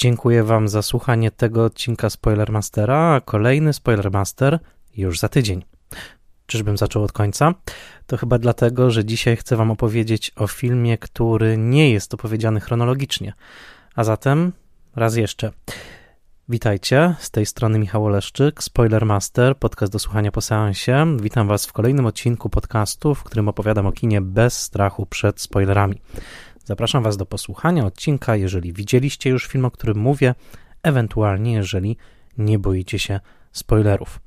Dziękuję Wam za słuchanie tego odcinka Spoilermastera, a kolejny Spoilermaster już za tydzień. Czyżbym zaczął od końca? To chyba dlatego, że dzisiaj chcę Wam opowiedzieć o filmie, który nie jest opowiedziany chronologicznie. A zatem raz jeszcze. Witajcie, z tej strony Michał Oleszczyk, Spoilermaster, podcast do słuchania po seansie. Witam Was w kolejnym odcinku podcastu, w którym opowiadam o kinie bez strachu przed spoilerami. Zapraszam Was do posłuchania odcinka, jeżeli widzieliście już film, o którym mówię, ewentualnie jeżeli nie boicie się spoilerów.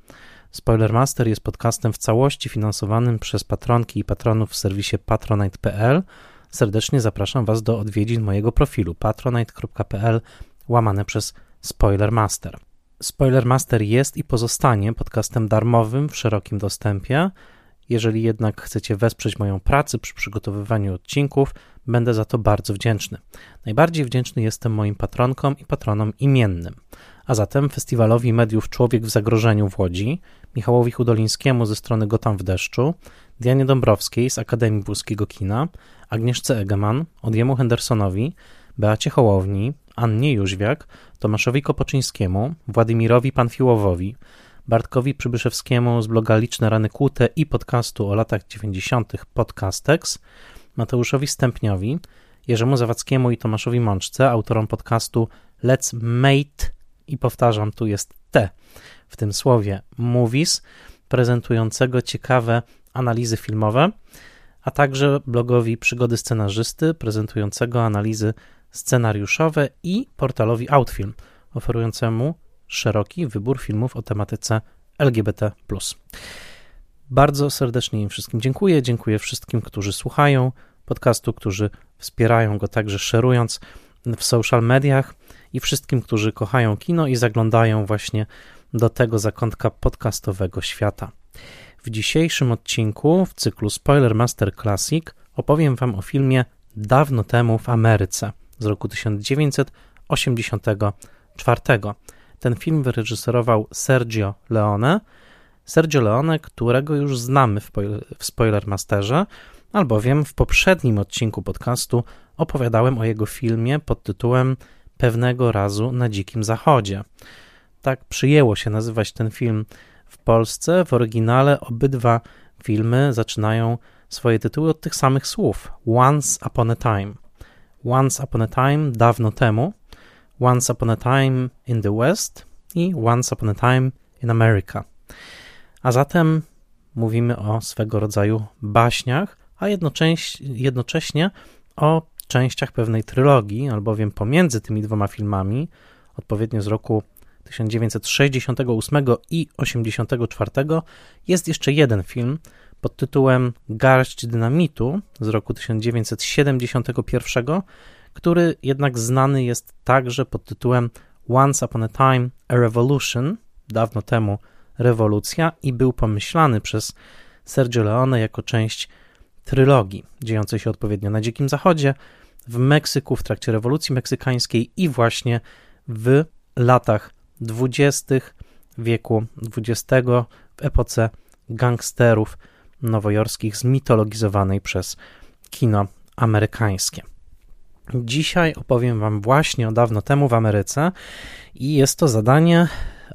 Spoilermaster jest podcastem w całości finansowanym przez patronki i patronów w serwisie patronite.pl. Serdecznie zapraszam Was do odwiedzin mojego profilu patronite.pl łamane przez Spoilermaster. Spoilermaster jest i pozostanie podcastem darmowym w szerokim dostępie. Jeżeli jednak chcecie wesprzeć moją pracę przy przygotowywaniu odcinków, będę za to bardzo wdzięczny. Najbardziej wdzięczny jestem moim patronkom i patronom imiennym, a zatem Festiwalowi Mediów Człowiek w Zagrożeniu w Łodzi, Michałowi Hudolińskiemu ze strony Gotam w deszczu, Dianie Dąbrowskiej z Akademii Włoskiego Kina, Agnieszce Egeman, Odjemu Hendersonowi, Beacie Hołowni, Annie Jóźwiak, Tomaszowi Kopoczyńskiemu, Władimirowi Panfiłowowi, Bartkowi Przybyszewskiemu z bloga Liczne Rany Kłute i podcastu o latach 90. Podcastex, Mateuszowi Stępniowi, Jerzemu Zawackiemu i Tomaszowi Mączce, autorom podcastu Let's Mate i powtarzam, tu jest T w tym słowie Movies, prezentującego ciekawe analizy filmowe, a także blogowi Przygody Scenarzysty, prezentującego analizy scenariuszowe i portalowi Outfilm, oferującemu szeroki wybór filmów o tematyce LGBT. Bardzo serdecznie im wszystkim dziękuję. Dziękuję wszystkim, którzy słuchają podcastu, którzy wspierają go także szerując w social mediach i wszystkim, którzy kochają kino i zaglądają właśnie do tego zakątka podcastowego świata. W dzisiejszym odcinku w cyklu Spoiler Master Classic opowiem Wam o filmie Dawno temu w Ameryce z roku 1984. Ten film wyreżyserował Sergio Leone. Sergio Leone, którego już znamy w, w Spoilermasterze, albowiem w poprzednim odcinku podcastu opowiadałem o jego filmie pod tytułem Pewnego razu na Dzikim Zachodzie. Tak przyjęło się nazywać ten film w Polsce. W oryginale obydwa filmy zaczynają swoje tytuły od tych samych słów: Once Upon a Time. Once Upon a Time, dawno temu, Once Upon a Time in the West i Once Upon a Time in America. A zatem mówimy o swego rodzaju baśniach, a jednocześnie o częściach pewnej trylogii, albowiem pomiędzy tymi dwoma filmami, odpowiednio z roku 1968 i 1984, jest jeszcze jeden film pod tytułem Garść Dynamitu z roku 1971, który jednak znany jest także pod tytułem Once Upon a Time a Revolution, dawno temu rewolucja, i był pomyślany przez Sergio Leone jako część trylogii dziejącej się odpowiednio na Dzikim Zachodzie, w Meksyku w trakcie rewolucji meksykańskiej i właśnie w latach dwudziestych wieku XX, w epoce gangsterów nowojorskich zmitologizowanej przez kino amerykańskie. Dzisiaj opowiem Wam właśnie o dawno temu w Ameryce i jest to zadanie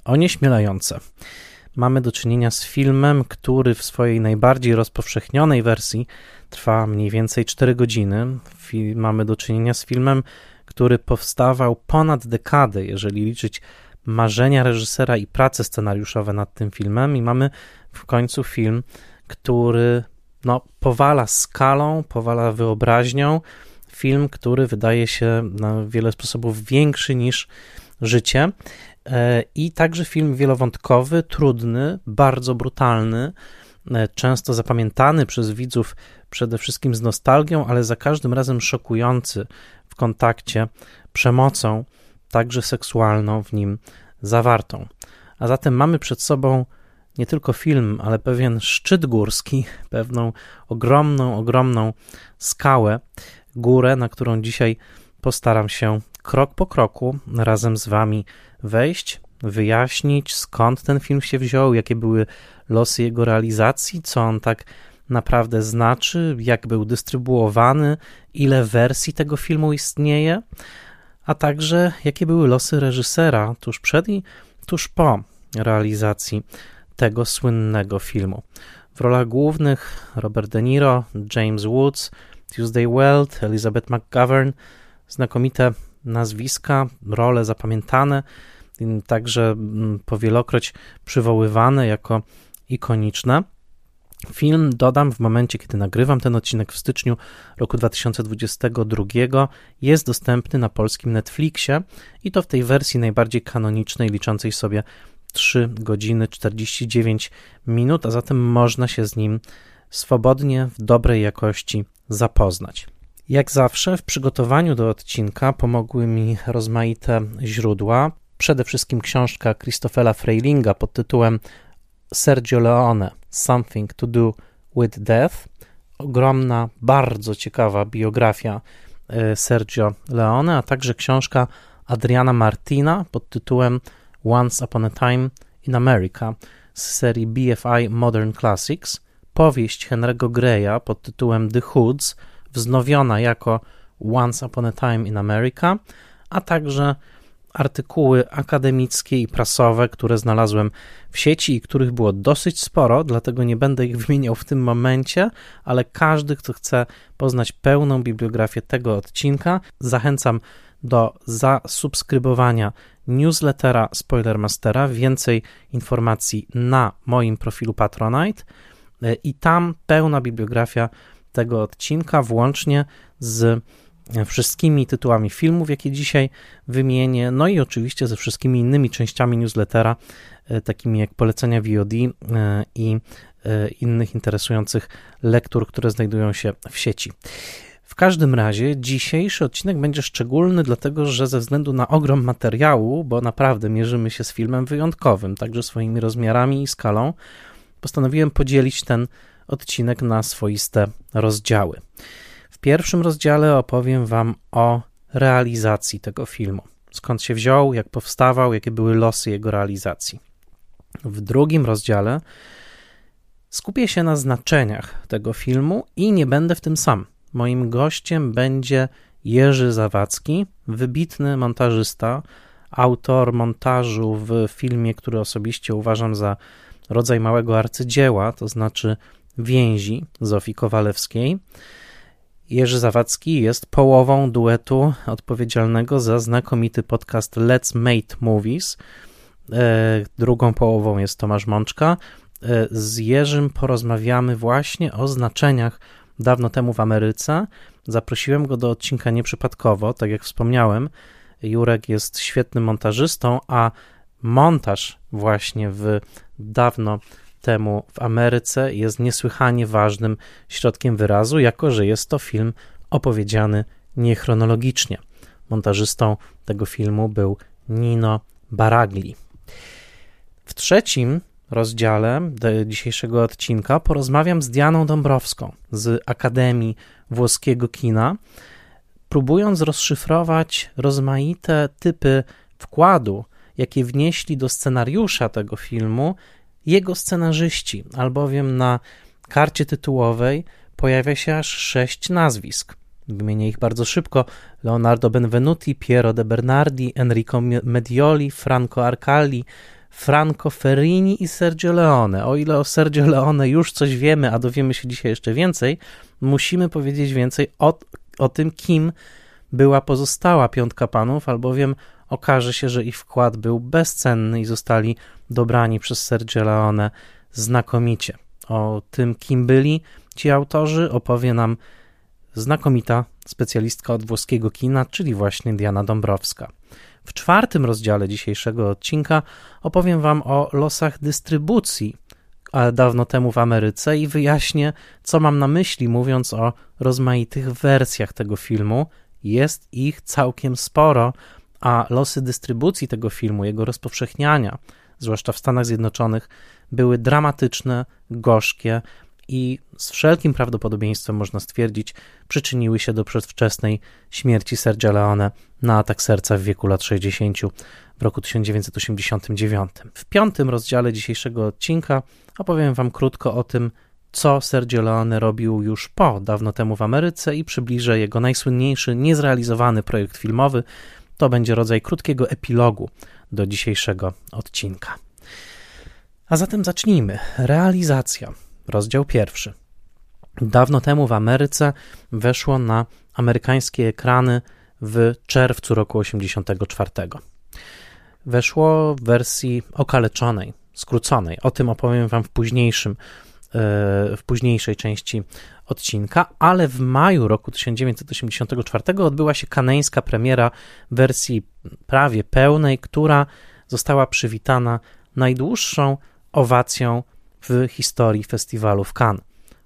onieśmielające. Mamy do czynienia z filmem, który w swojej najbardziej rozpowszechnionej wersji trwa mniej więcej 4 godziny. Mamy do czynienia z filmem, który powstawał ponad dekadę, jeżeli liczyć marzenia reżysera i prace scenariuszowe nad tym filmem, i mamy w końcu film, który no, powala skalą, powala wyobraźnią. Film, który wydaje się na wiele sposobów większy niż życie. E, I także film wielowątkowy, trudny, bardzo brutalny, e, często zapamiętany przez widzów przede wszystkim z nostalgią, ale za każdym razem szokujący w kontakcie przemocą, także seksualną w nim zawartą. A zatem mamy przed sobą nie tylko film, ale pewien szczyt górski, pewną ogromną, ogromną skałę, górę, na którą dzisiaj postaram się krok po kroku razem z Wami wejść, wyjaśnić skąd ten film się wziął, jakie były losy jego realizacji, co on tak naprawdę znaczy, jak był dystrybuowany, ile wersji tego filmu istnieje. a także jakie były losy reżysera tuż przed i tuż po realizacji tego słynnego filmu. W rolach głównych Robert De Niro, James Woods, Tuesday Weld, Elizabeth McGovern, znakomite nazwiska, role zapamiętane, także mm, powielokroć przywoływane jako ikoniczne. Film dodam w momencie, kiedy nagrywam ten odcinek w styczniu roku 2022, jest dostępny na polskim Netflixie i to w tej wersji najbardziej kanonicznej, liczącej sobie 3 godziny 49 minut, a zatem można się z nim swobodnie, w dobrej jakości zapoznać. Jak zawsze w przygotowaniu do odcinka pomogły mi rozmaite źródła. Przede wszystkim książka Christophela Freilinga pod tytułem Sergio Leone Something to Do with Death. Ogromna, bardzo ciekawa biografia e, Sergio Leone, a także książka Adriana Martina pod tytułem Once Upon a Time in America z serii BFI Modern Classics, powieść Henry'ego Greya pod tytułem The Hoods, wznowiona jako Once Upon a Time in America, a także artykuły akademickie i prasowe, które znalazłem w sieci i których było dosyć sporo, dlatego nie będę ich wymieniał w tym momencie, ale każdy, kto chce poznać pełną bibliografię tego odcinka, zachęcam do zasubskrybowania newslettera Spoilermastera. Więcej informacji na moim profilu Patronite i tam pełna bibliografia tego odcinka, włącznie z wszystkimi tytułami filmów, jakie dzisiaj wymienię, no i oczywiście ze wszystkimi innymi częściami newslettera, e, takimi jak polecenia VOD e, i e, innych interesujących lektur, które znajdują się w sieci. W każdym razie dzisiejszy odcinek będzie szczególny, dlatego że ze względu na ogrom materiału, bo naprawdę mierzymy się z filmem wyjątkowym, także swoimi rozmiarami i skalą, postanowiłem podzielić ten odcinek na swoiste rozdziały. W pierwszym rozdziale opowiem Wam o realizacji tego filmu. Skąd się wziął, jak powstawał, jakie były losy jego realizacji. W drugim rozdziale skupię się na znaczeniach tego filmu i nie będę w tym sam. Moim gościem będzie Jerzy Zawadzki, wybitny montażysta, autor montażu w filmie, który osobiście uważam za rodzaj małego arcydzieła, to znaczy Więzi Zofii Kowalewskiej. Jerzy Zawadzki jest połową duetu odpowiedzialnego za znakomity podcast Let's Make Movies. E, drugą połową jest Tomasz Mączka. E, z Jerzym porozmawiamy właśnie o znaczeniach dawno temu w Ameryce. Zaprosiłem go do odcinka nieprzypadkowo, tak jak wspomniałem. Jurek jest świetnym montażystą, a montaż właśnie w dawno temu w Ameryce jest niesłychanie ważnym środkiem wyrazu, jako że jest to film opowiedziany niechronologicznie. Montażystą tego filmu był Nino Baragli. W trzecim rozdziale dzisiejszego odcinka porozmawiam z Dianą Dąbrowską z Akademii Włoskiego Kina, próbując rozszyfrować rozmaite typy wkładu, jakie wnieśli do scenariusza tego filmu jego scenarzyści, albowiem na karcie tytułowej pojawia się aż sześć nazwisk. Wymienię ich bardzo szybko: Leonardo Benvenuti, Piero de Bernardi, Enrico Medioli, Franco Arcalli, Franco Ferrini i Sergio Leone. O ile o Sergio Leone już coś wiemy, a dowiemy się dzisiaj jeszcze więcej, musimy powiedzieć więcej o, o tym, kim była pozostała piątka panów, albowiem okaże się, że ich wkład był bezcenny i zostali dobrani przez Sergio Leone znakomicie. O tym, kim byli ci autorzy, opowie nam znakomita specjalistka od włoskiego kina, czyli właśnie Diana Dąbrowska. W czwartym rozdziale dzisiejszego odcinka opowiem Wam o losach dystrybucji dawno temu w Ameryce i wyjaśnię, co mam na myśli, mówiąc o rozmaitych wersjach tego filmu. Jest ich całkiem sporo, a losy dystrybucji tego filmu, jego rozpowszechniania, zwłaszcza w Stanach Zjednoczonych, były dramatyczne, gorzkie i z wszelkim prawdopodobieństwem można stwierdzić, przyczyniły się do przedwczesnej śmierci Sergio Leone na atak serca w wieku lat 60 w roku 1989. W piątym rozdziale dzisiejszego odcinka opowiem Wam krótko o tym, co Sergio Leone robił już po dawno temu w Ameryce i przybliżę jego najsłynniejszy, niezrealizowany projekt filmowy, To będzie rodzaj krótkiego epilogu do dzisiejszego odcinka. A zatem zacznijmy. Realizacja. Rozdział pierwszy. Dawno temu w Ameryce weszło na amerykańskie ekrany w czerwcu roku 84. Weszło w wersji okaleczonej, skróconej. O tym opowiem Wam w późniejszym, e, w późniejszej części odcinka, ale w maju roku 1984 odbyła się kaneńska premiera wersji prawie pełnej, która została przywitana najdłuższą owacją w historii festiwalu w Cannes.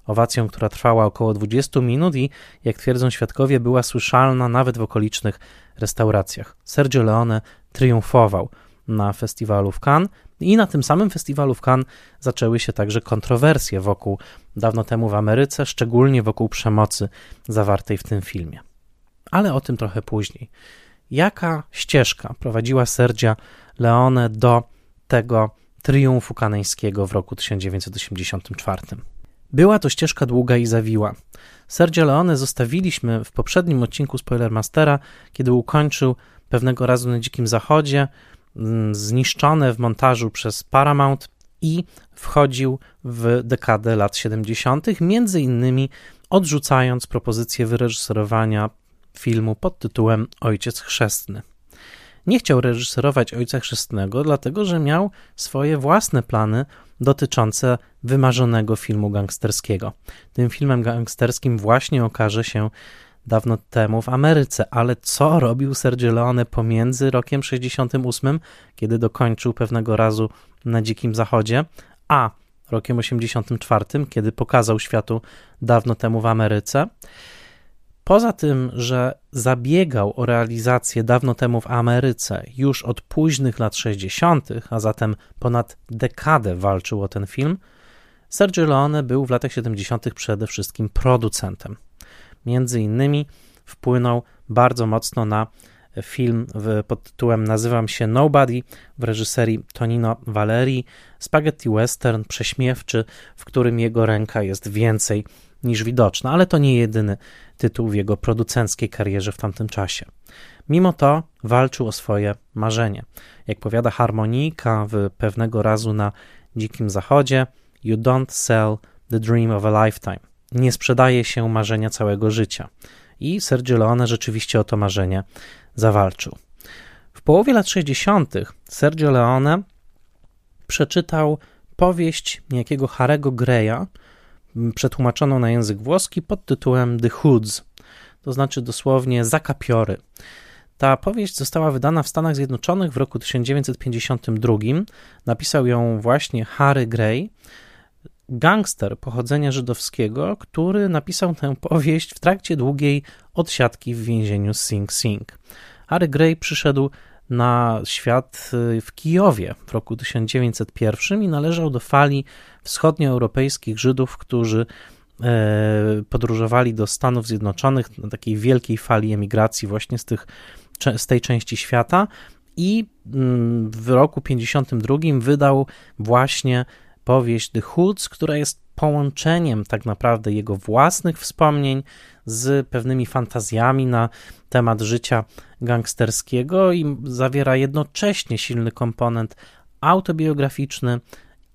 Owacją, która trwała około 20 minut i, jak twierdzą świadkowie, była słyszalna nawet w okolicznych restauracjach. Sergio Leone triumfował na festiwalu w Cannes i na tym samym festiwalu w Cannes zaczęły się także kontrowersje wokół dawno temu w Ameryce, szczególnie wokół przemocy zawartej w tym filmie. Ale o tym trochę później. Jaka ścieżka prowadziła Sergia Leone do tego triumfu kaneńskiego w roku 1984? Była to ścieżka długa i zawiła. Sergio Leone zostawiliśmy w poprzednim odcinku Spoilermastera, kiedy ukończył pewnego razu na Dzikim Zachodzie, mm, zniszczone w montażu przez Paramount i wchodził w dekadę lat 70., między innymi odrzucając propozycję wyreżyserowania filmu pod tytułem Ojciec Chrzestny. Nie chciał reżyserować Ojca Chrzestnego, dlatego że miał swoje własne plany dotyczące wymarzonego filmu gangsterskiego. Tym filmem gangsterskim właśnie okaże się dawno temu w Ameryce, ale co robił Sergio Leone pomiędzy rokiem 68, kiedy dokończył pewnego razu na Dzikim Zachodzie, a rokiem 84, kiedy pokazał światu dawno temu w Ameryce? Poza tym, że zabiegał o realizację dawno temu w Ameryce już od późnych lat 60., a zatem ponad dekadę walczył o ten film, Sergio Leone był w latach 70. przede wszystkim producentem. Między innymi wpłynął bardzo mocno na film pod tytułem Nazywam się Nobody w reżyserii Tonino Valeri, spaghetti western prześmiewczy, w którym jego ręka jest więcej niż widoczna, ale to nie jedyny tytuł w jego producenckiej karierze w tamtym czasie. Mimo to walczył o swoje marzenie. Jak powiada harmonika w pewnego razu na Dzikim Zachodzie, You don't sell the dream of a lifetime. Nie sprzedaje się marzenia całego życia. I Sergio Leone rzeczywiście o to marzenie zawalczył. W połowie lat 60. Sergio Leone przeczytał powieść niejakiego Harego Greya, przetłumaczoną na język włoski pod tytułem The Hoods, to znaczy dosłownie zakapiory. Ta powieść została wydana w Stanach Zjednoczonych w roku 1952. Napisał ją właśnie Harry Gray, gangster pochodzenia żydowskiego, który napisał tę powieść w trakcie długiej odsiadki w więzieniu Sing Sing. Harry Gray przyszedł na świat y, w Kijowie w roku 1901 i należał do fali wschodnioeuropejskich Żydów, którzy e, podróżowali do Stanów Zjednoczonych na takiej wielkiej fali emigracji właśnie z, tych, z tej części świata i mm, w roku 52 wydał właśnie powieść The Hoods, która jest połączeniem tak naprawdę jego własnych wspomnień z pewnymi fantazjami na temat życia gangsterskiego i zawiera jednocześnie silny komponent autobiograficzny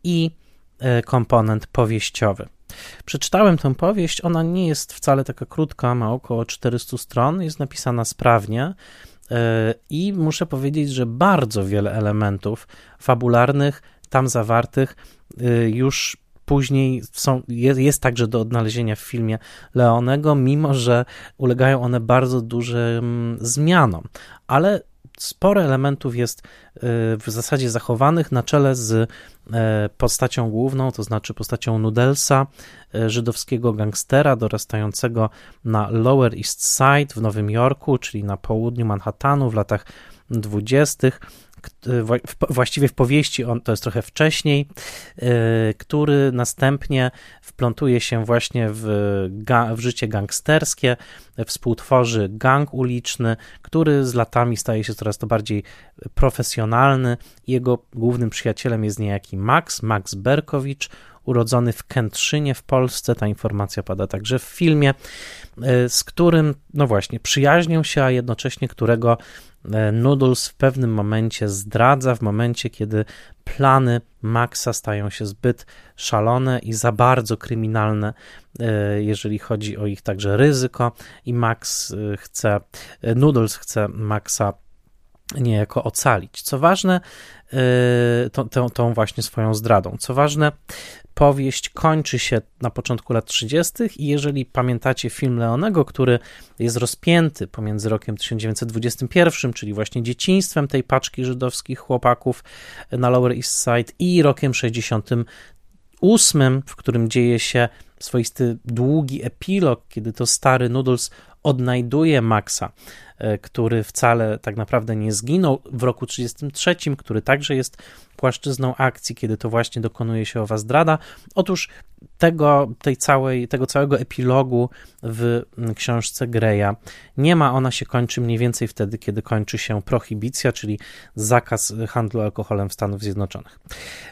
i e, komponent powieściowy. Przeczytałem tę powieść, ona nie jest wcale taka krótka, ma około 400 stron, jest napisana sprawnie e, i muszę powiedzieć, że bardzo wiele elementów fabularnych tam zawartych już później są, jest, jest także do odnalezienia w filmie Leonego, mimo że ulegają one bardzo dużym zmianom, ale sporo elementów jest y, w zasadzie zachowanych na czele z y, postacią główną, to znaczy postacią Nudelsa, y, żydowskiego gangstera dorastającego na Lower East Side w Nowym Jorku, czyli na południu Manhattanu w latach dwudziestych właściwie w powieści, on to jest trochę wcześniej, e, który następnie wplątuje się właśnie w, w życie gangsterskie, współtworzy gang uliczny, który z latami staje się coraz to bardziej profesjonalny. Jego głównym przyjacielem jest niejaki Max, Max Berkowicz, urodzony w Kętrzynie w Polsce. Ta informacja pada także w filmie, e, z którym, no właśnie, przyjaźnią się, a jednocześnie którego Noodles w pewnym momencie zdradza, w momencie, kiedy plany Maxa stają się zbyt szalone i za bardzo kryminalne, e, jeżeli chodzi o ich także ryzyko, i Max e, chce, Noodles chce Maxa niejako ocalić. Co ważne, tą, tą, tą, właśnie swoją zdradą. Co ważne, powieść kończy się na początku lat 30. i jeżeli pamiętacie film Leonego, który jest rozpięty pomiędzy rokiem 1921, czyli właśnie dzieciństwem tej paczki żydowskich chłopaków na Lower East Side i rokiem 68, w którym dzieje się swoisty długi epilog, kiedy to stary Noodles odnajduje Maxa który wcale tak naprawdę nie zginął w roku 1933, który także jest płaszczyzną akcji, kiedy to właśnie dokonuje się owa zdrada. Otóż tego, tej całej, tego całego epilogu w książce Greya nie ma. Ona się kończy mniej więcej wtedy, kiedy kończy się prohibicja, czyli zakaz handlu alkoholem w Stanach Zjednoczonych.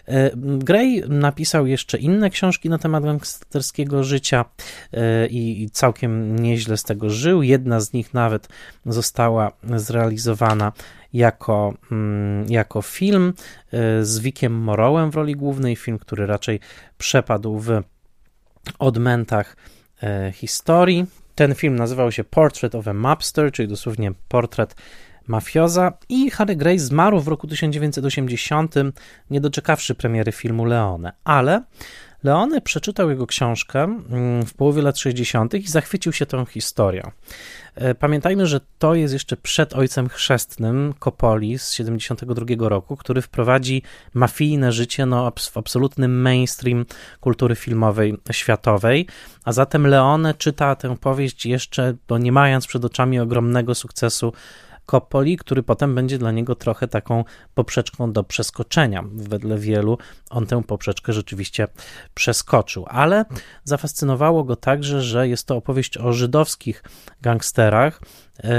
E, Grey napisał jeszcze inne książki na temat gangsterskiego życia e, i całkiem nieźle z tego żył. Jedna z nich nawet została zrealizowana jako, mm, jako film e, z Wickiem Morrowem w roli głównej, film, który raczej przepadł w odmętach e, historii. Ten film nazywał się Portrait of a Mobster, czyli dosłownie portret mafioza. I Harry Gray zmarł w roku 1980, nie doczekawszy premiery filmu Leone, ale Leone przeczytał jego książkę mm, w połowie lat 60. i zachwycił się tą historią. E, pamiętajmy, że to jest jeszcze przed ojcem chrzestnym Coppoli z 72 roku, który wprowadzi mafijne życie no, w absolutny mainstream kultury filmowej światowej, a zatem Leone czyta tę powieść jeszcze, bo nie mając przed oczami ogromnego sukcesu Coppoli, który potem będzie dla niego trochę taką poprzeczką do przeskoczenia. Wedle wielu on tę poprzeczkę rzeczywiście przeskoczył, ale zafascynowało go także, że jest to opowieść o żydowskich gangsterach. E,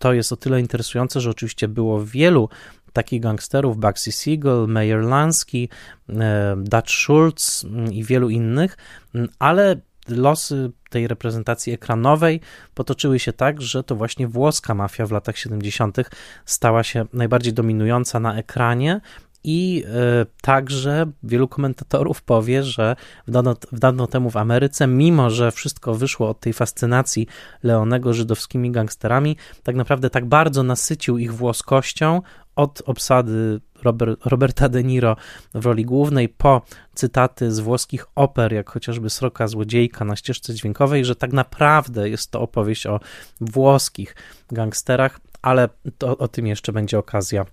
to jest o tyle interesujące, że oczywiście było wielu takich gangsterów, Bugsy Siegel, Meyer Lansky, e, Dutch Schultz mm, i wielu innych, mm, ale losy tej reprezentacji ekranowej potoczyły się tak, że to właśnie włoska mafia w latach 70. stała się najbardziej dominująca na ekranie. I y, także wielu komentatorów powie, że wdano, wdano temu w Ameryce, mimo że wszystko wyszło od tej fascynacji Leonego żydowskimi gangsterami, tak naprawdę tak bardzo nasycił ich włoskością, od obsady Robert, Roberta De Niro w roli głównej po cytaty z włoskich oper, jak chociażby Sroka Złodziejka na ścieżce dźwiękowej, że tak naprawdę jest to opowieść o włoskich gangsterach, ale to, o tym jeszcze będzie okazja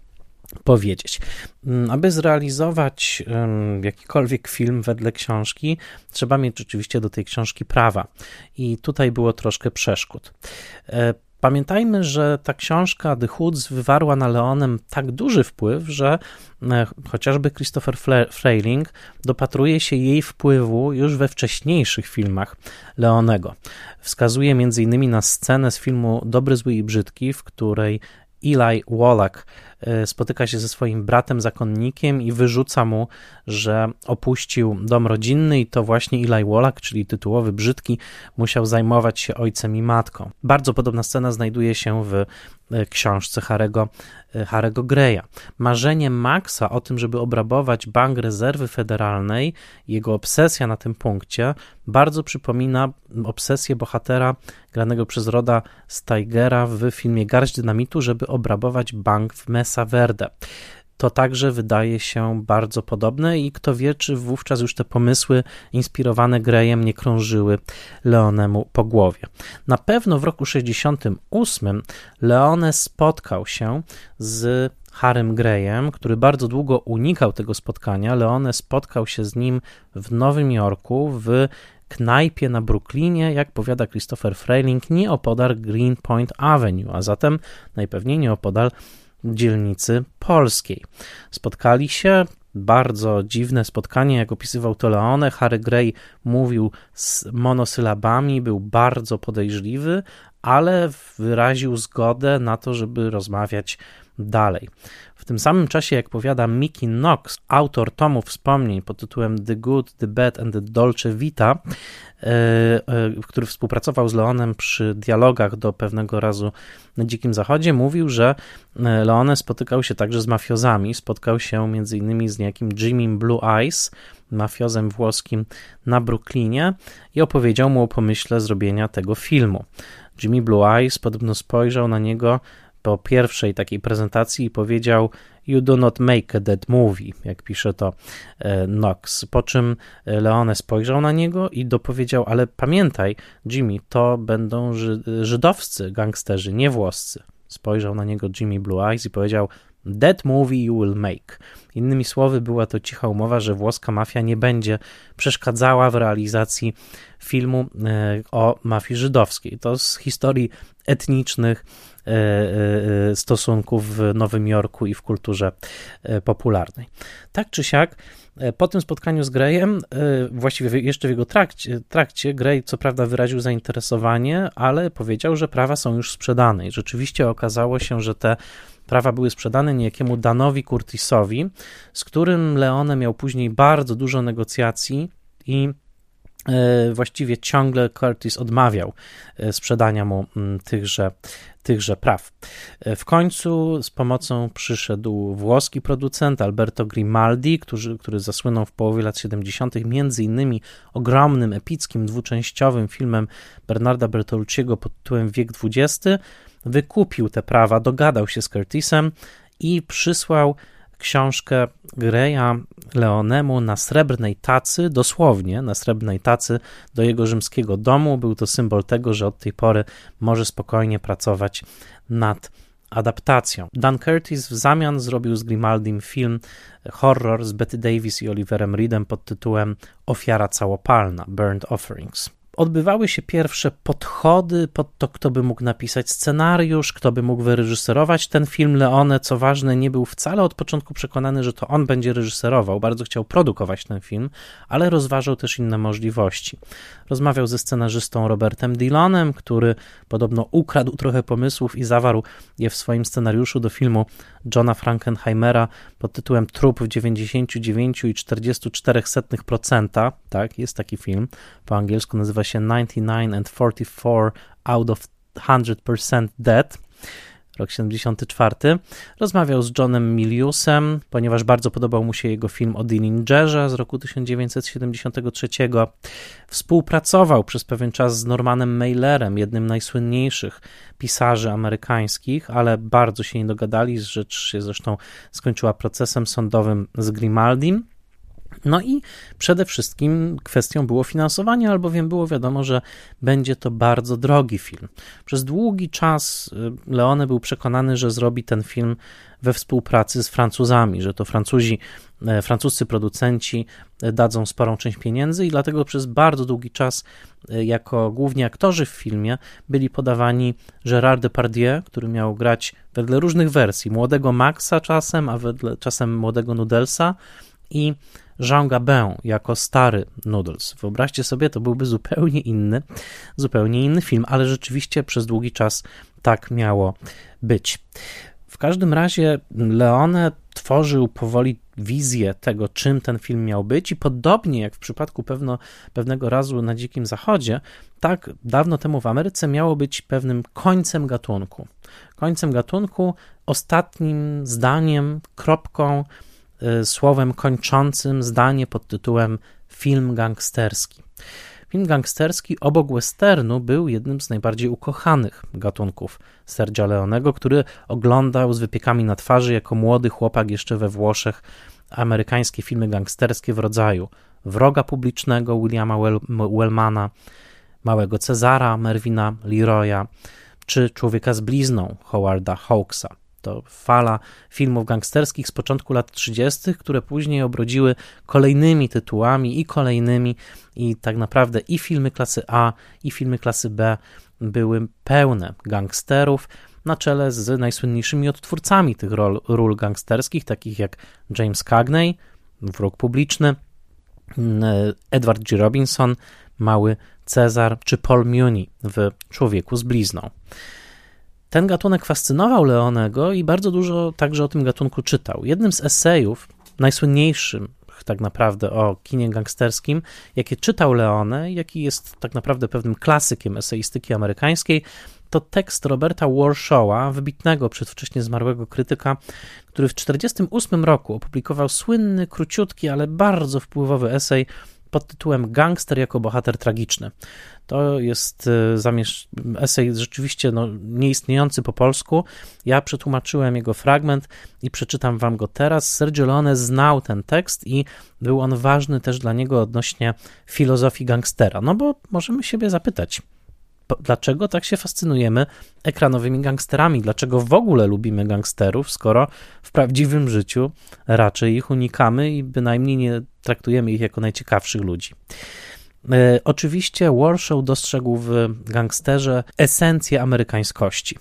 powiedzieć. Mm, aby zrealizować jakikolwiek film wedle książki, trzeba mieć rzeczywiście do tej książki prawa. I tutaj było troszkę przeszkód. Pamiętajmy, że ta książka The Hoods wywarła na Leonem tak duży wpływ, że e, chociażby Christopher Frayling dopatruje się jej wpływu już we wcześniejszych filmach Leonego. Wskazuje m.in. na scenę z filmu Dobry, Zły i Brzydki, w której Eli Wallach spotyka się ze swoim bratem zakonnikiem i wyrzuca mu, że opuścił dom rodzinny i to właśnie Eli Wallach, czyli tytułowy brzydki, musiał zajmować się ojcem i matką. Bardzo podobna scena znajduje się w e, książce Harego, e, Harego Greya. Marzenie Maxa o tym, żeby obrabować Bank Rezerwy Federalnej, jego obsesja na tym punkcie bardzo przypomina obsesję bohatera granego przez Roda Steigera w filmie Garść Dynamitu, żeby obrabować bank w Mesa Verde to także wydaje się bardzo podobne i kto wie, czy wówczas już te pomysły inspirowane Greyem nie krążyły Leonemu po głowie. Na pewno w roku 68 Leone spotkał się z Harem Greyem, który bardzo długo unikał tego spotkania. Leone spotkał się z nim w Nowym Jorku w knajpie na Brooklynie, jak powiada Christopher Freiling, nieopodal Greenpoint Avenue, a zatem najpewniej nieopodal dzielnicy polskiej. Spotkali się, bardzo dziwne spotkanie, jak opisywał to Leone. Harry Gray mówił z monosylabami, był bardzo podejrzliwy, ale wyraził zgodę na to, żeby rozmawiać dalej. W tym samym czasie, jak powiada Mickey Knox, autor tomu wspomnień pod tytułem The Good, The Bad and The Dolce Vita, e, e, który współpracował z Leonem przy dialogach do pewnego razu na Dzikim Zachodzie, mówił, że e, Leone spotykał się także z mafiozami. Spotkał się m.in. z niejakim Jimmy Blue Eyes, mafiozem włoskim na Brooklynie i opowiedział mu o pomyśle zrobienia tego filmu. Jimmy Blue Eyes podobno spojrzał na niego po pierwszej takiej prezentacji powiedział You do not make a dead movie, jak pisze to e, Knox. Po czym e, Leone spojrzał na niego i dopowiedział, ale pamiętaj, Jimmy, to będą żydowscy gangsterzy, nie włoscy. Spojrzał na niego Jimmy Blue Eyes i powiedział That movie you will make. Innymi słowy, była to cicha umowa, że włoska mafia nie będzie przeszkadzała w realizacji filmu e, o mafii żydowskiej. To z historii etnicznych e, e, stosunków w Nowym Jorku i w kulturze popularnej. Tak czy siak, po tym spotkaniu z Greyem, właściwie jeszcze w jego trakcie, trakcie, Grey co prawda wyraził zainteresowanie, ale powiedział, że prawa są już sprzedane i rzeczywiście okazało się, że te prawa były sprzedane niejakiemu Danowi Curtisowi, z którym Leone miał później bardzo dużo negocjacji i e, właściwie ciągle Curtis odmawiał e, sprzedania mu mm, tychże, tychże praw. E, w końcu z pomocą przyszedł włoski producent Alberto Grimaldi, który, który zasłynął w połowie lat 70. między innymi ogromnym, epickim, dwuczęściowym filmem Bernarda Bertolucciego pod tytułem Wiek XX, wykupił te prawa, dogadał się z Curtisem i przysłał książkę Greya Leonemu na srebrnej tacy, dosłownie na srebrnej tacy do jego rzymskiego domu. Był to symbol tego, że od tej pory może spokojnie pracować nad adaptacją. Dan Curtis w zamian zrobił z Grimaldim film horror z Betty Davis i Oliverem Reedem pod tytułem Ofiara całopalna, Burned Offerings odbywały się pierwsze podchody pod to, kto by mógł napisać scenariusz, kto by mógł wyreżyserować ten film. Leone, co ważne, nie był wcale od początku przekonany, że to on będzie reżyserował. Bardzo chciał produkować ten film, ale rozważał też inne możliwości. Rozmawiał ze scenarzystą Robertem Dillonem, który podobno ukradł trochę pomysłów i zawarł je w swoim scenariuszu do filmu Johna Frankenheimera pod tytułem Trup w 99,44%. Tak, jest taki film. Po angielsku nazywa się 99 and 44 out of 100% Dead rok 74. Rozmawiał z Johnem Miliusem, ponieważ bardzo podobał mu się jego film o Dillingerze z roku 1973. Współpracował przez pewien czas z Normanem Mailerem, jednym z najsłynniejszych pisarzy amerykańskich, ale bardzo się nie dogadali, rzecz się zresztą skończyła procesem sądowym z Grimaldim. No i przede wszystkim kwestią było finansowanie, albowiem było wiadomo, że będzie to bardzo drogi film. Przez długi czas y, Leone był przekonany, że zrobi ten film we współpracy z Francuzami, że to Francuzi, e, francuscy producenci e, dadzą sporą część pieniędzy i dlatego przez bardzo długi czas e, jako główni aktorzy w filmie byli podawani Gérard Depardieu, który miał grać wedle różnych wersji, młodego Maxa czasem, a wedle czasem młodego Nudelsa i Jean Gabin jako stary Noodles. Wyobraźcie sobie, to byłby zupełnie inny, zupełnie inny film, ale rzeczywiście przez długi czas tak miało być. W każdym razie Leone tworzył powoli wizję tego, czym ten film miał być, i podobnie jak w przypadku pewno, pewnego razu na Dzikim Zachodzie, tak dawno temu w Ameryce miało być pewnym końcem gatunku. Końcem gatunku, ostatnim zdaniem, kropką słowem kończącym zdanie pod tytułem film gangsterski. Film gangsterski obok westernu był jednym z najbardziej ukochanych gatunków Sergio Leonego, który oglądał z wypiekami na twarzy jako młody chłopak jeszcze we Włoszech amerykańskie filmy gangsterskie w rodzaju Wroga Publicznego Williama Wellmana, Małego Cezara Mervina Leroya czy Człowieka z blizną Howarda Hawksa. To fala filmów gangsterskich z początku lat 30., które później obrodziły kolejnymi tytułami i kolejnymi, i tak naprawdę i filmy klasy A, i filmy klasy B były pełne gangsterów na czele z najsłynniejszymi odtwórcami tych ról, ról gangsterskich, takich jak James Cagney, Wróg Publiczny, Edward G. Robinson, Mały Cezar czy Paul Muni w Człowieku z blizną. Ten gatunek fascynował Leonego i bardzo dużo także o tym gatunku czytał. Jednym z esejów, najsłynniejszym tak naprawdę o kinie gangsterskim, jakie czytał Leone, jaki jest tak naprawdę pewnym klasykiem eseistyki amerykańskiej, to tekst Roberta Warshawa, wybitnego przedwcześnie zmarłego krytyka, który w 1948 roku opublikował słynny, króciutki, ale bardzo wpływowy esej pod tytułem Gangster jako bohater tragiczny. To jest e, zamiesz... esej rzeczywiście no, nieistniejący po polsku. Ja przetłumaczyłem jego fragment i przeczytam wam go teraz. Sergio Leone znał ten tekst i był on ważny też dla niego odnośnie filozofii gangstera. No bo możemy siebie zapytać, dlaczego tak się fascynujemy ekranowymi gangsterami? Dlaczego w ogóle lubimy gangsterów, skoro w prawdziwym życiu raczej ich unikamy i bynajmniej nie traktujemy ich jako najciekawszych ludzi? E, oczywiście Warshaw dostrzegł w gangsterze esencję amerykańskości.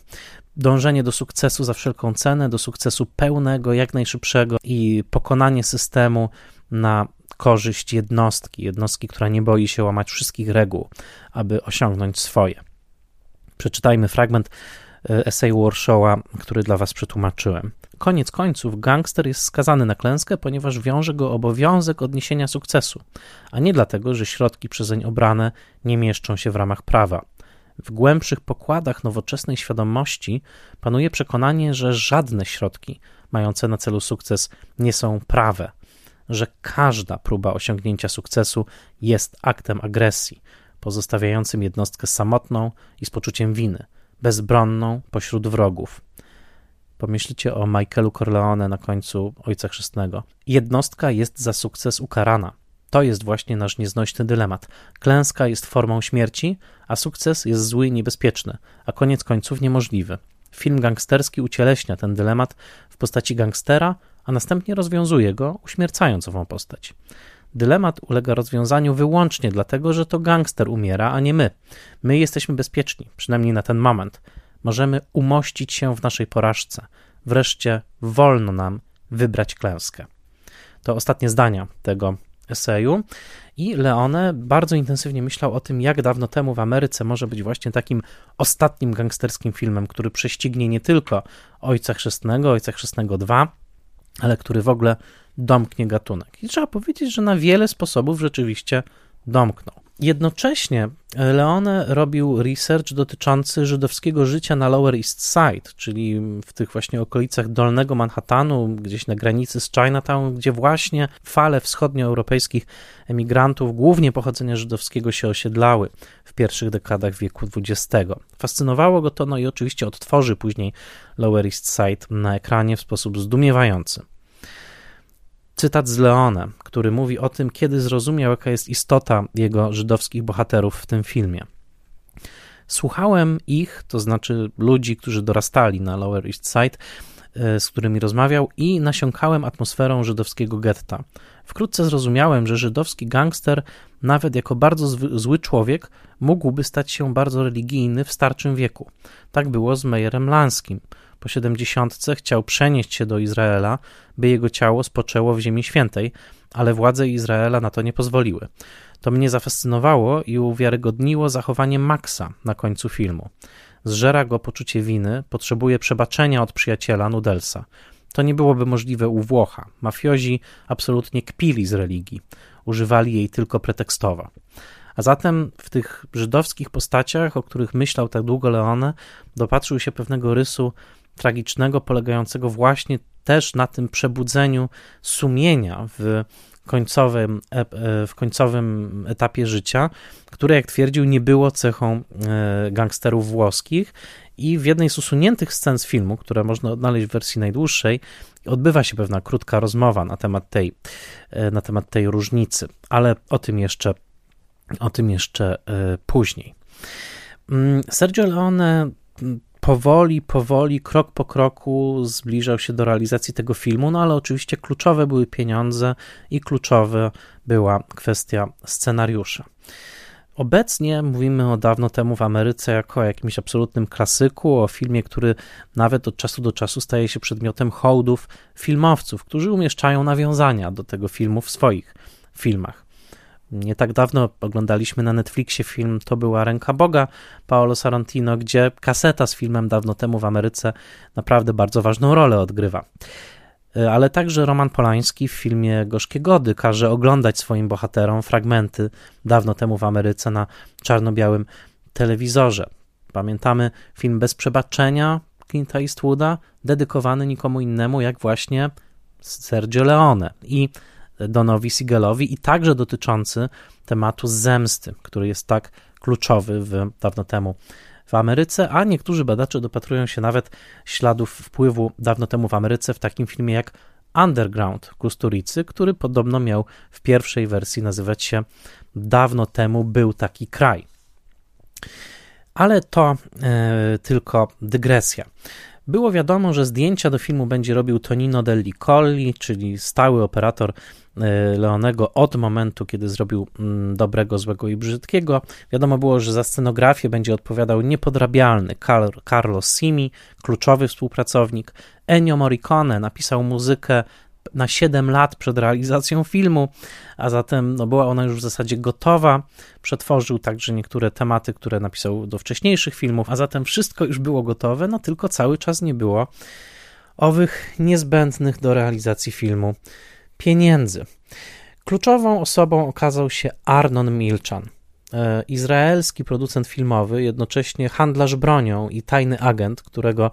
Dążenie do sukcesu za wszelką cenę, do sukcesu pełnego, jak najszybszego i pokonanie systemu na korzyść jednostki, jednostki, która nie boi się łamać wszystkich reguł, aby osiągnąć swoje. Przeczytajmy fragment e, esej Warshawa, który dla Was przetłumaczyłem. Koniec końców, gangster jest skazany na klęskę, ponieważ wiąże go obowiązek odniesienia sukcesu, a nie dlatego, że środki przezeń obrane nie mieszczą się w ramach prawa. W głębszych pokładach nowoczesnej świadomości panuje przekonanie, że żadne środki mające na celu sukces nie są prawe, że każda próba osiągnięcia sukcesu jest aktem agresji, pozostawiającym jednostkę samotną i z poczuciem winy, bezbronną pośród wrogów. Pomyślcie o Michaelu Corleone na końcu Ojca Chrzestnego. Jednostka jest za sukces ukarana. To jest właśnie nasz nieznośny dylemat. Klęska jest formą śmierci, a sukces jest zły i niebezpieczny, a koniec końców niemożliwy. Film gangsterski ucieleśnia ten dylemat w postaci gangstera, a następnie rozwiązuje go, uśmiercając ową postać. Dylemat ulega rozwiązaniu wyłącznie dlatego, że to gangster umiera, a nie my. My jesteśmy bezpieczni, przynajmniej na ten moment. Możemy umościć się w naszej porażce. Wreszcie wolno nam wybrać klęskę. To ostatnie zdania tego eseju. I Leone bardzo intensywnie myślał o tym, jak dawno temu w Ameryce może być właśnie takim ostatnim gangsterskim filmem, który prześcignie nie tylko Ojca Chrzestnego, Ojca Chrzestnego 2, ale który w ogóle domknie gatunek. I trzeba powiedzieć, że na wiele sposobów rzeczywiście domknął. Jednocześnie Leone robił research dotyczący żydowskiego życia na Lower East Side, czyli w tych właśnie okolicach Dolnego Manhattanu, gdzieś na granicy z Chinatown, gdzie właśnie fale wschodnioeuropejskich emigrantów, głównie pochodzenia żydowskiego, się osiedlały w pierwszych dekadach wieku XX. Fascynowało go to, no i oczywiście odtworzy później Lower East Side na ekranie w sposób zdumiewający cytat z Leone, który mówi o tym, kiedy zrozumiał, jaka jest istota jego żydowskich bohaterów w tym filmie. Słuchałem ich, to znaczy ludzi, którzy dorastali na Lower East Side, e, z którymi rozmawiał, i nasiąkałem atmosferą żydowskiego getta. Wkrótce zrozumiałem, że żydowski gangster, nawet jako bardzo zły człowiek, mógłby stać się bardzo religijny w starczym wieku. Tak było z Mejerem Lanskim po siedemdziesiątce chciał przenieść się do Izraela, by jego ciało spoczęło w Ziemi Świętej, ale władze Izraela na to nie pozwoliły. To mnie zafascynowało i uwiarygodniło zachowanie Maxa na końcu filmu. Zżera go poczucie winy, potrzebuje przebaczenia od przyjaciela Nudelsa. To nie byłoby możliwe u Włocha. Mafiozi absolutnie kpili z religii, używali jej tylko pretekstowo. A zatem w tych żydowskich postaciach, o których myślał tak długo Leone, dopatrzył się pewnego rysu tragicznego, polegającego właśnie też na tym przebudzeniu sumienia w końcowym, e, e, w końcowym etapie życia, które, jak twierdził, nie było cechą e, gangsterów włoskich. I w jednej z usuniętych scen z filmu, które można odnaleźć w wersji najdłuższej, odbywa się pewna krótka rozmowa na temat tej, na temat tej różnicy, ale o tym jeszcze, o tym jeszcze później. Mm, Sergio Leone powoli, powoli, krok po kroku zbliżał się do realizacji tego filmu, no ale oczywiście kluczowe były pieniądze i kluczowa była kwestia scenariusza. Obecnie mówimy o dawno temu w Ameryce jako o jakimś absolutnym klasyku, o filmie, który nawet od czasu do czasu staje się przedmiotem hołdów filmowców, którzy umieszczają nawiązania do tego filmu w swoich filmach. Nie tak dawno oglądaliśmy na Netflixie film To była ręka Boga Paolo Sorrentino, gdzie kaseta z filmem dawno temu w Ameryce naprawdę bardzo ważną rolę odgrywa. E, ale także Roman Polański w filmie Gorzkie Gody każe oglądać swoim bohaterom fragmenty dawno temu w Ameryce na czarno-białym telewizorze. Pamiętamy film Bez Przebaczenia Clint'a Eastwooda, dedykowany nikomu innemu jak właśnie Sergio Leone i Donowi Siegelowi i także dotyczący tematu zemsty, który jest tak kluczowy w, dawno temu w Ameryce, a niektórzy badacze dopatrują się nawet śladów wpływu dawno temu w Ameryce w takim filmie jak Underground Kusturicy, który podobno miał w pierwszej wersji nazywać się Dawno temu był taki kraj. Ale to e, tylko dygresja. Było wiadomo, że zdjęcia do filmu będzie robił Tonino Delli Colli, czyli stały operator Leonego od momentu, kiedy zrobił mm, dobrego, złego i brzydkiego. Wiadomo było, że za scenografię będzie odpowiadał niepodrabialny Carlo Simi, kluczowy współpracownik. Ennio Morricone napisał muzykę na 7 lat przed realizacją filmu, a zatem no, była ona już w zasadzie gotowa. Przetworzył także niektóre tematy, które napisał do wcześniejszych filmów, a zatem wszystko już było gotowe, no tylko cały czas nie było owych niezbędnych do realizacji filmu pieniędzy. Kluczową osobą okazał się Arnon Milchan, e, izraelski producent filmowy, jednocześnie handlarz bronią i tajny agent, którego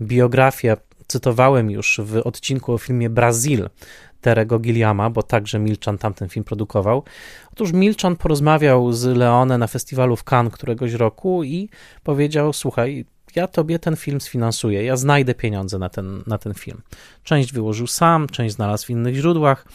biografię cytowałem już w odcinku o filmie Brazil Terego Gilliama, bo także Milczan tamten film produkował. Otóż Milczan porozmawiał z Leone na festiwalu w Cannes któregoś roku i powiedział: Słuchaj, ja tobie ten film sfinansuję, ja znajdę pieniądze na ten, na ten film. Część wyłożył sam, część znalazł w innych źródłach.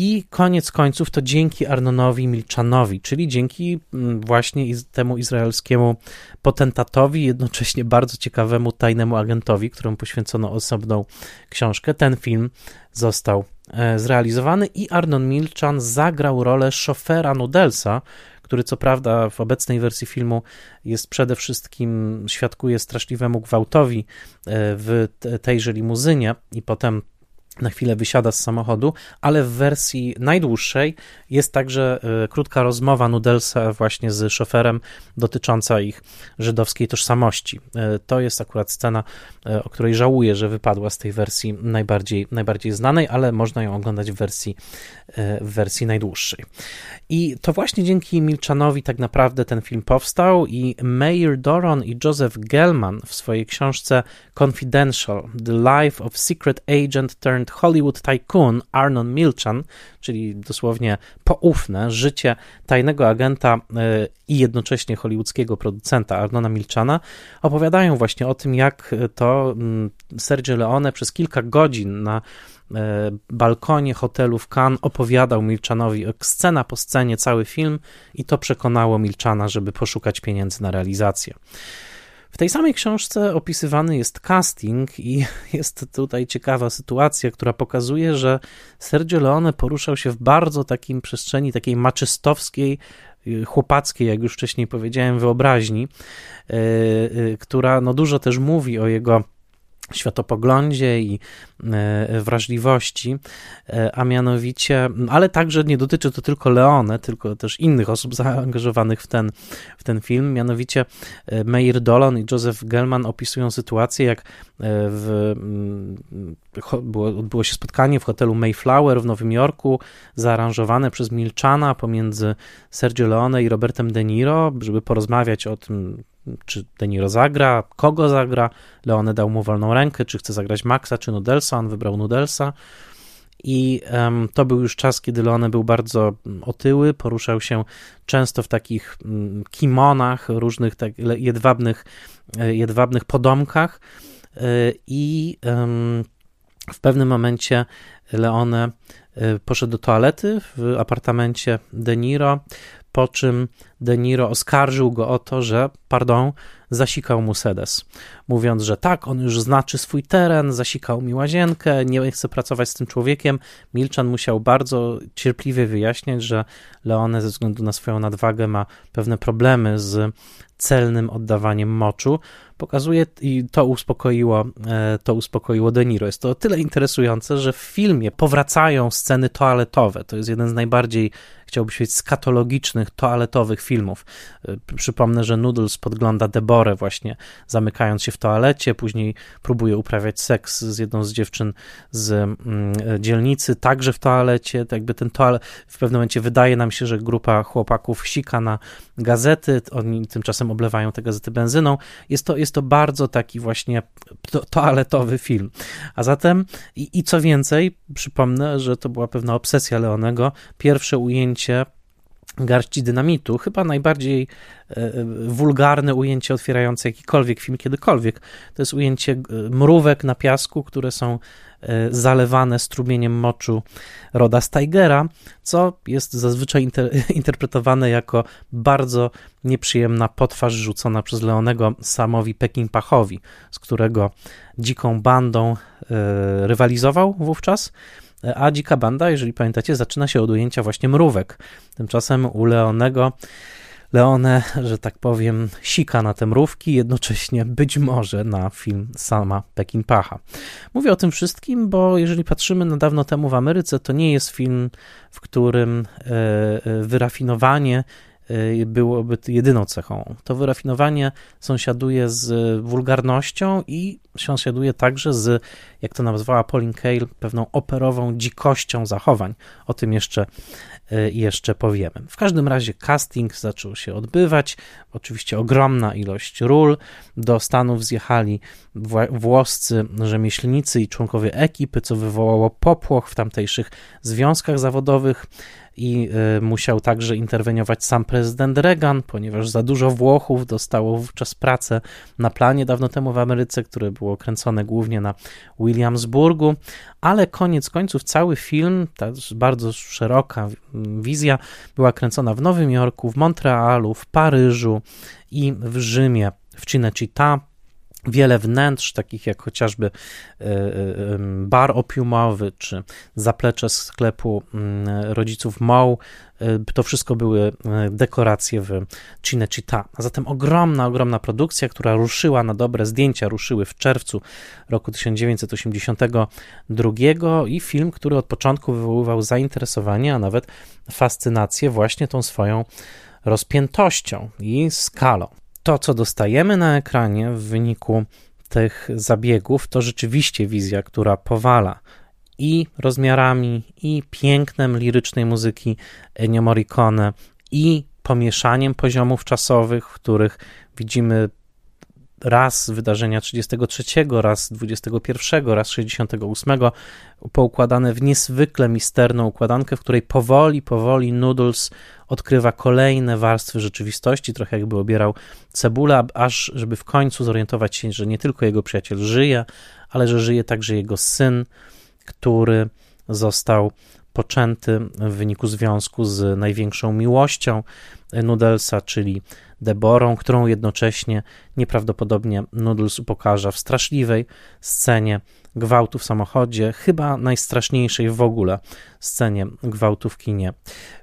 I koniec końców to dzięki Arnonowi Milczanowi, czyli dzięki mm, właśnie temu izraelskiemu potentatowi, jednocześnie bardzo ciekawemu tajnemu agentowi, któremu poświęcono osobną książkę, ten film został e, zrealizowany i Arnon Milczan zagrał rolę szofera Nudelsa, który co prawda w obecnej wersji filmu jest przede wszystkim, świadkuje straszliwemu gwałtowi e, w tejże limuzynie i potem na chwilę wysiada z samochodu, ale w wersji najdłuższej jest także e, krótka rozmowa Nudelsa właśnie z szoferem dotycząca ich żydowskiej tożsamości. E, to jest akurat scena, e, o której żałuję, że wypadła z tej wersji najbardziej, najbardziej znanej, ale można ją oglądać w wersji, w wersji najdłuższej. I to właśnie dzięki Milczanowi tak naprawdę ten film powstał i Meir Doron i Joseph Gelman w swojej książce Confidential: The Life of Secret Agent Turned Hollywood Tycoon Arnon Milchan, czyli dosłownie poufne życie tajnego agenta e, i jednocześnie hollywoodzkiego producenta Arnona Milchana, opowiadają właśnie o tym, jak to mm, Sergio Leone przez kilka godzin na e, balkonie hotelu w Cannes opowiadał Milczanowi scena po scenie cały film i to przekonało Milczana, żeby poszukać pieniędzy na realizację. W tej samej książce opisywany jest casting i jest tutaj ciekawa sytuacja, która pokazuje, że Sergio Leone poruszał się w bardzo takim przestrzeni takiej maczystowskiej, y, chłopackiej, jak już wcześniej powiedziałem, wyobraźni, yy, yy, która no dużo też mówi o jego światopoglądzie i e, wrażliwości, e, a mianowicie, ale także nie dotyczy to tylko Leone, tylko też innych osób zaangażowanych w ten, w ten film, mianowicie e, Meir Dolan i Joseph Gelman opisują sytuację, jak w, mm, było, odbyło się spotkanie w hotelu Mayflower w Nowym Jorku, zaaranżowane przez Milczana pomiędzy Sergio Leone i Robertem De Niro, żeby porozmawiać o tym, czy De Niro zagra, kogo zagra. Leone dał mu wolną rękę, czy chce zagrać Maxa, czy Nudelsa. On wybrał Nudelsa. I um, to był już czas, kiedy Leone był bardzo otyły, poruszał się często w takich um, kimonach, różnych tak, jedwabnych, e, jedwabnych podomkach. E, I um, w pewnym momencie Leone e, poszedł do toalety w apartamencie De Niro po czym De Niro oskarżył go o to, że, pardon, zasikał mu sedes, mówiąc, że tak, on już znaczy swój teren, zasikał mi łazienkę, nie chce pracować z tym człowiekiem. Milczan musiał bardzo cierpliwie wyjaśniać, że Leone ze względu na swoją nadwagę ma pewne problemy z celnym oddawaniem moczu, pokazuje i to uspokoiło, e, to uspokoiło De Niro. Jest to o tyle interesujące, że w filmie powracają sceny toaletowe. To jest jeden z najbardziej chciałby powiedzieć, skatologicznych, toaletowych filmów. Y, przypomnę, że Noodles podgląda Deborę właśnie zamykając się w toalecie, później próbuje uprawiać seks z jedną z dziewczyn z mm, dzielnicy, także w toalecie. Tak jakby ten toalet, w pewnym momencie wydaje nam się, że grupa chłopaków sika na gazety, oni tymczasem oblewają te gazety benzyną. Jest to, jest to bardzo taki właśnie to, toaletowy film. A zatem, i, i co więcej, przypomnę, że to była pewna obsesja Leonego. Pierwsze ujęcie garści dynamitu, chyba najbardziej e, e, wulgarne ujęcie otwierające jakikolwiek film kiedykolwiek. To jest ujęcie e, mrówek na piasku, które są zalewane strumieniem moczu Roda Steigera, co jest zazwyczaj inter interpretowane jako bardzo nieprzyjemna potwarz rzucona przez Leonego Samowi Pekinpachowi, z którego dziką bandą rywalizował wówczas a dzika banda, jeżeli pamiętacie, zaczyna się od ujęcia właśnie mrówek. Tymczasem u Leonego Leone, że tak powiem, sika na te mrówki, jednocześnie być może na film sama Pacha. Mówię o tym wszystkim, bo jeżeli patrzymy na dawno temu w Ameryce, to nie jest film, w którym e, e, wyrafinowanie byłoby jedyną cechą. To wyrafinowanie sąsiaduje z wulgarnością i sąsiaduje także z, jak to nazwała Pauline Kael, pewną operową dzikością zachowań. O tym jeszcze, y, jeszcze powiemy. W każdym razie casting zaczął się odbywać. Oczywiście ogromna ilość ról. Do Stanów zjechali włoscy rzemieślnicy i członkowie ekipy, co wywołało popłoch w tamtejszych związkach zawodowych i y, musiał także interweniować sam prezydent Reagan, ponieważ za dużo Włochów dostało wówczas pracę na planie dawno temu w Ameryce, które było kręcone głównie na Williamsburgu, ale koniec końców cały film, ta bardzo szeroka wizja, była kręcona w Nowym Jorku, w Montrealu, w Paryżu i w Rzymie, w Cinecittà, wiele wnętrz, takich jak chociażby e, e, bar opiumowy czy zaplecze sklepu mm, rodziców Moł. E, to wszystko były dekoracje w Cinecittà. A zatem ogromna, ogromna produkcja, która ruszyła na dobre zdjęcia, ruszyły w czerwcu roku 1982 i film, który od początku wywoływał zainteresowanie, a nawet fascynację właśnie tą swoją rozpiętością i skalą to, co dostajemy na ekranie w wyniku tych zabiegów, to rzeczywiście wizja, która powala i rozmiarami, i pięknem lirycznej muzyki Ennio Morricone, i pomieszaniem poziomów czasowych, w których widzimy raz wydarzenia 33, raz 21, raz 68, poukładane w niezwykle misterną układankę, w której powoli, powoli Noodles odkrywa kolejne warstwy rzeczywistości, trochę jakby obierał cebulę, aż żeby w końcu zorientować się, że nie tylko jego przyjaciel żyje, ale że żyje także jego syn, który został poczęty w wyniku związku z największą miłością Nudelsa, czyli Deborą, którą jednocześnie nieprawdopodobnie Noodles upokarza w straszliwej scenie gwałtu w samochodzie, chyba najstraszniejszej w ogóle scenie gwałtu w kinie,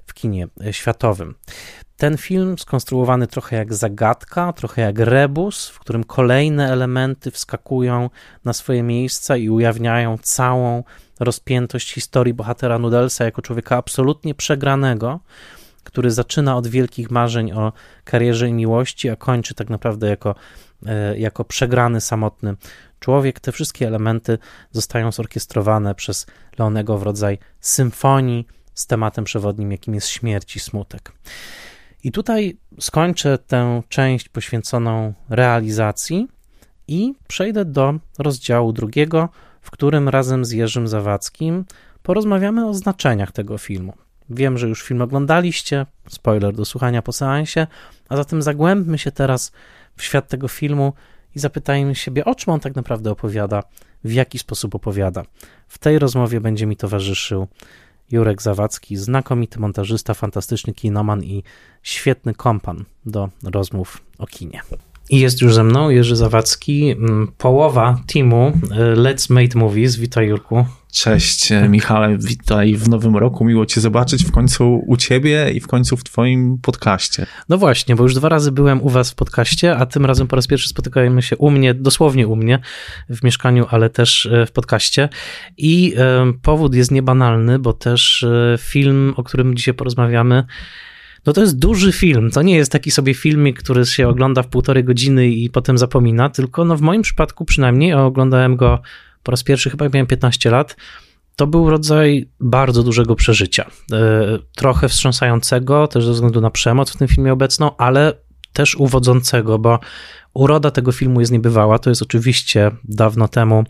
w kinie światowym. Ten film skonstruowany trochę jak zagadka, trochę jak rebus, w którym kolejne elementy wskakują na swoje miejsca i ujawniają całą rozpiętość historii bohatera Nudelsa jako człowieka absolutnie przegranego, który zaczyna od wielkich marzeń o karierze i miłości, a kończy tak naprawdę jako, e, jako przegrany, samotny człowiek. Te wszystkie elementy zostają zorkiestrowane przez Leonego w rodzaj symfonii z tematem przewodnim, jakim jest śmierć i smutek. I tutaj skończę tę część poświęconą realizacji i przejdę do rozdziału drugiego, w którym razem z Jerzym Zawadzkim porozmawiamy o znaczeniach tego filmu. Wiem, że już film oglądaliście, spoiler do słuchania po seansie, a zatem zagłębmy się teraz w świat tego filmu i zapytajmy siebie, o czym on tak naprawdę opowiada, w jaki sposób opowiada. W tej rozmowie będzie mi towarzyszył Jurek Zawadzki, znakomity montażysta, fantastyczny kinoman i świetny kompan do rozmów o kinie. I jest już ze mną Jerzy Zawadzki, mm, połowa teamu y, Let's Make Movies. Witaj Jurku. Cześć e, Michale, witaj w nowym roku, miło cię zobaczyć w końcu u ciebie i w końcu w twoim podcaście. No właśnie, bo już dwa razy byłem u was w podcaście, a tym razem po raz pierwszy spotykajemy się u mnie, dosłownie u mnie, w mieszkaniu, ale też e, w podcaście i powód jest niebanalny, bo też y, film, o którym dzisiaj porozmawiamy, no to jest duży film. To nie jest taki sobie filmik, który się ogląda w półtorej godziny i potem zapomina, tylko no w moim przypadku przynajmniej oglądałem go po raz pierwszy, chyba miałem 15 lat. To był rodzaj bardzo dużego przeżycia. E, trochę wstrząsającego, też ze względu na przemoc w tym filmie obecną, ale też uwodzącego, bo uroda tego filmu jest niebywała. To jest oczywiście dawno temu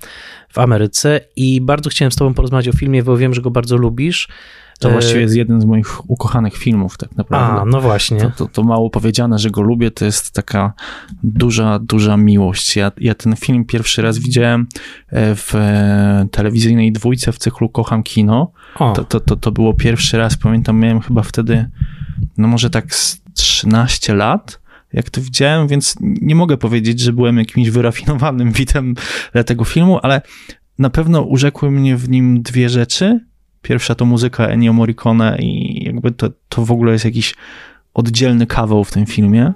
w Ameryce i bardzo chciałem z Tobą porozmawiać o filmie, bo wiem, że go bardzo lubisz. To właściwie jest jeden z moich ukochanych filmów, tak naprawdę. A, no właśnie. To, to, to, mało powiedziane, że go lubię, to jest taka duża, duża miłość. Ja, ja ten film pierwszy raz widziałem e, w e, telewizyjnej dwójce w cyklu Kocham Kino. To, to, to, to było pierwszy raz, pamiętam, miałem chyba wtedy, no może tak z 13 lat jak to widziałem, więc nie mogę powiedzieć, że byłem jakimś wyrafinowanym widzem tego filmu, ale na pewno urzekły mnie w nim dwie rzeczy. Pierwsza to muzyka Ennio Morricone i jakby to, to w ogóle jest jakiś oddzielny kawał w tym filmie.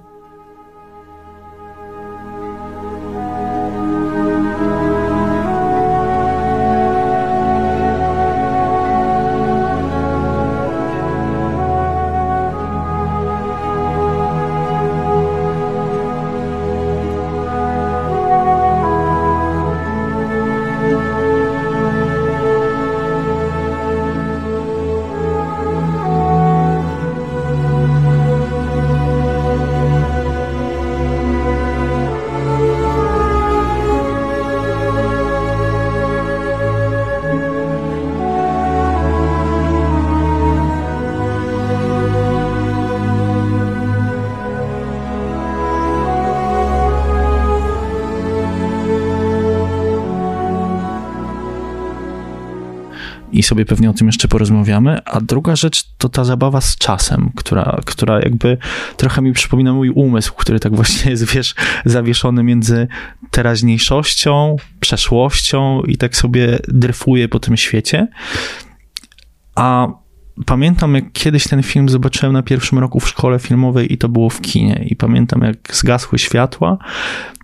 Sobie pewnie o tym jeszcze porozmawiamy. A druga rzecz to ta zabawa z czasem, która, która jakby trochę mi przypomina mój umysł, który tak właśnie jest, wiesz, zawieszony między teraźniejszością, przeszłością i tak sobie dryfuje po tym świecie. A pamiętam, jak kiedyś ten film zobaczyłem na pierwszym roku w szkole filmowej i to było w kinie. I pamiętam, jak zgasły światła,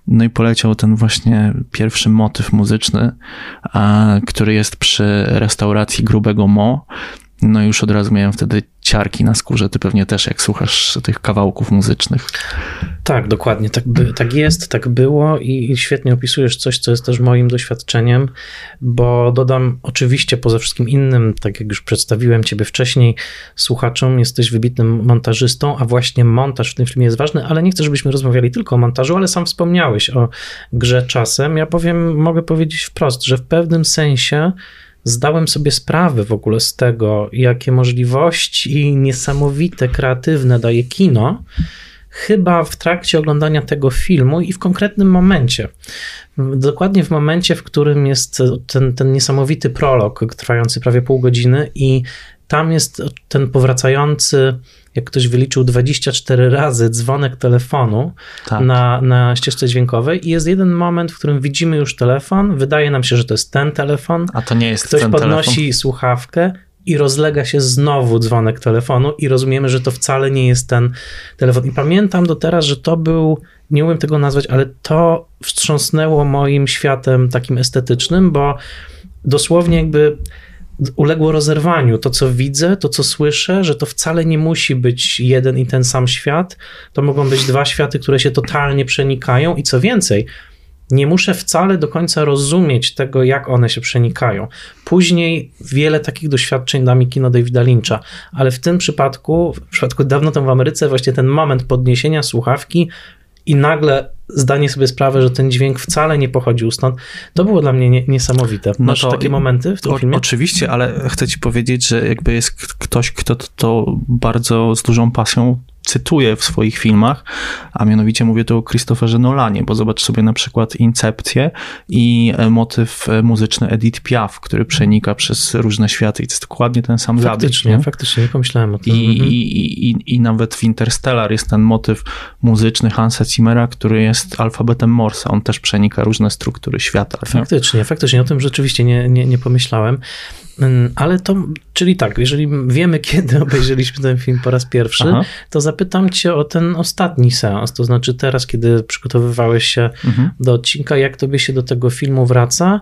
no i poleciał ten właśnie pierwszy motyw muzyczny, który jest przy restauracji Grubego Mo. No już od razu miałem wtedy ciarki na skórze. Ty pewnie też, jak słuchasz tych kawałków muzycznych. Tak, dokładnie. Tak, by, tak jest, tak było i, i świetnie opisujesz coś, co jest też moim doświadczeniem, bo dodam oczywiście poza wszystkim innym, tak jak już przedstawiłem ciebie wcześniej, słuchaczom, jesteś wybitnym montażystą, a właśnie montaż w tym filmie jest ważny, ale nie chcę, żebyśmy rozmawiali tylko o montażu, ale sam wspomniałeś o grze czasem. Ja powiem, mogę powiedzieć wprost, że w pewnym sensie zdałem sobie sprawę w ogóle z tego, jakie możliwości niesamowite, kreatywne daje kino, chyba w trakcie oglądania tego filmu i w konkretnym momencie. Dokładnie w momencie, w którym jest ten, ten niesamowity prolog, trwający prawie pół godziny, i tam jest ten powracający jak ktoś wyliczył 24 razy dzwonek telefonu tak. na, na ścieżce dźwiękowej i jest jeden moment, w którym widzimy już telefon, wydaje nam się, że to jest ten telefon. A to nie jest Ktoś ten podnosi telefon. słuchawkę i rozlega się znowu dzwonek telefonu i rozumiemy, że to wcale nie jest ten telefon. I pamiętam do teraz, że to był, nie umiem tego nazwać, ale to wstrząsnęło moim światem takim estetycznym, bo dosłownie jakby uległo rozerwaniu. To, co widzę, to, co słyszę, że to wcale nie musi być jeden i ten sam świat. To mogą być dwa światy, które się totalnie przenikają i co więcej, nie muszę wcale do końca rozumieć tego, jak one się przenikają. Później wiele takich doświadczeń da mi kino Davida Lyncha, ale w tym przypadku, w przypadku dawno temu w Ameryce, właśnie ten moment podniesienia słuchawki i nagle zdanie sobie sprawę, że ten dźwięk wcale nie pochodził stąd, to było dla mnie nie, niesamowite. No Masz no takie momenty w tym o, filmie? Oczywiście, ale chcę ci powiedzieć, że jakby jest ktoś, kto to, to bardzo z dużą pasją cytuję w swoich filmach, a mianowicie mówię tu o Christopherze Nolanie, bo zobacz sobie na przykład Incepcję i e, motyw e, muzyczny Edith Piaf, który przenika przez różne światy i to jest dokładnie ten sam faktycznie, zabieg. Faktycznie, nie pomyślałem o tym. I, mhm. i, i, I nawet w Interstellar jest ten motyw muzyczny Hansa Zimmera, który jest alfabetem Morsa. On też przenika różne struktury świata. Faktycznie, nie? faktycznie. O tym rzeczywiście nie, nie, nie pomyślałem. Mm, ale to, czyli tak, jeżeli wiemy, kiedy obejrzeliśmy ten film po raz pierwszy, Aha. to zapytam cię o ten ostatni seans, to znaczy teraz, kiedy przygotowywałeś się mhm. do odcinka, jak tobie się do tego filmu wraca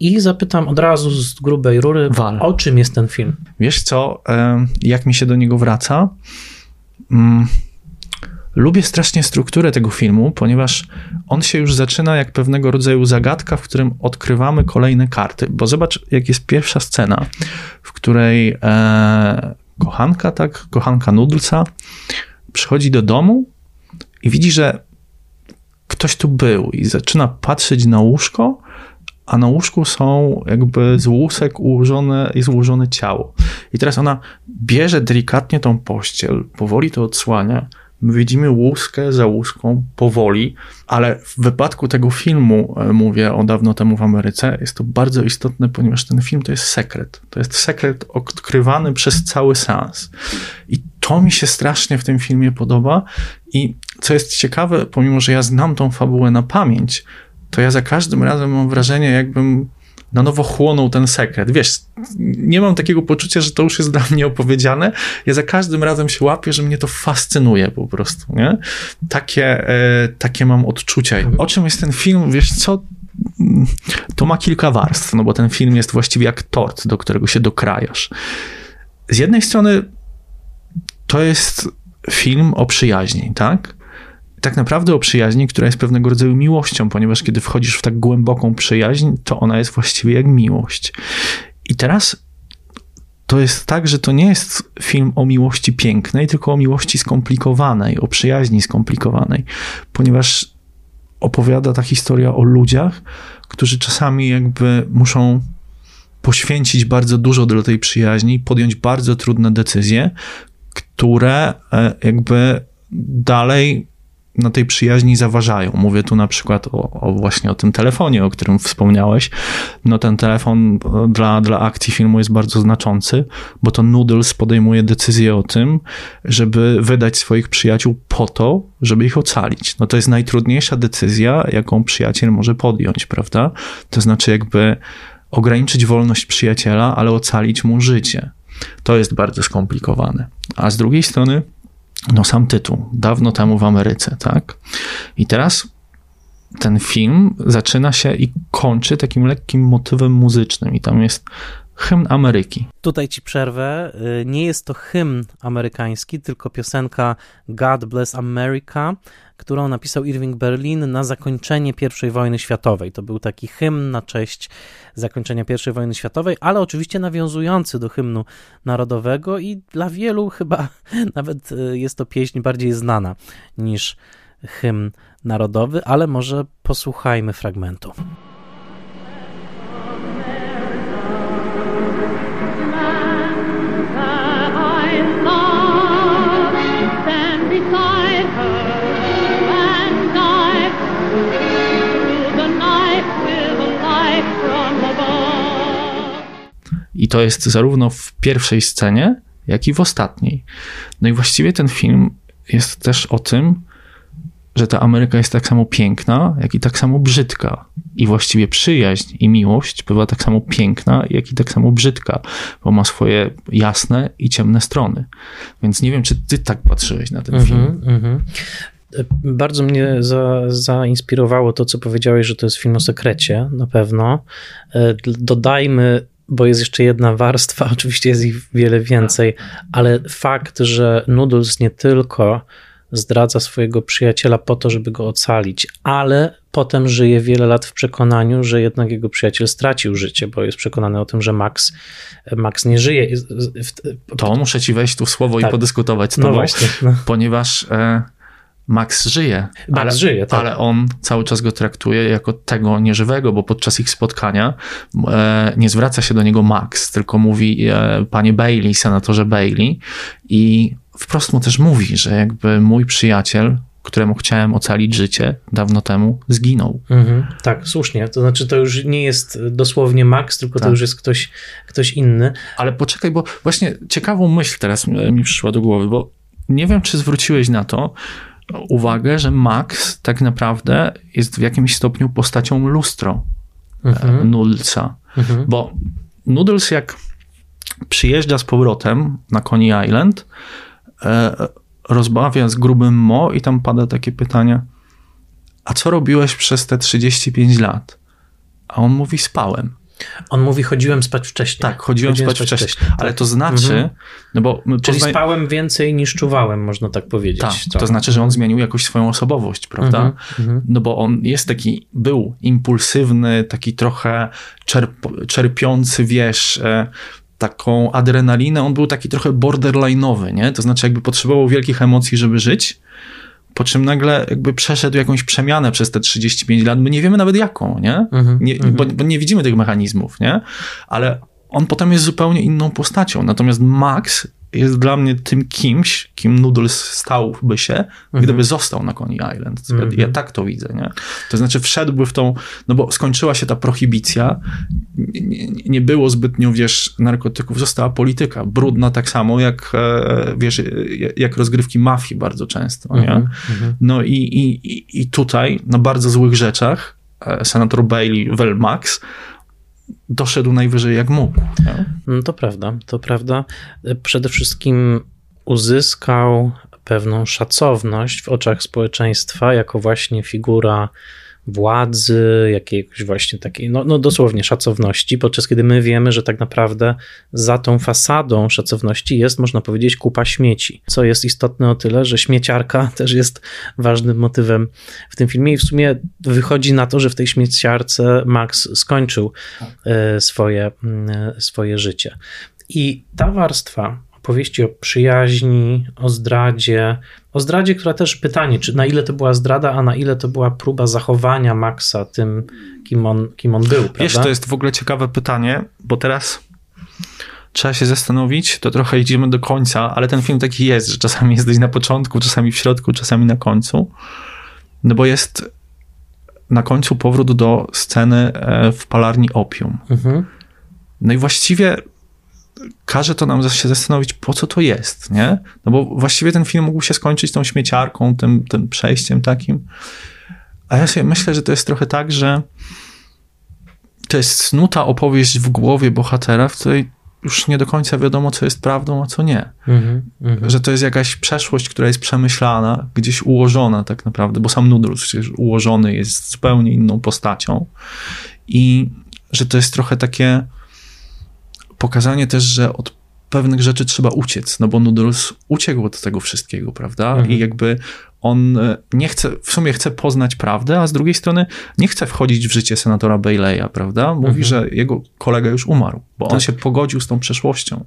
i zapytam od razu z grubej rury, Wal. o czym jest ten film? Wiesz co, jak mi się do niego wraca? Lubię strasznie strukturę tego filmu, ponieważ on się już zaczyna jak pewnego rodzaju zagadka, w którym odkrywamy kolejne karty. Bo zobacz, jak jest pierwsza scena, w której e, kochanka, tak, kochanka Nudlca przychodzi do domu i widzi, że ktoś tu był i zaczyna patrzeć na łóżko, a na łóżku są jakby z łusek ułożone, jest ułożone ciało. I teraz ona bierze delikatnie tą pościel, powoli to odsłania, widzimy łuskę za łuską powoli, ale w wypadku tego filmu, e, mówię o dawno temu w Ameryce, jest to bardzo istotne, ponieważ ten film to jest sekret. To jest sekret odkrywany przez cały seans. I to mi się strasznie w tym filmie podoba. I co jest ciekawe, pomimo że ja znam tą fabułę na pamięć, to ja za każdym razem mam wrażenie, jakbym na nowo chłonął ten sekret. Wiesz, nie mam takiego poczucia, że to już jest dla mnie opowiedziane. Ja za każdym razem się łapię, że mnie to fascynuje po prostu, nie? Takie, e, takie mam odczucia. O czym jest ten film? Wiesz co? To ma kilka warstw, no bo ten film jest właściwie jak tort, do którego się dokrajasz. Z jednej strony to jest film o przyjaźni, tak? Tak naprawdę o przyjaźni, która jest pewnego rodzaju miłością, ponieważ kiedy wchodzisz w tak głęboką przyjaźń, to ona jest właściwie jak miłość. I teraz to jest tak, że to nie jest film o miłości pięknej, tylko o miłości skomplikowanej, o przyjaźni skomplikowanej, ponieważ opowiada ta historia o ludziach, którzy czasami jakby muszą poświęcić bardzo dużo do tej przyjaźni, podjąć bardzo trudne decyzje, które e, jakby dalej na tej przyjaźni zaważają. Mówię tu na przykład o, o, właśnie o tym telefonie, o którym wspomniałeś. No ten telefon dla, dla akcji filmu jest bardzo znaczący, bo to Noodles podejmuje decyzję o tym, żeby wydać swoich przyjaciół po to, żeby ich ocalić. No to jest najtrudniejsza decyzja, jaką przyjaciel może podjąć, prawda? To znaczy jakby ograniczyć wolność przyjaciela, ale ocalić mu życie. To jest bardzo skomplikowane. A z drugiej strony no sam tytuł, dawno temu w Ameryce, tak? I teraz ten film zaczyna się i kończy takim lekkim motywem muzycznym i tam jest hymn Ameryki. Tutaj ci przerwę. Y, nie jest to hymn amerykański, tylko piosenka God Bless America, którą napisał Irving Berlin na zakończenie I wojny światowej. To był taki hymn na cześć zakończenia I wojny światowej, ale oczywiście nawiązujący do hymnu narodowego i dla wielu chyba nawet y, jest to pieśń bardziej znana niż hymn narodowy, ale może posłuchajmy fragmentu. I to jest zarówno w pierwszej scenie, jak i w ostatniej. No i właściwie ten film jest też o tym, że ta Ameryka jest tak samo piękna, jak i tak samo brzydka. I właściwie przyjaźń i miłość bywa tak samo piękna, jak i tak samo brzydka, bo ma swoje jasne i ciemne strony. Więc nie wiem, czy ty tak patrzyłeś na ten mm -hmm, film. Mm -hmm. Bardzo mnie za, zainspirowało to, co powiedziałeś, że to jest film o sekrecie, na pewno. E, dodajmy bo jest jeszcze jedna warstwa, oczywiście jest ich wiele więcej, ale fakt, że Noodles nie tylko zdradza swojego przyjaciela po to, żeby go ocalić, ale potem żyje wiele lat w przekonaniu, że jednak jego przyjaciel stracił życie, bo jest przekonany o tym, że Max, Max nie żyje. To muszę ci wejść tu w słowo tak. i podyskutować z no tobą, no właśnie, no. ponieważ e, Max żyje. Max ale, żyje, tak. Ale on cały czas go traktuje jako tego nieżywego, bo podczas ich spotkania e, nie zwraca się do niego Max, tylko mówi e, panie Bailey, senatorze Bailey i wprost mu też mówi, że jakby mój przyjaciel, któremu chciałem ocalić życie dawno temu, zginął. Mhm, tak, słusznie. To znaczy, to już nie jest dosłownie Max, tylko Tak. to już jest ktoś, ktoś inny. Ale poczekaj, bo właśnie ciekawą myśl teraz mi mi przyszła do głowy, bo nie wiem, czy zwróciłeś na to uwagę, że Max tak naprawdę jest w jakimś stopniu postacią lustro Mhm, Nulsa. mhm. Bo Noodles jak przyjeżdża z powrotem na Coney Island, e, rozmawia z grubym Mo i tam pada takie pytanie, a co robiłeś przez te 35 lat? A on mówi, spałem. On mówi, chodziłem spać wcześniej. Tak, chodziłem, spać, wcześniej. Ale tak. to znaczy, Mhm. no bo Czyli pozna- spałem więcej niż czuwałem, można tak powiedzieć. Tak, trochę. to znaczy, że on zmienił jakoś swoją osobowość, prawda? Mhm, mhm. No bo on jest taki, był impulsywny, taki trochę czerp, czerpiący, wiesz, e, taką adrenalinę. On był taki trochę borderline'owy, nie? To znaczy jakby potrzebował wielkich emocji, żeby żyć, po czym nagle jakby przeszedł jakąś przemianę przez te 35 lat. My nie wiemy nawet jaką, nie? Mhm, nie mhm. bo, bo nie widzimy tych mechanizmów, nie? Ale on potem jest zupełnie inną postacią. Natomiast Max jest dla mnie tym kimś, kim Noodles stałby się, gdyby został na Coney Island. Mhm. Ja tak to widzę, nie? To znaczy wszedłby w tą, no bo skończyła się ta prohibicja, nie, nie, było zbytnio, wiesz, narkotyków, została polityka, brudna tak samo jak, e, wiesz, e, jak rozgrywki mafii bardzo często, nie? Mhm, mhm. No i, i, i- tutaj na bardzo złych rzeczach e, senator Bailey, well Max, doszedł najwyżej jak mógł. No to prawda, to prawda. Przede wszystkim uzyskał pewną szacowność w oczach społeczeństwa jako właśnie figura władzy, jakiejś właśnie takiej, no, no dosłownie szacowności, podczas kiedy my wiemy, że tak naprawdę za tą fasadą szacowności jest, można powiedzieć, kupa śmieci, co jest istotne o tyle, że śmieciarka też jest ważnym motywem w tym filmie i w sumie wychodzi na to, że w tej śmieciarce Max skończył e, swoje, mm, swoje życie. I ta warstwa opowieści o przyjaźni, o zdradzie, o zdradzie, która też pytanie, czy na ile to była zdrada, a na ile to była próba zachowania Maxa tym, kim on, kim on był, prawda? Wiesz, to jest w ogóle ciekawe pytanie, bo teraz trzeba się zastanowić, to trochę idziemy do końca, ale ten film taki jest, że czasami jesteś na początku, czasami w środku, czasami na końcu. No bo jest na końcu powrót do sceny e, w palarni opium. Mhm. No i właściwie każe to nam się zastanowić, po co to jest, nie? No bo właściwie ten film mógł się skończyć tą śmieciarką, tym, tym przejściem takim. A ja sobie myślę, że to jest trochę tak, że to jest snuta opowieść w głowie bohatera, w której już nie do końca wiadomo, co jest prawdą, a co nie. Mhm. Mhm. Że to jest jakaś przeszłość, która jest przemyślana, gdzieś ułożona tak naprawdę, bo sam Noodles przecież ułożony jest zupełnie inną postacią. I że to jest trochę takie pokazanie też, że od pewnych rzeczy trzeba uciec, no bo Noodles uciekł od tego wszystkiego, prawda? Mhm. I jakby on e, nie chce, w sumie chce poznać prawdę, a z drugiej strony nie chce wchodzić w życie senatora Baileya, prawda? Mówi, Mhm. że jego kolega już umarł, bo on Tak. się pogodził z tą przeszłością.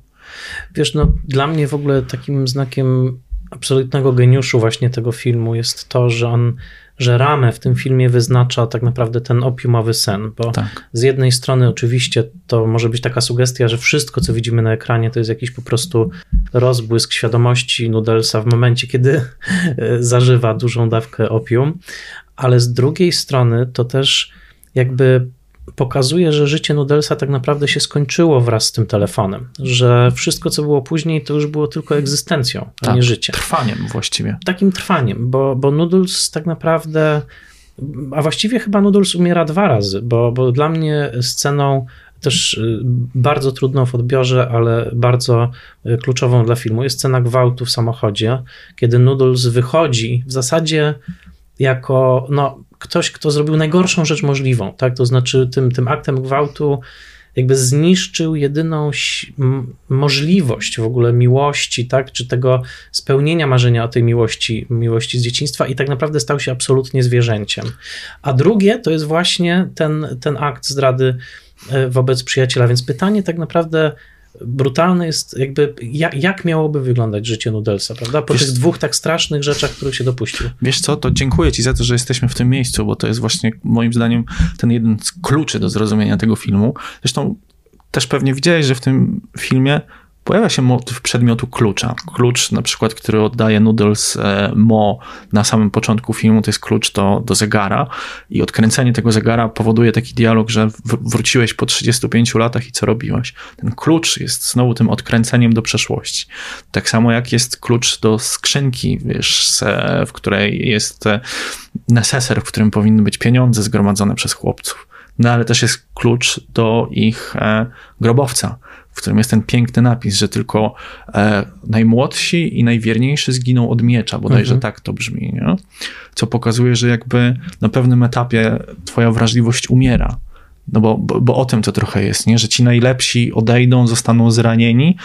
Wiesz, no dla mnie w ogóle takim znakiem absolutnego geniuszu właśnie tego filmu jest to, że on, że ramę w tym filmie wyznacza tak naprawdę ten opiumowy sen, bo Tak. z jednej strony oczywiście to może być taka sugestia, że wszystko, co widzimy na ekranie, to jest jakiś po prostu rozbłysk świadomości Nudelsa w momencie, kiedy e, zażywa dużą dawkę opium, ale z drugiej strony to też jakby pokazuje, że życie Nudelsa tak naprawdę się skończyło wraz z tym telefonem, że wszystko, co było później, to już było tylko egzystencją, a Tak. nie życiem Trwaniem właściwie. takim trwaniem, bo, bo Noodles tak naprawdę, a właściwie chyba Noodles umiera dwa razy, bo, bo dla mnie sceną też y, bardzo trudną w odbiorze, ale bardzo y, kluczową dla filmu jest scena gwałtu w samochodzie, kiedy Noodles wychodzi w zasadzie jako no, ktoś, kto zrobił najgorszą rzecz możliwą, tak? To znaczy tym, tym aktem gwałtu jakby zniszczył jedyną możliwość w ogóle miłości, tak, czy tego spełnienia marzenia o tej miłości, miłości z dzieciństwa i tak naprawdę stał się absolutnie zwierzęciem. A drugie to jest właśnie ten, ten akt zdrady e, wobec przyjaciela, więc pytanie tak naprawdę brutalne jest jakby, jak, jak miałoby wyglądać życie Nudelsa, prawda, po Wiesz- tych dwóch tak strasznych rzeczach, których się dopuścił. Wiesz co, to dziękuję ci za to, że jesteśmy w tym miejscu, bo to jest właśnie moim zdaniem ten jeden z kluczy do zrozumienia tego filmu. Zresztą też pewnie widziałeś, że w tym filmie pojawia się motyw przedmiotu klucza. Klucz na przykład, który oddaje Noodles e, Mo na samym początku filmu, to jest klucz do, do zegara i odkręcenie tego zegara powoduje taki dialog, że wróciłeś po 35 latach i co robiłeś? Ten klucz jest znowu tym odkręceniem do przeszłości. Tak samo jak jest klucz do skrzynki, wiesz, w której jest e, neseser, w którym powinny być pieniądze zgromadzone przez chłopców. No ale też jest klucz do ich e, grobowca, w którym jest ten piękny napis, że tylko e, najmłodsi i najwierniejsi zginą od miecza, bodajże mhm. tak to brzmi, nie? co pokazuje, że jakby na pewnym etapie twoja wrażliwość umiera. No bo, bo, bo o tym to trochę jest, nie? że ci najlepsi odejdą, zostaną zranieni,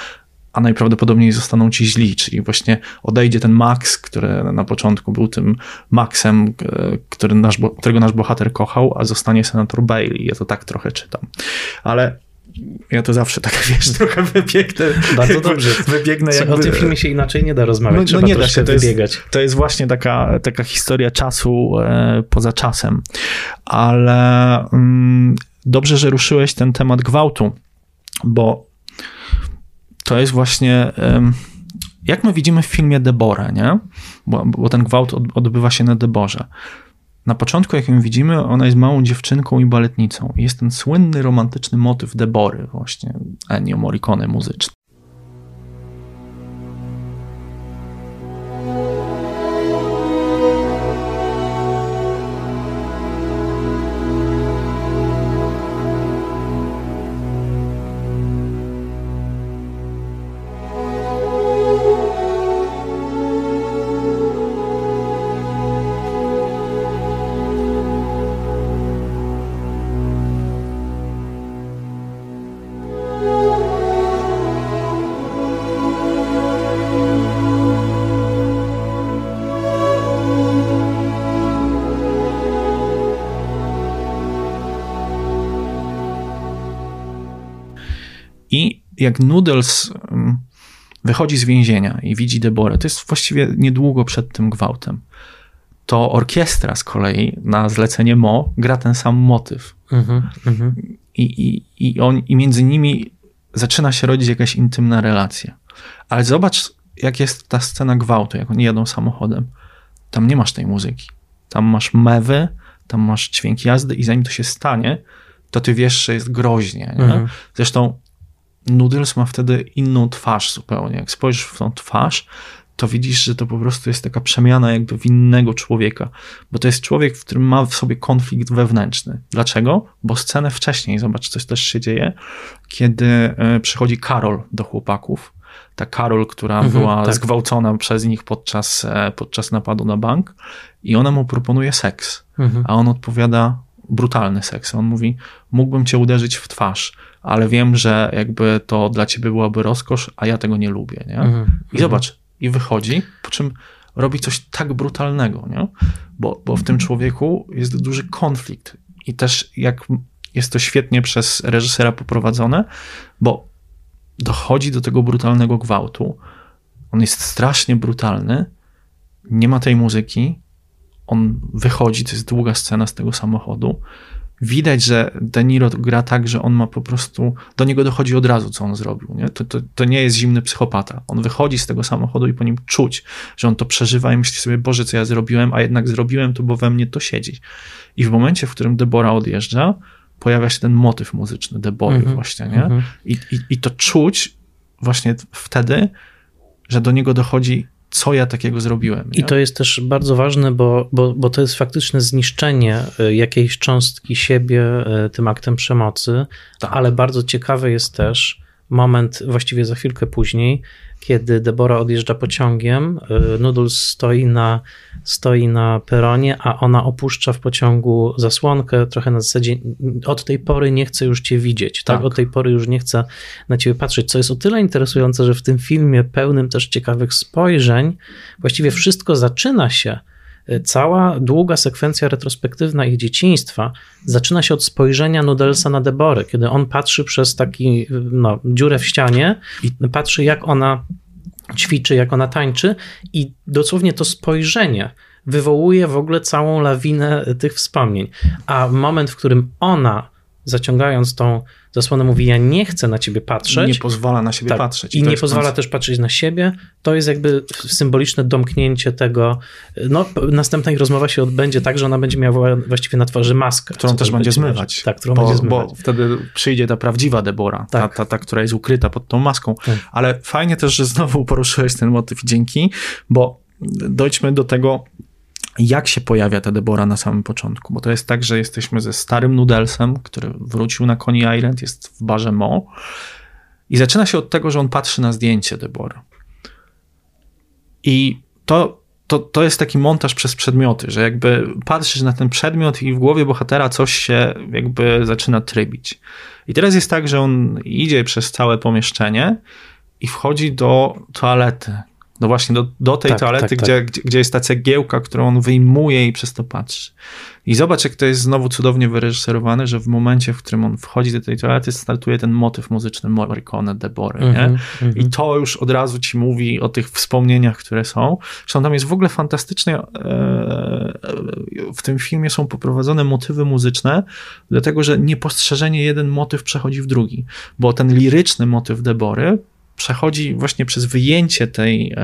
a najprawdopodobniej zostaną ci źli, czyli właśnie odejdzie ten Max, który na początku był tym Maxem, e, który nasz, którego nasz bohater kochał, a zostanie senator Bailey. Ja to tak trochę czytam. Ale ja to zawsze tak, wiesz, trochę wybiegnę. Bardzo dobrze. Wybiegnę jakby... O tym filmie się inaczej nie da rozmawiać, no, no nie da się, to jest, to jest właśnie taka, taka historia czasu e, poza czasem. Ale mm, dobrze, że ruszyłeś ten temat gwałtu, bo to jest właśnie, jak my widzimy w filmie Deborah, nie? Bo, bo ten gwałt odbywa się na Deborze. Na początku, jak ją widzimy, ona jest małą dziewczynką i baletnicą. Jest ten słynny, romantyczny motyw Debory, właśnie Ennio Morricone muzyczny. Jak Noodles wychodzi z więzienia i widzi Deborę, to jest właściwie niedługo przed tym gwałtem, to orkiestra z kolei na zlecenie Mo gra ten sam motyw. Mm -hmm. I, i, i, on, I między nimi zaczyna się rodzić jakaś intymna relacja. Ale zobacz, jak jest ta scena gwałtu, jak oni jadą samochodem. Tam nie masz tej muzyki. Tam masz mewy, tam masz dźwięk jazdy i zanim to się stanie, to ty wiesz, że jest groźnie. Mhm. Zresztą Noodles ma wtedy inną twarz zupełnie. Jak spojrzysz w tą twarz, to widzisz, że to po prostu jest taka przemiana jakby w innego człowieka, bo to jest człowiek, w którym ma w sobie konflikt wewnętrzny. Dlaczego? Bo scenę wcześniej, zobacz, coś też się dzieje, kiedy e, przychodzi Karol do chłopaków, ta Karol, która mhm, była tak. zgwałcona przez nich podczas, e, podczas napadu na bank i ona mu proponuje seks, mhm. a on odpowiada brutalny seks. On mówi, mógłbym cię uderzyć w twarz, ale wiem, że jakby to dla ciebie byłaby rozkosz, a ja tego nie lubię, nie? Mm -hmm. I zobacz, i wychodzi, po czym robi coś tak brutalnego, nie? Bo, bo w tym człowieku jest duży konflikt i też jak jest to świetnie przez reżysera poprowadzone, bo dochodzi do tego brutalnego gwałtu, on jest strasznie brutalny, nie ma tej muzyki, on wychodzi, to jest długa scena z tego samochodu, widać, że De Niro gra tak, że on ma po prostu, do niego dochodzi od razu, co on zrobił. Nie? To, to, to nie jest zimny psychopata. On wychodzi z tego samochodu i po nim czuć, że on to przeżywa i myśli sobie, Boże, co ja zrobiłem, a jednak zrobiłem to, bo we mnie to siedzi. I w momencie, w którym Debora odjeżdża, pojawia się ten motyw muzyczny Debory mm -hmm, właśnie, nie? Mm -hmm. I, i, I to czuć właśnie wtedy, że do niego dochodzi co ja takiego zrobiłem. Nie? I to jest też bardzo ważne, bo, bo, bo to jest faktyczne zniszczenie e, jakiejś cząstki siebie e, tym aktem przemocy, tak. ale bardzo ciekawe jest też moment, właściwie za chwilkę później, kiedy Debora odjeżdża pociągiem, y, Noodles stoi na, stoi na peronie, a ona opuszcza w pociągu zasłonkę, trochę na zasadzie od tej pory nie chcę już cię widzieć, tak? tak? Od tej pory już nie chcę na ciebie patrzeć, co jest o tyle interesujące, że w tym filmie pełnym też ciekawych spojrzeń, właściwie wszystko zaczyna się cała długa sekwencja retrospektywna ich dzieciństwa zaczyna się od spojrzenia Nudelsa na Deborę, kiedy on patrzy przez taki no, dziurę w ścianie patrzy jak ona ćwiczy, jak ona tańczy i dosłownie to spojrzenie wywołuje w ogóle całą lawinę tych wspomnień. A moment, w którym ona zaciągając tą zasłonę, mówi: Ja nie chcę na ciebie patrzeć. Nie pozwala na siebie tak, patrzeć. I, I nie pozwala też patrzeć na siebie. To jest jakby symboliczne domknięcie tego. No, następna ich rozmowa się odbędzie tak, że ona będzie miała właściwie na twarzy maskę. Którą też będzie zmywać. Tak, którą bo, będzie zmywać. Bo wtedy przyjdzie ta prawdziwa Debora, tak. ta, ta, ta, która jest ukryta pod tą maską. Tak. Ale fajnie też, że znowu poruszyłeś ten motyw dzięki, bo dojdźmy do tego, jak się pojawia ta Debora na samym początku, bo to jest tak, że jesteśmy ze starym Nudelsem, który wrócił na Coney Island, jest w barze Mo i zaczyna się od tego, że on patrzy na zdjęcie Debory. I to, to, to jest taki montaż przez przedmioty, że jakby patrzysz na ten przedmiot i w głowie bohatera coś się jakby zaczyna trybić. I teraz jest tak, że on idzie przez całe pomieszczenie i wchodzi do toalety, no właśnie do, do tej tak, toalety, tak, gdzie, tak. Gdzie, gdzie jest ta cegiełka, którą on wyjmuje i przez to patrzy. I zobacz, jak to jest znowu cudownie wyreżyserowane, że w momencie, w którym on wchodzi do tej toalety, startuje ten motyw muzyczny Morricone, Debory, mm -hmm, nie? -hmm. I to już od razu ci mówi o tych wspomnieniach, które są. Zresztą tam jest w ogóle fantastycznie, e, w tym filmie są poprowadzone motywy muzyczne, dlatego, że niepostrzeżenie jeden motyw przechodzi w drugi, bo ten liryczny motyw Debory przechodzi właśnie przez wyjęcie tej,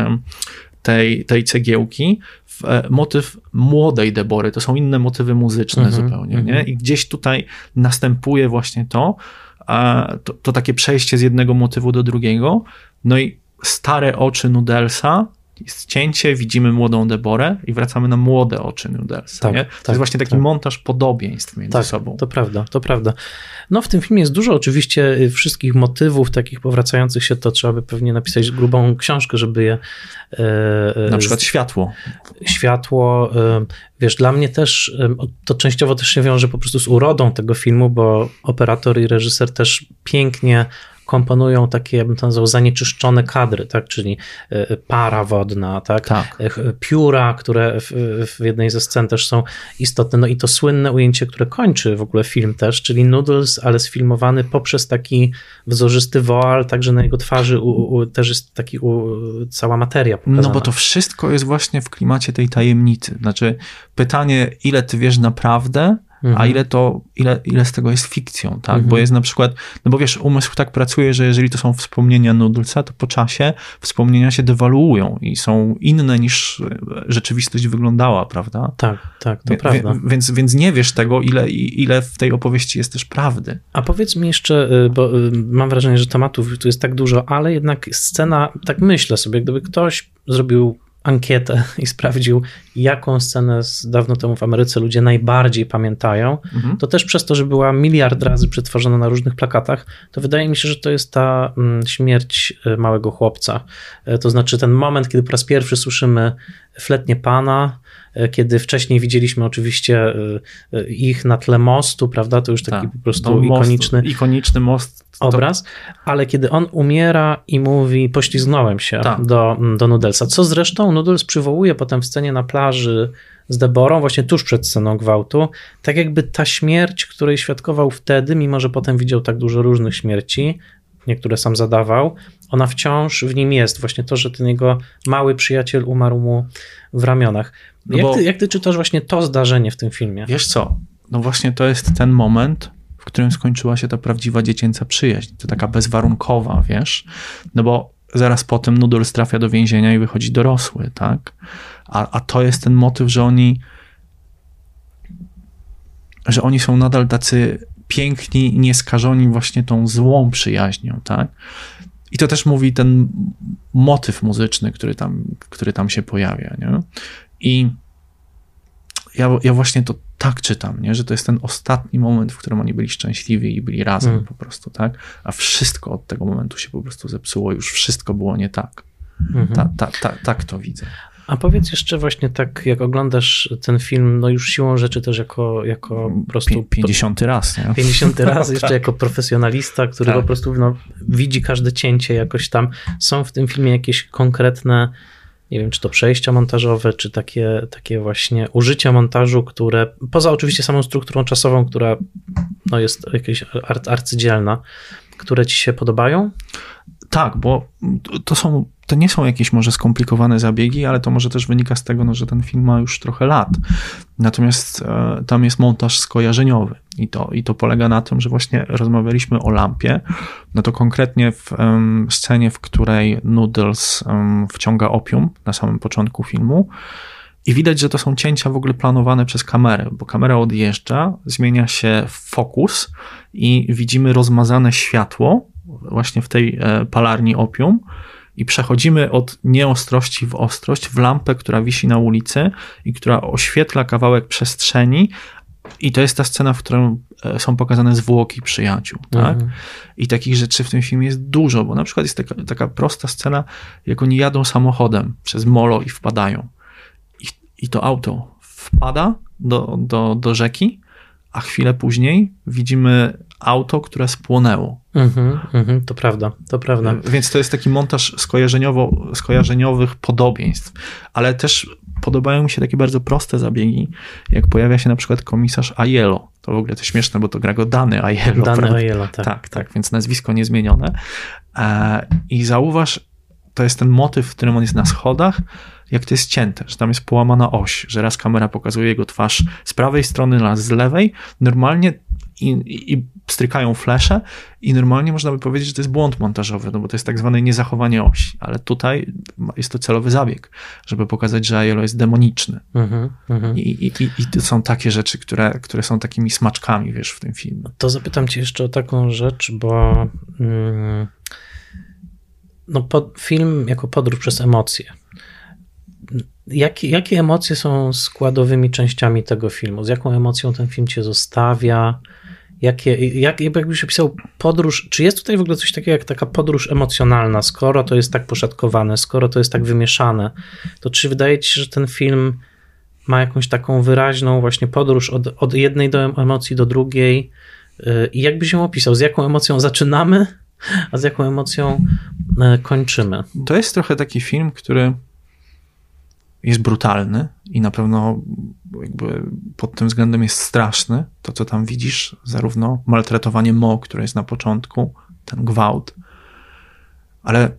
tej, tej cegiełki w e, motyw młodej Debory. To są inne motywy muzyczne -hmm, zupełnie. Nie? I gdzieś tutaj następuje właśnie to, to, to takie przejście z jednego motywu do drugiego. No i stare oczy Nudelsa jest cięcie, widzimy młodą Deborę i wracamy na młode oczy Nudelsa. Tak, to tak, jest właśnie taki tak. montaż podobieństw między tak, sobą. To prawda, to prawda. No w tym filmie jest dużo oczywiście y, wszystkich motywów takich powracających się, to trzeba by pewnie napisać grubą książkę, żeby je... E, na przykład światło. Światło, e, wiesz, dla mnie też to częściowo też się wiąże po prostu z urodą tego filmu, bo operator i reżyser też pięknie komponują takie, ja bym to nazwał, zanieczyszczone kadry, tak? czyli e, para wodna, tak? tak. E, pióra, które w, w, jednej ze scen też są istotne. No i to słynne ujęcie, które kończy w ogóle film też, czyli Noodles, ale sfilmowany poprzez taki wzorzysty woal, także na jego twarzy u, u, też jest taki u, cała materia pokazana. No bo to wszystko jest właśnie w klimacie tej tajemnicy. Znaczy pytanie, ile ty wiesz naprawdę, Mhm. A ile to, ile, ile z tego jest fikcją, tak? Mhm. Bo jest na przykład, no bo wiesz, umysł tak pracuje, że jeżeli to są wspomnienia Nudlca, to po czasie wspomnienia się dewaluują i są inne niż rzeczywistość wyglądała, prawda? Tak, tak, to prawda. Więc, więc nie wiesz tego, ile, ile w tej opowieści jest też prawdy. A powiedz mi jeszcze, y, bo y, mam wrażenie, że tematów tu jest tak dużo, ale jednak scena, tak myślę sobie, gdyby ktoś zrobił ankietę i sprawdził, jaką scenę z dawno temu w Ameryce ludzie najbardziej pamiętają, mhm. to też przez to, że była miliard razy przetworzona na różnych plakatach, to wydaje mi się, że to jest ta mm, śmierć e, małego chłopca. E, to znaczy ten moment, kiedy po raz pierwszy słyszymy fletnie pana, kiedy wcześniej widzieliśmy oczywiście e, e, ich na tle mostu, prawda? To już taki tak, po prostu ikoniczny, most, ikoniczny most. Obraz, to... ale kiedy on umiera i mówi, poślizgnąłem się tak. do, do Nudelsa, co zresztą Nudels przywołuje potem w scenie na plaży z Deborą, właśnie tuż przed sceną gwałtu, tak jakby ta śmierć, której świadkował wtedy, mimo że potem widział tak dużo różnych śmierci, niektóre sam zadawał, ona wciąż w nim jest. Właśnie to, że ten jego mały przyjaciel umarł mu w ramionach. No jak, bo, ty, jak ty czytasz właśnie to zdarzenie w tym filmie? Wiesz co, no właśnie to jest ten moment, w którym skończyła się ta prawdziwa dziecięca przyjaźń. To taka bezwarunkowa, wiesz? No bo zaraz potem Noodles trafia do więzienia i wychodzi dorosły, tak? A, a to jest ten motyw, że oni że oni są nadal tacy piękni i nieskażoni właśnie tą złą przyjaźnią, tak? I to też mówi ten motyw muzyczny, który tam, który tam się pojawia, nie? I ja, ja właśnie to tak czytam, nie? że to jest ten ostatni moment, w którym oni byli szczęśliwi i byli razem mm. po prostu, tak? A wszystko od tego momentu się po prostu zepsuło, już wszystko było nie tak. Mm -hmm. ta, ta, ta, tak to widzę. A powiedz jeszcze właśnie tak, jak oglądasz ten film, no już siłą rzeczy też jako, jako po prostu... 50 raz, nie? 50 raz, jeszcze tak. jako profesjonalista, który tak. po prostu no, widzi każde cięcie jakoś tam. Są w tym filmie jakieś konkretne nie wiem, czy to przejścia montażowe, czy takie, takie właśnie użycia montażu, które poza oczywiście samą strukturą czasową, która no, jest jakaś arcydzielna, które ci się podobają? Tak, bo to są to nie są jakieś może skomplikowane zabiegi, ale to może też wynika z tego, no, że ten film ma już trochę lat. Natomiast e, tam jest montaż skojarzeniowy i to, i to polega na tym, że właśnie rozmawialiśmy o lampie, no to konkretnie w um, scenie, w której Noodles um, wciąga opium na samym początku filmu, i widać, że to są cięcia w ogóle planowane przez kamerę, bo kamera odjeżdża, zmienia się fokus i widzimy rozmazane światło właśnie w tej e, palarni opium i przechodzimy od nieostrości w ostrość w lampę, która wisi na ulicy i która oświetla kawałek przestrzeni. I to jest ta scena, w której są pokazane zwłoki przyjaciół. Tak? Mhm. I takich rzeczy w tym filmie jest dużo, bo na przykład jest taka, taka prosta scena, jak oni jadą samochodem przez molo i wpadają. I, i to auto wpada do, do, do rzeki, a chwilę później widzimy auto, które spłonęło. Mm-hmm, mm-hmm, to prawda, to prawda. Więc to jest taki montaż skojarzeniowo, skojarzeniowych podobieństw, ale też podobają mi się takie bardzo proste zabiegi, jak pojawia się na przykład komisarz Aiello. To w ogóle to śmieszne, bo to gra go Dany Aiello. Dany Aiello, tak. Tak, tak, tak, więc nazwisko niezmienione. E, I zauważ, to jest ten motyw, w którym on jest na schodach, jak to jest cięte, że tam jest połamana oś, że raz kamera pokazuje jego twarz z prawej strony, raz z lewej. Normalnie i, i strykają flesze i normalnie można by powiedzieć, że to jest błąd montażowy, no bo to jest tak zwane niezachowanie osi, ale tutaj jest to celowy zabieg, żeby pokazać, że Aiello jest demoniczny. Mm -hmm. I, i, I, to są takie rzeczy, które, które są takimi smaczkami, wiesz, w tym filmie. To zapytam cię jeszcze o taką rzecz, bo mm, no, pod, film jako podróż przez emocje. Jakie, jakie emocje są składowymi częściami tego filmu? Z jaką emocją ten film cię zostawia? Jakie, jak, jakbyś opisał podróż, czy jest tutaj w ogóle coś takiego jak taka podróż emocjonalna, skoro to jest tak poszatkowane, skoro to jest tak wymieszane, to czy wydaje ci się, że ten film ma jakąś taką wyraźną właśnie podróż od, od jednej do emocji do drugiej y, i jakbyś ją opisał, z jaką emocją zaczynamy, a z jaką emocją y, kończymy? To jest trochę taki film, który jest brutalny i na pewno jakby pod tym względem jest straszny. To, co tam widzisz, zarówno maltretowanie Mo, które jest na początku, ten gwałt, ale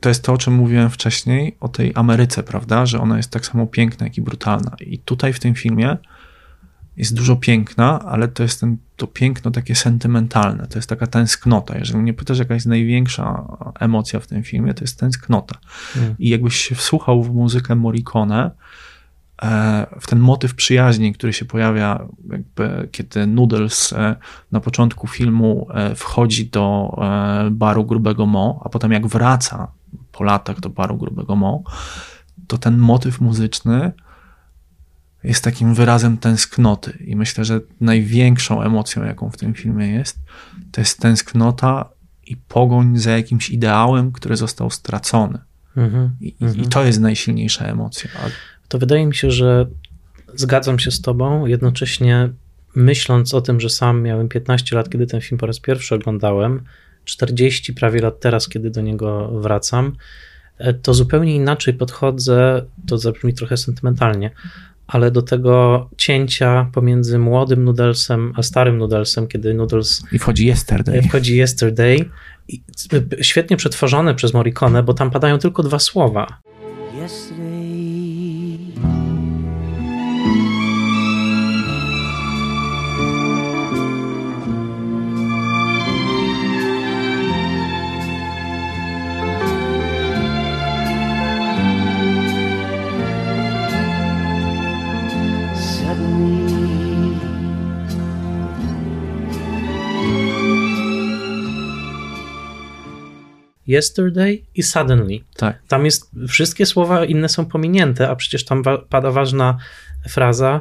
to jest to, o czym mówiłem wcześniej, o tej Ameryce, prawda, że ona jest tak samo piękna, jak i brutalna. I tutaj w tym filmie jest dużo piękna, ale to jest ten, to piękno takie sentymentalne, to jest taka tęsknota. Jeżeli mnie pytasz, jaka jest największa emocja w tym filmie, to jest tęsknota. Mm. I jakbyś się wsłuchał w muzykę Morricone, w ten motyw przyjaźni, który się pojawia, jakby, kiedy Noodles e, na początku filmu e, wchodzi do baru Grubego Mo, a potem jak wraca po latach do baru Grubego Mo, to ten motyw muzyczny jest takim wyrazem tęsknoty. I myślę, że największą emocją, jaką w tym filmie jest, to jest tęsknota i pogoń za jakimś ideałem, który został stracony. Mm-hmm, I, mm-hmm. I, to jest najsilniejsza emocja. To wydaje mi się, że zgadzam się z Tobą, jednocześnie myśląc o tym, że sam miałem 15 lat, kiedy ten film po raz pierwszy oglądałem, 40 prawie lat teraz, kiedy do niego wracam, e, to zupełnie inaczej podchodzę, to zabrzmi trochę sentymentalnie, ale do tego cięcia pomiędzy młodym Noodlesem a starym Noodlesem, kiedy Noodles... I wchodzi Yesterday. Wchodzi Yesterday. I świetnie przetworzone przez Morricone, bo tam padają tylko dwa słowa. Yesterday i suddenly. Tak. Tam jest, wszystkie słowa inne są pominięte, a przecież tam wa pada ważna fraza,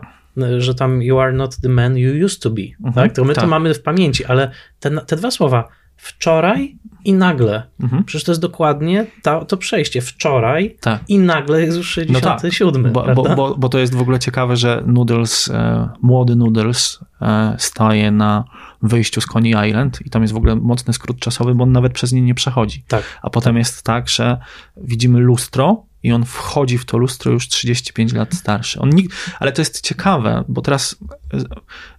że tam you are not the man you used to be. Mhm, tak? To my tak. to mamy w pamięci, ale te, te dwa słowa wczoraj i nagle. Mhm. Przecież to jest dokładnie to, to przejście. Wczoraj tak. i nagle jest już 67. No tak, bo, bo, bo, bo, to jest w ogóle ciekawe, że Noodles, e, młody Noodles e, staje na wyjściu z Coney Island i tam jest w ogóle mocny skrót czasowy, bo on nawet przez nie nie przechodzi. Tak. A potem tak. jest tak, że widzimy lustro i on wchodzi w to lustro już 35 lat starszy. On nikt, ale to jest ciekawe, bo teraz e,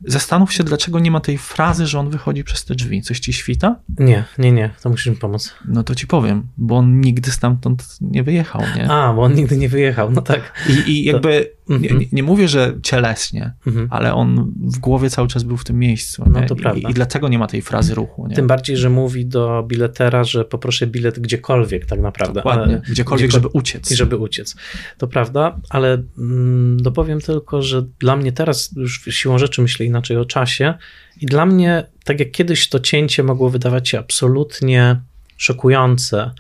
zastanów się, dlaczego nie ma tej frazy, że on wychodzi przez te drzwi. Coś ci świta? Nie, nie, nie. To musisz mi pomóc? No to ci powiem, bo on nigdy stamtąd nie wyjechał, nie? A, bo on nigdy nie wyjechał, no tak. I, i jakby, to... nie, nie, mówię, że cieleśnie, mhm. ale on w głowie cały czas był w tym miejscu. No to prawda. I, I, dlatego nie ma tej frazy ruchu. Nie? Tym bardziej, że mówi do biletera, że poproszę bilet gdziekolwiek tak naprawdę. Dokładnie, ale, gdziekolwiek, żeby uciec. I żeby uciec. To prawda, ale mm, dopowiem tylko, że dla mnie teraz już siłą rzeczy myślę inaczej o czasie i dla mnie, tak jak kiedyś to cięcie mogło wydawać się absolutnie szokujące,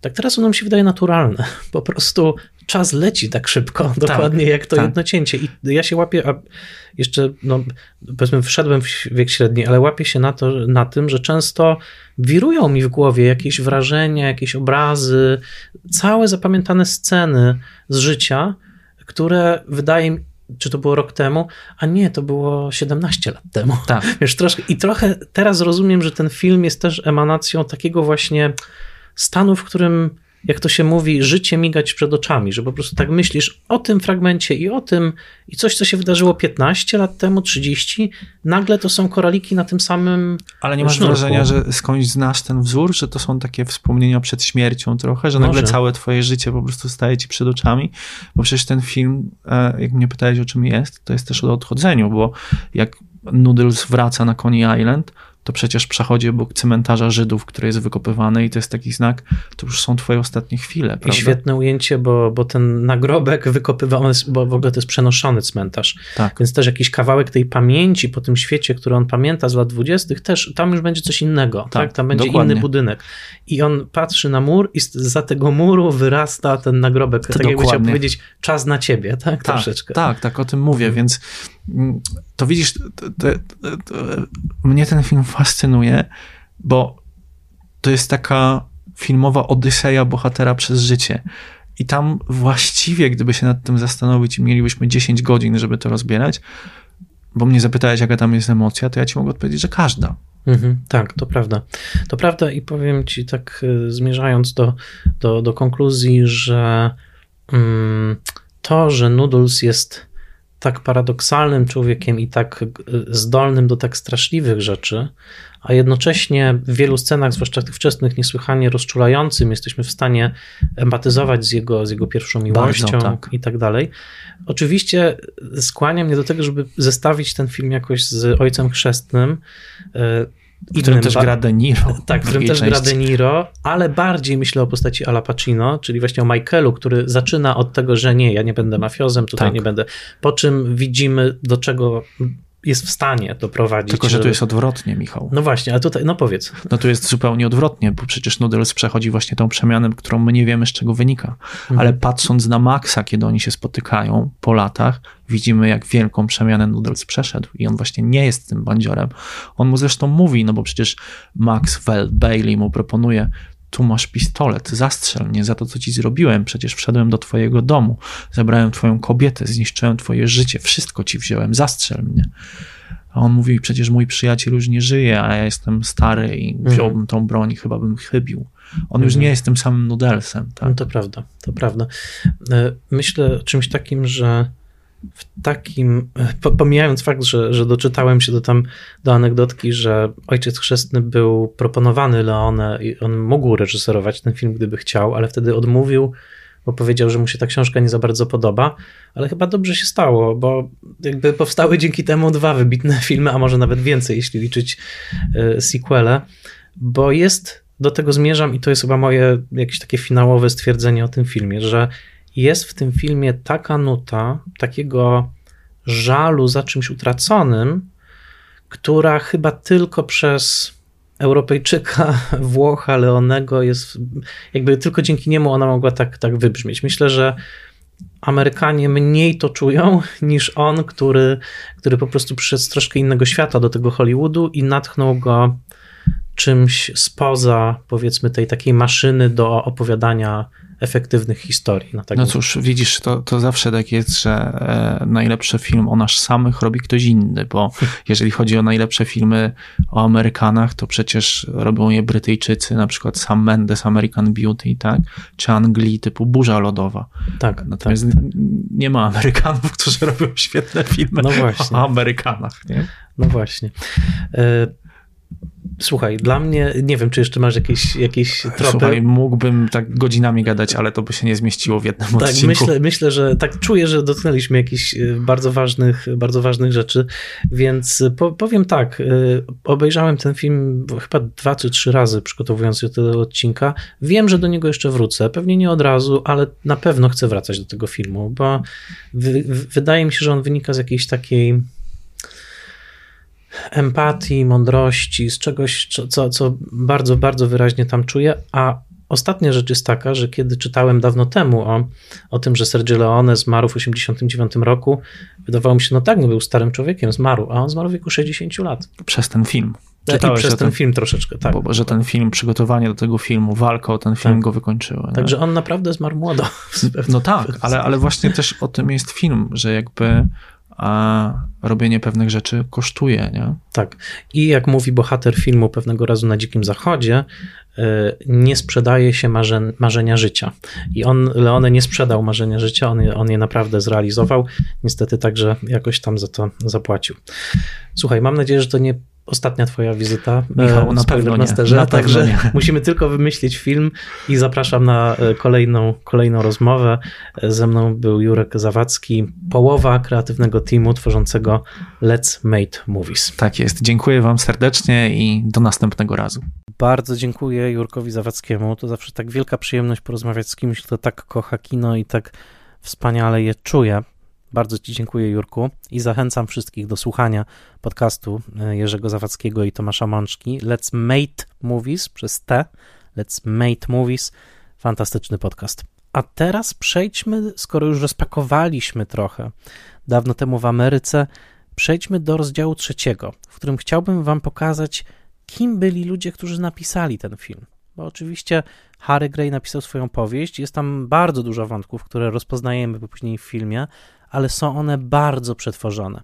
tak teraz ono mi się wydaje naturalne. Po prostu czas leci tak szybko, tak, dokładnie jak to tak. jedno cięcie. I ja się łapię, a jeszcze, no, powiedzmy, wszedłem w wiek średni, ale łapię się na, to, na tym, że często wirują mi w głowie jakieś wrażenia, jakieś obrazy, całe zapamiętane sceny z życia, które wydaje mi czy to było rok temu, a nie, to było 17 lat temu. Tak. Wiesz, troszkę, I trochę teraz rozumiem, że ten film jest też emanacją takiego właśnie stanu, w którym jak to się mówi, życie migać przed oczami, że po prostu tak myślisz o tym fragmencie i o tym, i coś, co się wydarzyło 15 lat temu, 30, nagle to są koraliki na tym samym. Ale nie masz sznurku. wrażenia, że skądś znasz ten wzór, że to są takie wspomnienia przed śmiercią trochę, że nagle Może. całe twoje życie po prostu staje ci przed oczami, bo przecież ten film, e, jak mnie pytałeś o czym jest, to jest też o odchodzeniu, bo jak Noodles wraca na Coney Island, to przecież przechodzi obok cmentarza Żydów, który jest wykopywany i to jest taki znak, to już są twoje ostatnie chwile, prawda? I świetne ujęcie, bo, bo ten nagrobek wykopywany, bo w ogóle to jest przenoszony cmentarz, tak. więc też jakiś kawałek tej pamięci po tym świecie, który on pamięta z lat dwudziestych, też tam już będzie coś innego, tak? tak? Tam będzie dokładnie. inny budynek. I on patrzy na mur i za tego muru wyrasta ten nagrobek, to tak dokładnie. jakby chciał powiedzieć, czas na ciebie, tak? Tak, Troszeczkę. tak, tak, o tym mówię, więc mm, to widzisz, mnie ten film fascynuje, bo to jest taka filmowa odyseja bohatera przez życie. I tam właściwie, gdyby się nad tym zastanowić, mielibyśmy 10 godzin, żeby to rozbierać, bo mnie zapytałeś, jaka tam jest emocja, to ja ci mogę odpowiedzieć, że każda. Mhm, tak, to prawda. To prawda i powiem ci tak, y, zmierzając do, do, do konkluzji, że mm, to, że Noodles jest tak paradoksalnym człowiekiem i tak e, zdolnym do tak straszliwych rzeczy, a jednocześnie w wielu scenach, zwłaszcza tych wczesnych, niesłychanie rozczulającym, jesteśmy w stanie empatyzować z jego, z jego pierwszą miłością Bardzo, tak. i tak dalej. Oczywiście skłania mnie do tego, żeby zestawić ten film jakoś z Ojcem Chrzestnym, w którym też gra De Niro. Tak, w którym też części. gra De Niro, ale bardziej myślę o postaci Ala Pacino, czyli właśnie o Michaelu, który zaczyna od tego, że nie, ja nie będę mafiozem, tutaj tak. nie będę. Po czym widzimy, do czego jest w stanie doprowadzić. Tylko, że tu jest odwrotnie, Michał. No właśnie, a tutaj, no powiedz. No tu jest zupełnie odwrotnie, bo przecież Noodles przechodzi właśnie tą przemianę, którą my nie wiemy, z czego wynika. Mhm. Ale patrząc na Maxa, kiedy oni się spotykają po latach, widzimy, jak wielką przemianę Noodles przeszedł i on właśnie nie jest tym bandziorem. On mu zresztą mówi, no bo przecież Max Bailey mu proponuje, tu masz pistolet, zastrzel mnie za to, co ci zrobiłem. Przecież wszedłem do twojego domu, zabrałem twoją kobietę, zniszczyłem twoje życie, wszystko ci wziąłem, zastrzel mnie. A on mówi, przecież mój przyjaciel już nie żyje, a ja jestem stary i mhm. wziąłbym mm. tą broń i chyba bym chybił. On już nie jest tym samym Nudelsem. Tak? No to prawda, to prawda. E, myślę o czymś takim, że w takim, pomijając fakt, że, że doczytałem się do tam do anegdotki, że Ojciec Chrzestny był proponowany Leone i on mógł reżyserować ten film, gdyby chciał, ale wtedy odmówił, bo powiedział, że mu się ta książka nie za bardzo podoba, ale chyba dobrze się stało, bo jakby powstały dzięki temu dwa wybitne filmy, a może nawet więcej, jeśli liczyć y, sequele, bo jest, do tego zmierzam i to jest chyba moje jakieś takie finałowe stwierdzenie o tym filmie, że jest w tym filmie taka nuta takiego żalu za czymś utraconym, która chyba tylko przez Europejczyka, Włocha, Leonego jest, jakby tylko dzięki niemu ona mogła tak, tak wybrzmieć. Myślę, że Amerykanie mniej to czują niż on, który, który po prostu przyszedł z troszkę innego świata do tego Hollywoodu i natchnął go czymś spoza, powiedzmy, tej takiej maszyny do opowiadania efektywnych historii. No, tak no cóż, widzisz, to, to zawsze tak jest, że e, najlepszy film o nas samych robi ktoś inny, bo jeżeli chodzi o najlepsze filmy o Amerykanach, to przecież robią je Brytyjczycy, na przykład Sam Mendes, American Beauty, tak? Czy Anglii typu Burza Lodowa. Tak. Natomiast tak, tak. nie ma Amerykanów, którzy robią świetne filmy no o Amerykanach, nie? No właśnie. E Słuchaj, dla mnie, nie wiem, czy jeszcze masz jakieś, jakieś tropy. Słuchaj, mógłbym tak godzinami gadać, ale to by się nie zmieściło w jednym tak, odcinku. Myślę, myślę, że tak czuję, że dotknęliśmy jakichś y, bardzo ważnych, bardzo ważnych rzeczy, więc po, powiem tak, y, obejrzałem ten film chyba dwa czy trzy razy przygotowując się do tego odcinka. Wiem, że do niego jeszcze wrócę, pewnie nie od razu, ale na pewno chcę wracać do tego filmu, bo wydaje mi się, że on wynika z jakiejś takiej empatii, mądrości, z czegoś, co, co bardzo, bardzo wyraźnie tam czuję. A ostatnia rzecz jest taka, że kiedy czytałem dawno temu o, o tym, że Sergio Leone zmarł w 1989 roku, wydawało mi się, no tak, no był starym człowiekiem, zmarł, a on zmarł w wieku 60 lat. Przez ten film. Czytałeś I przez ten, ten, film troszeczkę, tak. Bo, że ten film, przygotowanie do tego filmu, walka o ten film tak. go wykończyło. Także on naprawdę zmarł młodo. No tak, ale, ale właśnie też o tym jest film, że jakby a robienie pewnych rzeczy kosztuje, nie? Tak. I jak mówi bohater filmu pewnego razu na Dzikim Zachodzie, e, nie sprzedaje się marzeń, marzenia życia. I on, Leone nie sprzedał marzenia życia, on je, on je naprawdę zrealizował. Niestety także jakoś tam za to zapłacił. Słuchaj, mam nadzieję, że to nie ostatnia twoja wizyta Michał, na pewno Masterze, na także nie. musimy tylko wymyślić film i zapraszam na e, kolejną, kolejną rozmowę. E, ze mną był Jurek Zawadzki, połowa kreatywnego teamu tworzącego Let's Made Movies. Tak jest. Dziękuję wam serdecznie i do następnego razu. Bardzo dziękuję Jurkowi Zawadzkiemu. To zawsze tak wielka przyjemność porozmawiać z kimś, kto tak kocha kino i tak wspaniale je czuje. Bardzo Ci dziękuję, Jurku, i zachęcam wszystkich do słuchania podcastu e, Jerzego Zawadzkiego i Tomasza Mączki. Let's Mate Movies przez T. Let's Mate Movies. Fantastyczny podcast. A teraz przejdźmy, skoro już rozpakowaliśmy trochę dawno temu w Ameryce, przejdźmy do rozdziału trzeciego, w którym chciałbym Wam pokazać, kim byli ludzie, którzy napisali ten film. Bo oczywiście Harry Gray napisał swoją powieść, jest tam bardzo dużo wątków, które rozpoznajemy później w filmie, ale są one bardzo przetworzone.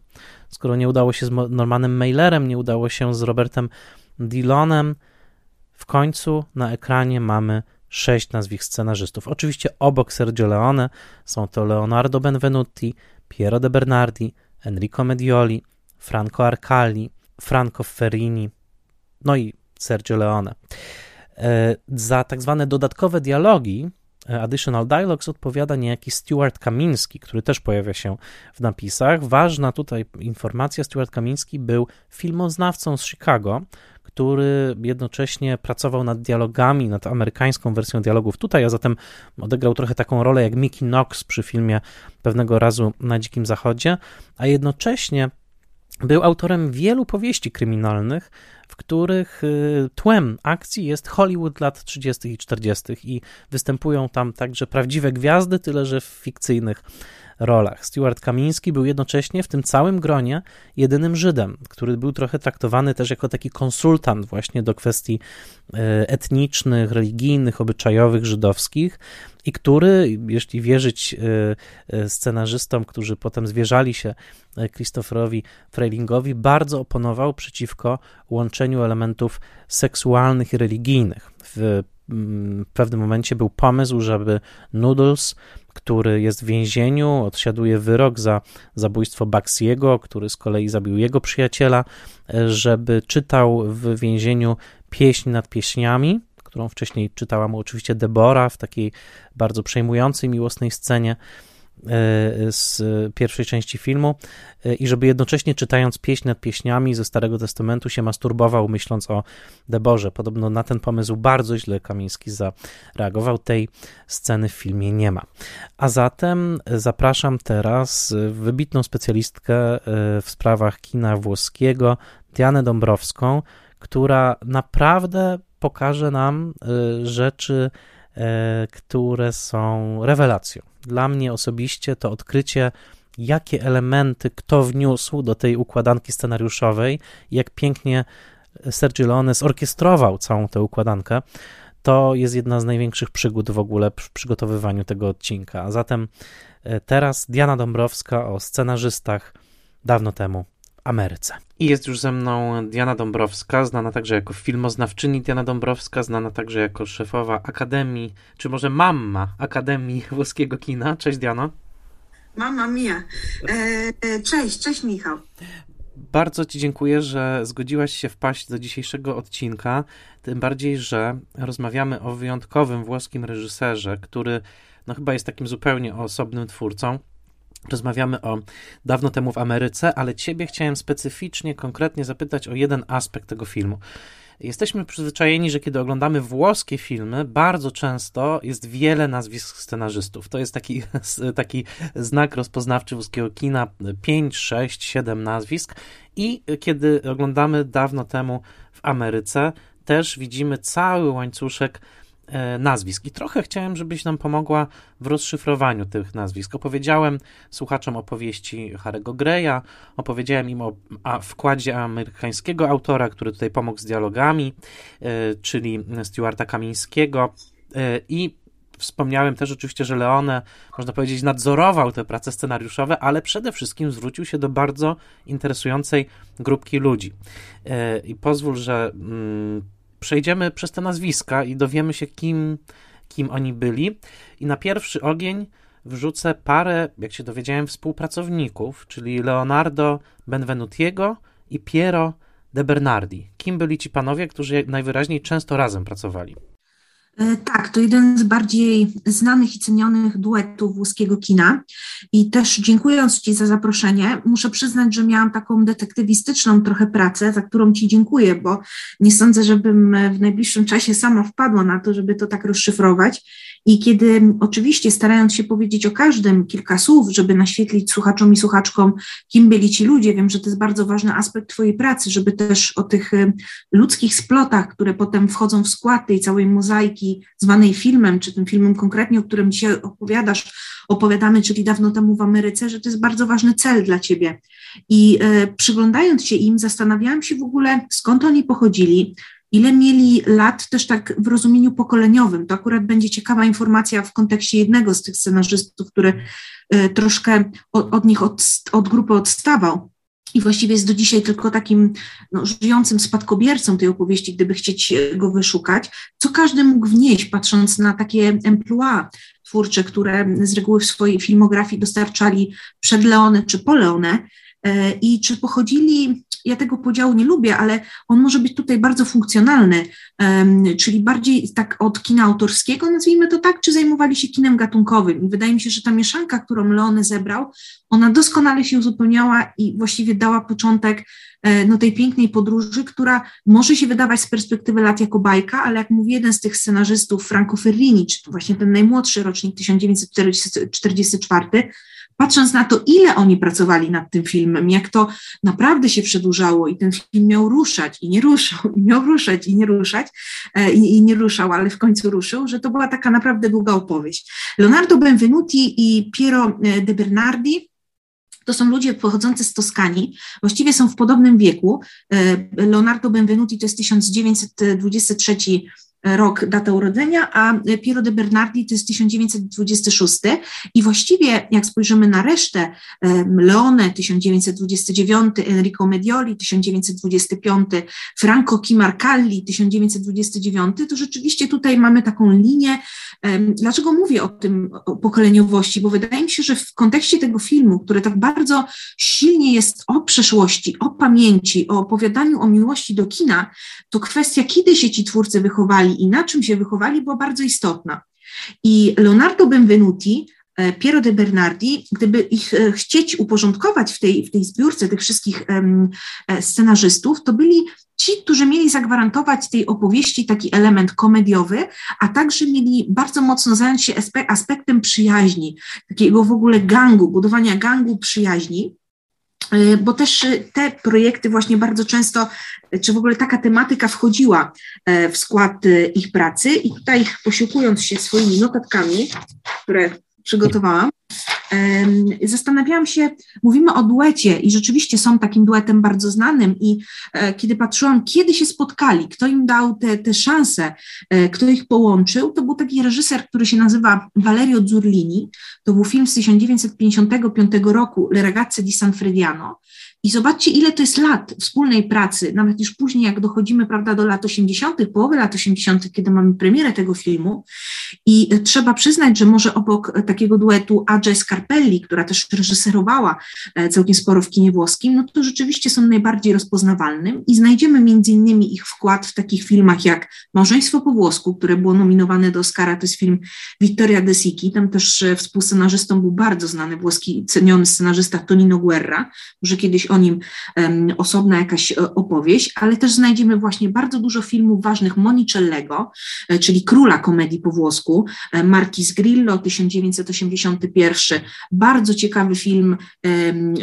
Skoro nie udało się z Normanem Mailerem, nie udało się z Robertem Dillonem, w końcu na ekranie mamy sześć nazwisk scenarzystów. Oczywiście obok Sergio Leone są to Leonardo Benvenuti, Piero de Bernardi, Enrico Medioli, Franco Arcali, Franco Ferrini, no i Sergio Leone. E, za tak zwane dodatkowe dialogi additional Dialogues odpowiada niejaki Stuart Kamiński, który też pojawia się w napisach. Ważna tutaj informacja, Stuart Kamiński był filmoznawcą z Chicago, który jednocześnie pracował nad dialogami, nad amerykańską wersją dialogów tutaj, a zatem odegrał trochę taką rolę jak Mickey Knox przy filmie pewnego razu na Dzikim Zachodzie, a jednocześnie był autorem wielu powieści kryminalnych, których y, tłem akcji jest Hollywood lat 30. i 40. i występują tam także prawdziwe gwiazdy, tyle że w fikcyjnych rolach. Stuart Kamiński był jednocześnie w tym całym gronie jedynym Żydem, który był trochę traktowany też jako taki konsultant właśnie do kwestii e, etnicznych, religijnych, obyczajowych, żydowskich i który, jeśli wierzyć e, e, scenarzystom, którzy potem zwierzali się Christopherowi Freilingowi, bardzo oponował przeciwko łączeniu elementów seksualnych i religijnych. W pewnym momencie był pomysł, żeby Noodles który jest w więzieniu, odsiaduje wyrok za zabójstwo Baxiego, który z kolei zabił jego przyjaciela, żeby czytał w więzieniu pieśń nad pieśniami, którą wcześniej czytała mu oczywiście Debora w takiej bardzo przejmującej, miłosnej scenie. E, z pierwszej części filmu e, i żeby jednocześnie czytając pieśń nad pieśniami ze Starego Testamentu się masturbował myśląc o Deborze. Podobno na ten pomysł bardzo źle Kamiński zareagował. Tej sceny w filmie nie ma. A zatem zapraszam teraz wybitną specjalistkę e, w sprawach kina włoskiego, Dianę Dąbrowską, która naprawdę pokaże nam rzeczy, które są rewelacją dla mnie osobiście to odkrycie, jakie elementy kto wniósł do tej układanki scenariuszowej, jak pięknie Sergio Leone zorkiestrował całą tę układankę, to jest jedna z największych przygód w ogóle w przygotowywaniu tego odcinka. A zatem e, teraz Diana Dąbrowska o scenarzystach dawno temu Ameryce. I jest już ze mną Diana Dąbrowska, znana także jako filmoznawczyni Diana Dąbrowska, znana także jako szefowa Akademii, czy może mamma Akademii Włoskiego Kina. Cześć Diano. Mama mia. E, e, cześć, cześć Michał. bardzo Ci dziękuję, że zgodziłaś się wpaść do dzisiejszego odcinka. Tym bardziej, że rozmawiamy o wyjątkowym włoskim reżyserze, który no chyba jest takim zupełnie osobnym twórcą. Rozmawiamy o dawno temu w Ameryce, ale Ciebie chciałem specyficznie, konkretnie zapytać o jeden aspekt tego filmu. Jesteśmy przyzwyczajeni, że kiedy oglądamy włoskie filmy, bardzo często jest wiele nazwisk scenarzystów. To jest taki, taki znak rozpoznawczy włoskiego kina: 5, 6, 7 nazwisk. I kiedy oglądamy dawno temu w Ameryce, też widzimy cały łańcuszek nazwisk. I trochę chciałem, żebyś nam pomogła w rozszyfrowaniu tych nazwisk. Opowiedziałem słuchaczom opowieści Harego Greya, opowiedziałem im o wkładzie amerykańskiego autora, który tutaj pomógł z dialogami, e, czyli Stuarta Kamińskiego e, i Wspomniałem też oczywiście, że Leone, można powiedzieć, nadzorował te prace scenariuszowe, ale przede wszystkim zwrócił się do bardzo interesującej grupki ludzi. I pozwól, że mm, przejdziemy przez te nazwiska i dowiemy się, kim, kim oni byli. I na pierwszy ogień wrzucę parę, jak się dowiedziałem, współpracowników, czyli Leonardo Benvenutiego i Piero de Bernardi. Kim byli ci panowie, którzy najwyraźniej często razem pracowali? E, tak, to jeden z bardziej znanych i cenionych duetów włoskiego kina. I też dziękując Ci za zaproszenie, muszę przyznać, że miałam taką detektywistyczną trochę pracę, za którą Ci dziękuję, bo nie sądzę, żebym w najbliższym czasie sama wpadła na to, żeby to tak rozszyfrować. I kiedy oczywiście starając się powiedzieć o każdym kilka słów, żeby naświetlić słuchaczom i słuchaczkom, kim byli ci ludzie, wiem, że to jest bardzo ważny aspekt Twojej pracy, żeby też o tych y, ludzkich splotach, które potem wchodzą w skład tej całej mozaiki zwanej filmem, czy tym filmem konkretnie, o którym dzisiaj opowiadasz, opowiadamy, czyli dawno temu w Ameryce, że to jest bardzo ważny cel dla Ciebie. I y, przyglądając się im, zastanawiałam się w ogóle, skąd oni pochodzili, ile mieli lat też tak w rozumieniu pokoleniowym. To akurat będzie ciekawa informacja w kontekście jednego z tych scenarzystów, który e, troszkę od, od nich, od, od grupy odstawał. I właściwie jest do dzisiaj tylko takim no, żyjącym spadkobiercą tej opowieści, gdyby chcieć go wyszukać, co każdy mógł wnieść, patrząc na takie emploi twórcze, które z reguły w swojej filmografii dostarczali przed Leone czy po Leone e, i czy pochodzili ja tego podziału nie lubię, ale on może być tutaj bardzo funkcjonalny, czyli bardziej tak od kina autorskiego, nazwijmy to tak, czy zajmowali się kinem gatunkowym. I wydaje mi się, że ta mieszanka, którą Leone zebrał, ona doskonale się uzupełniała i właściwie dała początek e, no, tej pięknej podróży, która może się wydawać z perspektywy lat jako bajka, ale jak mówi jeden z tych scenarzystów, Franco Ferrini, czy to właśnie ten najmłodszy rocznik 1944, patrząc na to, ile oni pracowali nad tym filmem, jak to naprawdę się przedłużało i ten film miał ruszać i nie ruszał, i miał ruszać i nie ruszać, e, i, i, nie ruszał, ale w końcu ruszył, że to była taka naprawdę długa opowieść. Leonardo Benvenuti i Piero e, de Bernardi to są ludzie pochodzący z Toskanii, właściwie są w podobnym wieku. E, Leonardo Benvenuti to jest 1923 rok, data urodzenia, a Piero de Bernardi to jest 1926 i właściwie jak spojrzymy na resztę, Leone 1929, Enrico Medioli 1925, Franco Chimarcalli 1929, to rzeczywiście tutaj mamy taką linię. Dlaczego mówię o tym o pokoleniowości? Bo wydaje mi się, że w kontekście tego filmu, który tak bardzo silnie jest o przeszłości, o pamięci, o opowiadaniu o miłości do kina, to kwestia, kiedy się ci twórcy wychowali, wychowali i na czym się wychowali, była bardzo istotna. I Leonardo Benvenuti, e, Piero de Bernardi, gdyby ich e, chcieć uporządkować w tej, w tej zbiórce tych wszystkich um, scenarzystów, to byli ci, którzy mieli zagwarantować tej opowieści taki element komediowy, a także mieli bardzo mocno zająć się aspektem przyjaźni, takiego w ogóle gangu, budowania gangu przyjaźni. Y, bo też y, te projekty właśnie bardzo często, czy w ogóle taka tematyka wchodziła e, w skład ich pracy. I tutaj posiłkując się swoimi notatkami, które przygotowałam, Zastanawiałam się, mówimy o duecie i rzeczywiście są takim duetem bardzo znanym i e, kiedy patrzyłam, kiedy się spotkali, kto im dał te, te szanse, e, kto ich połączył, to był taki reżyser, który się nazywa Valerio Zurlini, to był film z 1955 roku Le ragazze di San Frediano I zobaczcie, ile to jest lat wspólnej pracy, nawet już później, jak dochodzimy prawda, do lat 80., połowy lat 80., kiedy mamy premierę tego filmu. I trzeba przyznać, że może obok takiego duetu Adja Scarpelli, która też reżyserowała e, całkiem sporo w kinie włoskim, no to rzeczywiście są najbardziej rozpoznawalnym i znajdziemy między innymi ich wkład w takich filmach jak Małżeństwo po włosku, które było nominowane do Oscara, to jest film Vittoria De Sichi, tam też e, współscenarzystą był bardzo znany włoski, ceniony scenarzysta Tonino Guerra, może kiedyś o nim osobna jakaś e, opowieść, ale też znajdziemy właśnie bardzo dużo filmów ważnych Monicellego, e, czyli króla komedii po włosku, e, Marquis Grillo, 1981, bardzo ciekawy film,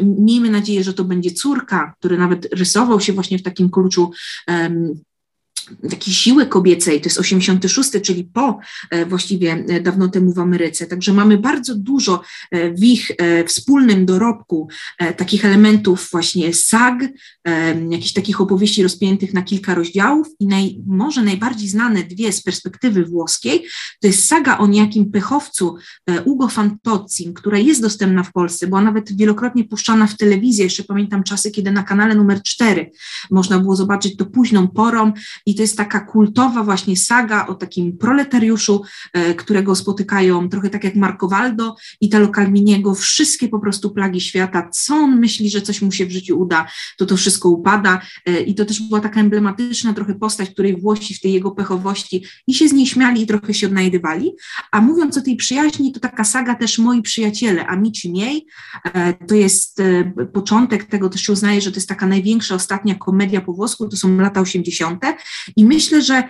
miejmy nadzieję, że to będzie Córka, który nawet rysował się właśnie w takim kluczu takiej siły kobiecej, to jest 86, czyli po e, właściwie e, dawno temu w Ameryce. Także mamy bardzo dużo e, w ich wspólnym dorobku takich elementów właśnie sag, jakichś takich opowieści rozpiętych na kilka rozdziałów i naj, może najbardziej znane dwie z perspektywy włoskiej, to jest saga o niejakim pechowcu Ugo Fantozzi, która jest dostępna w Polsce, była nawet wielokrotnie puszczana w telewizji, jeszcze pamiętam czasy, kiedy na kanale numer 4 można było zobaczyć to późną porą i to jest taka kultowa właśnie saga o takim proletariuszu, e, którego spotykają trochę tak jak Marco Waldo, Italo Calviniego, wszystkie po prostu plagi świata. Co on myśli, że coś mu się w życiu uda, to to wszystko upada e, i to też była taka emblematyczna trochę postać, której Włosi w tej jego pechowości i się z niej śmiali i trochę się odnajdywali. A mówiąc o tej przyjaźni, to taka saga też Moi Przyjaciele, Amici Miei, e, to jest początek tego, też się uznaje, że to jest taka największa ostatnia komedia po włosku, to są lata 80. I myślę, że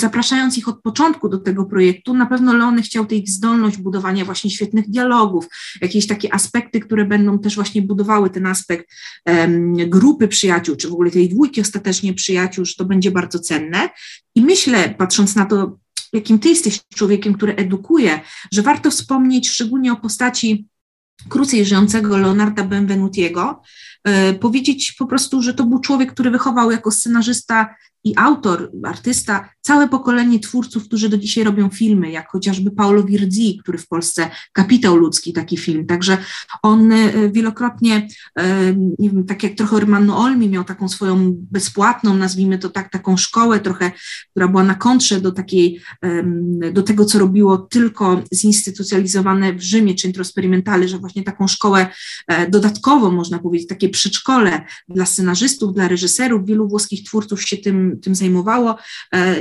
zapraszając ich od początku do tego projektu, na pewno Leony chciał tę ich zdolność budowania właśnie świetnych dialogów, jakieś takie aspekty, które będą też właśnie budowały ten aspekt grupy przyjaciół, czy w ogóle tej dwójki ostatecznie przyjaciół, że to będzie bardzo cenne. I myślę, patrząc na to, jakim ty jesteś człowiekiem, który edukuje, że warto wspomnieć szczególnie o postaci krócej żyjącego Leonarda Benvenutiego, powiedzieć po prostu, że to był człowiek, który wychował jako scenarzysta i autor, artysta, całe pokolenie twórców, którzy do dzisiaj robią filmy, jak chociażby Paolo Virzi, który w Polsce Kapitał Ludzki, taki film. Także on e, wielokrotnie, e, nie wiem, tak jak trochę Ormano Olmi miał taką swoją bezpłatną, nazwijmy to tak, taką szkołę trochę, która była na kontrze do takiej, do tego, co robiło tylko zinstytucjalizowane w Rzymie, czy introsperymentale, że właśnie taką szkołę e, dodatkową, można powiedzieć, takie przedszkole dla scenarzystów, dla reżyserów, wielu włoskich twórców się tym, tym zajmowało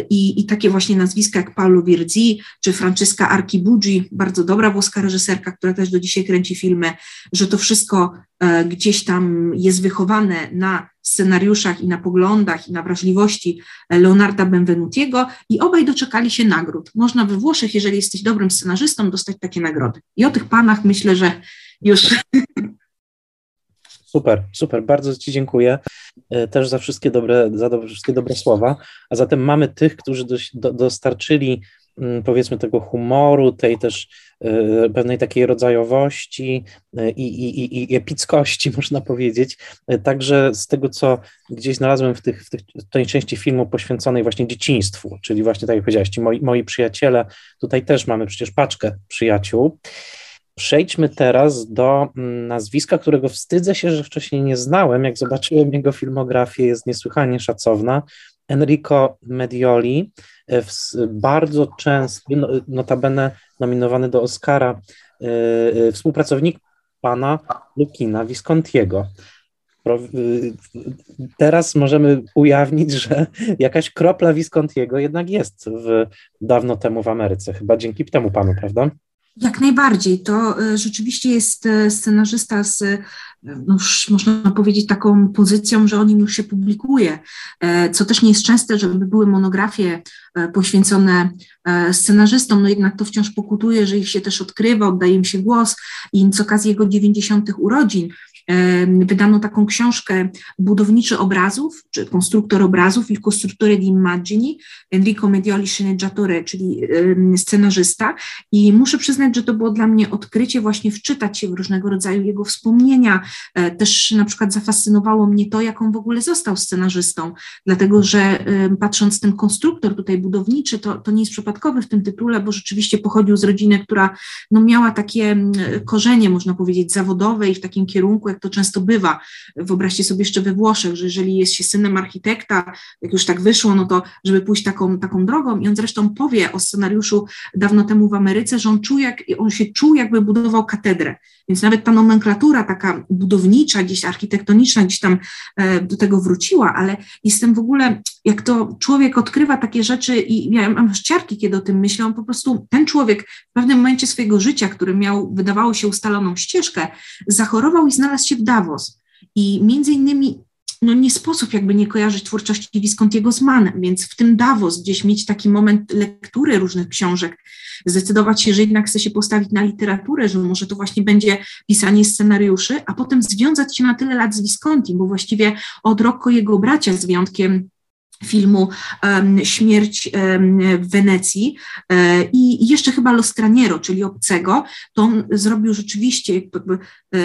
i i, i takie właśnie nazwiska jak Paolo Virzi czy Francesca Archibugi, bardzo dobra włoska reżyserka, która też do dzisiaj kręci filmy, że to wszystko e, gdzieś tam jest wychowane na scenariuszach i na poglądach i na wrażliwości Leonarda Benvenutiego i obaj doczekali się nagród. Można we Włoszech, jeżeli jesteś dobrym scenarzystą, dostać takie nagrody. I o tych panach myślę, że już Super, super, bardzo Ci dziękuję e, też za wszystkie dobre, za dobre, wszystkie dobre słowa. A zatem mamy tych, którzy do, do, dostarczyli mm, powiedzmy tego humoru, tej też y, pewnej takiej rodzajowości y, i, epickości, można powiedzieć. Także z tego, co gdzieś znalazłem w, tych, w, tych, w tej części filmu poświęconej właśnie dzieciństwu, czyli właśnie tak jak powiedziałeś, moi, moi przyjaciele, tutaj też mamy przecież paczkę przyjaciół. Przejdźmy teraz do mm, nazwiska, którego wstydzę się, że wcześniej nie znałem. Jak zobaczyłem jego filmografię, jest niesłychanie szacowna. Enrico Medioli, e, bardzo często, no, notabene nominowany do Oscara, e, e, współpracownik pana Lukina Viscontiego. Teraz możemy ujawnić, że jakaś kropla Viscontiego jednak jest w, dawno temu w Ameryce, chyba dzięki temu panu, prawda? Jak najbardziej. To e, rzeczywiście jest e, scenarzysta z, e, no już można powiedzieć, taką pozycją, że o nim już się publikuje, co też nie jest częste, żeby były monografie poświęcone scenarzystom, no jednak to wciąż pokutuje, że ich się też odkrywa, oddaje im się głos i z okazji jego 90. urodzin wydano taką książkę Budowniczy obrazów, czy konstruktor obrazów, il costruttore di immagini, Enrico Medioli sceneggiatore, czyli scenarzysta. I muszę przyznać, że to było dla mnie odkrycie właśnie wczytać się w różnego rodzaju jego wspomnienia, e, też na przykład zafascynowało mnie to, jak on w ogóle został scenarzystą, dlatego że patrząc ten konstruktor tutaj budowniczy, to, to nie jest przypadkowy w tym tytule, bo rzeczywiście pochodził z rodziny, która no, miała takie korzenie, można powiedzieć, zawodowe i w takim kierunku, tak to często bywa. Wyobraźcie sobie jeszcze we Włoszech, że jeżeli jest się synem architekta, jak już tak wyszło, no to żeby pójść taką, taką drogą i on zresztą powie o scenariuszu dawno temu w Ameryce, że on czuł, jak, on się czuł, jakby budował katedrę. Więc nawet ta nomenklatura taka budownicza, gdzieś architektoniczna, gdzieś tam e, do tego wróciła, ale jestem w ogóle, jak to człowiek odkrywa takie rzeczy i ja mam ściarki, kiedy o tym myślę, po prostu, ten człowiek w pewnym momencie swojego życia, który miał, wydawało się, ustaloną ścieżkę, zachorował i znalazł się w Davos. I między innymi no nie sposób jakby nie kojarzyć twórczości Viscontiego z Manem, więc w tym Davos gdzieś mieć taki moment lektury różnych książek, zdecydować się, że jednak chce się postawić na literaturę, że może to właśnie będzie pisanie scenariuszy, a potem związać się na tyle lat z Visconti, bo właściwie od roku jego bracia z wyjątkiem filmu Śmierć w Wenecji um, i jeszcze chyba Lo Straniero, czyli Obcego, to on zrobił rzeczywiście, jakby,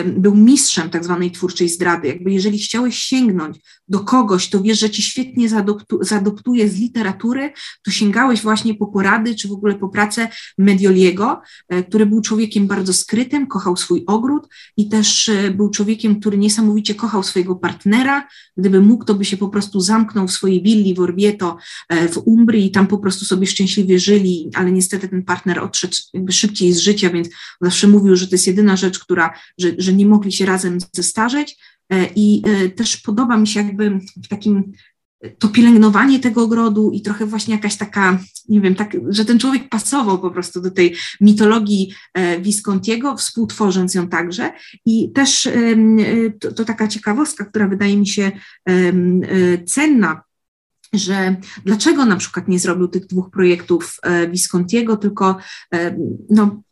był mistrzem tak zwanej twórczej zdrady. Jakby jeżeli chciałeś sięgnąć do kogoś, to wiesz, że ci świetnie zaadoptu, zaadoptuje z literatury, to sięgałeś właśnie po porady, czy w ogóle po pracę Medioliego, e, który był człowiekiem bardzo skrytym, kochał swój ogród i też e, był człowiekiem, który niesamowicie kochał swojego partnera. Gdyby mógł, to by się po prostu zamknął w swojej willi w Orvieto e, w Umbrii tam po prostu sobie szczęśliwie żyli, ale niestety ten partner odszedł jakby szybciej z życia, więc zawsze mówił, że to jest jedyna rzecz, która, że, że nie mogli się razem zestarzeć. E, I e, też podoba mi się jakby w takim to pielęgnowanie tego ogrodu i trochę właśnie jakaś taka, nie wiem, tak, że ten człowiek pasował po prostu do tej mitologii Viscontiego, współtworząc ją także. I też to, to taka ciekawostka, która wydaje mi się cenna, że dlaczego na przykład nie zrobił tych dwóch projektów Viscontiego, tylko no,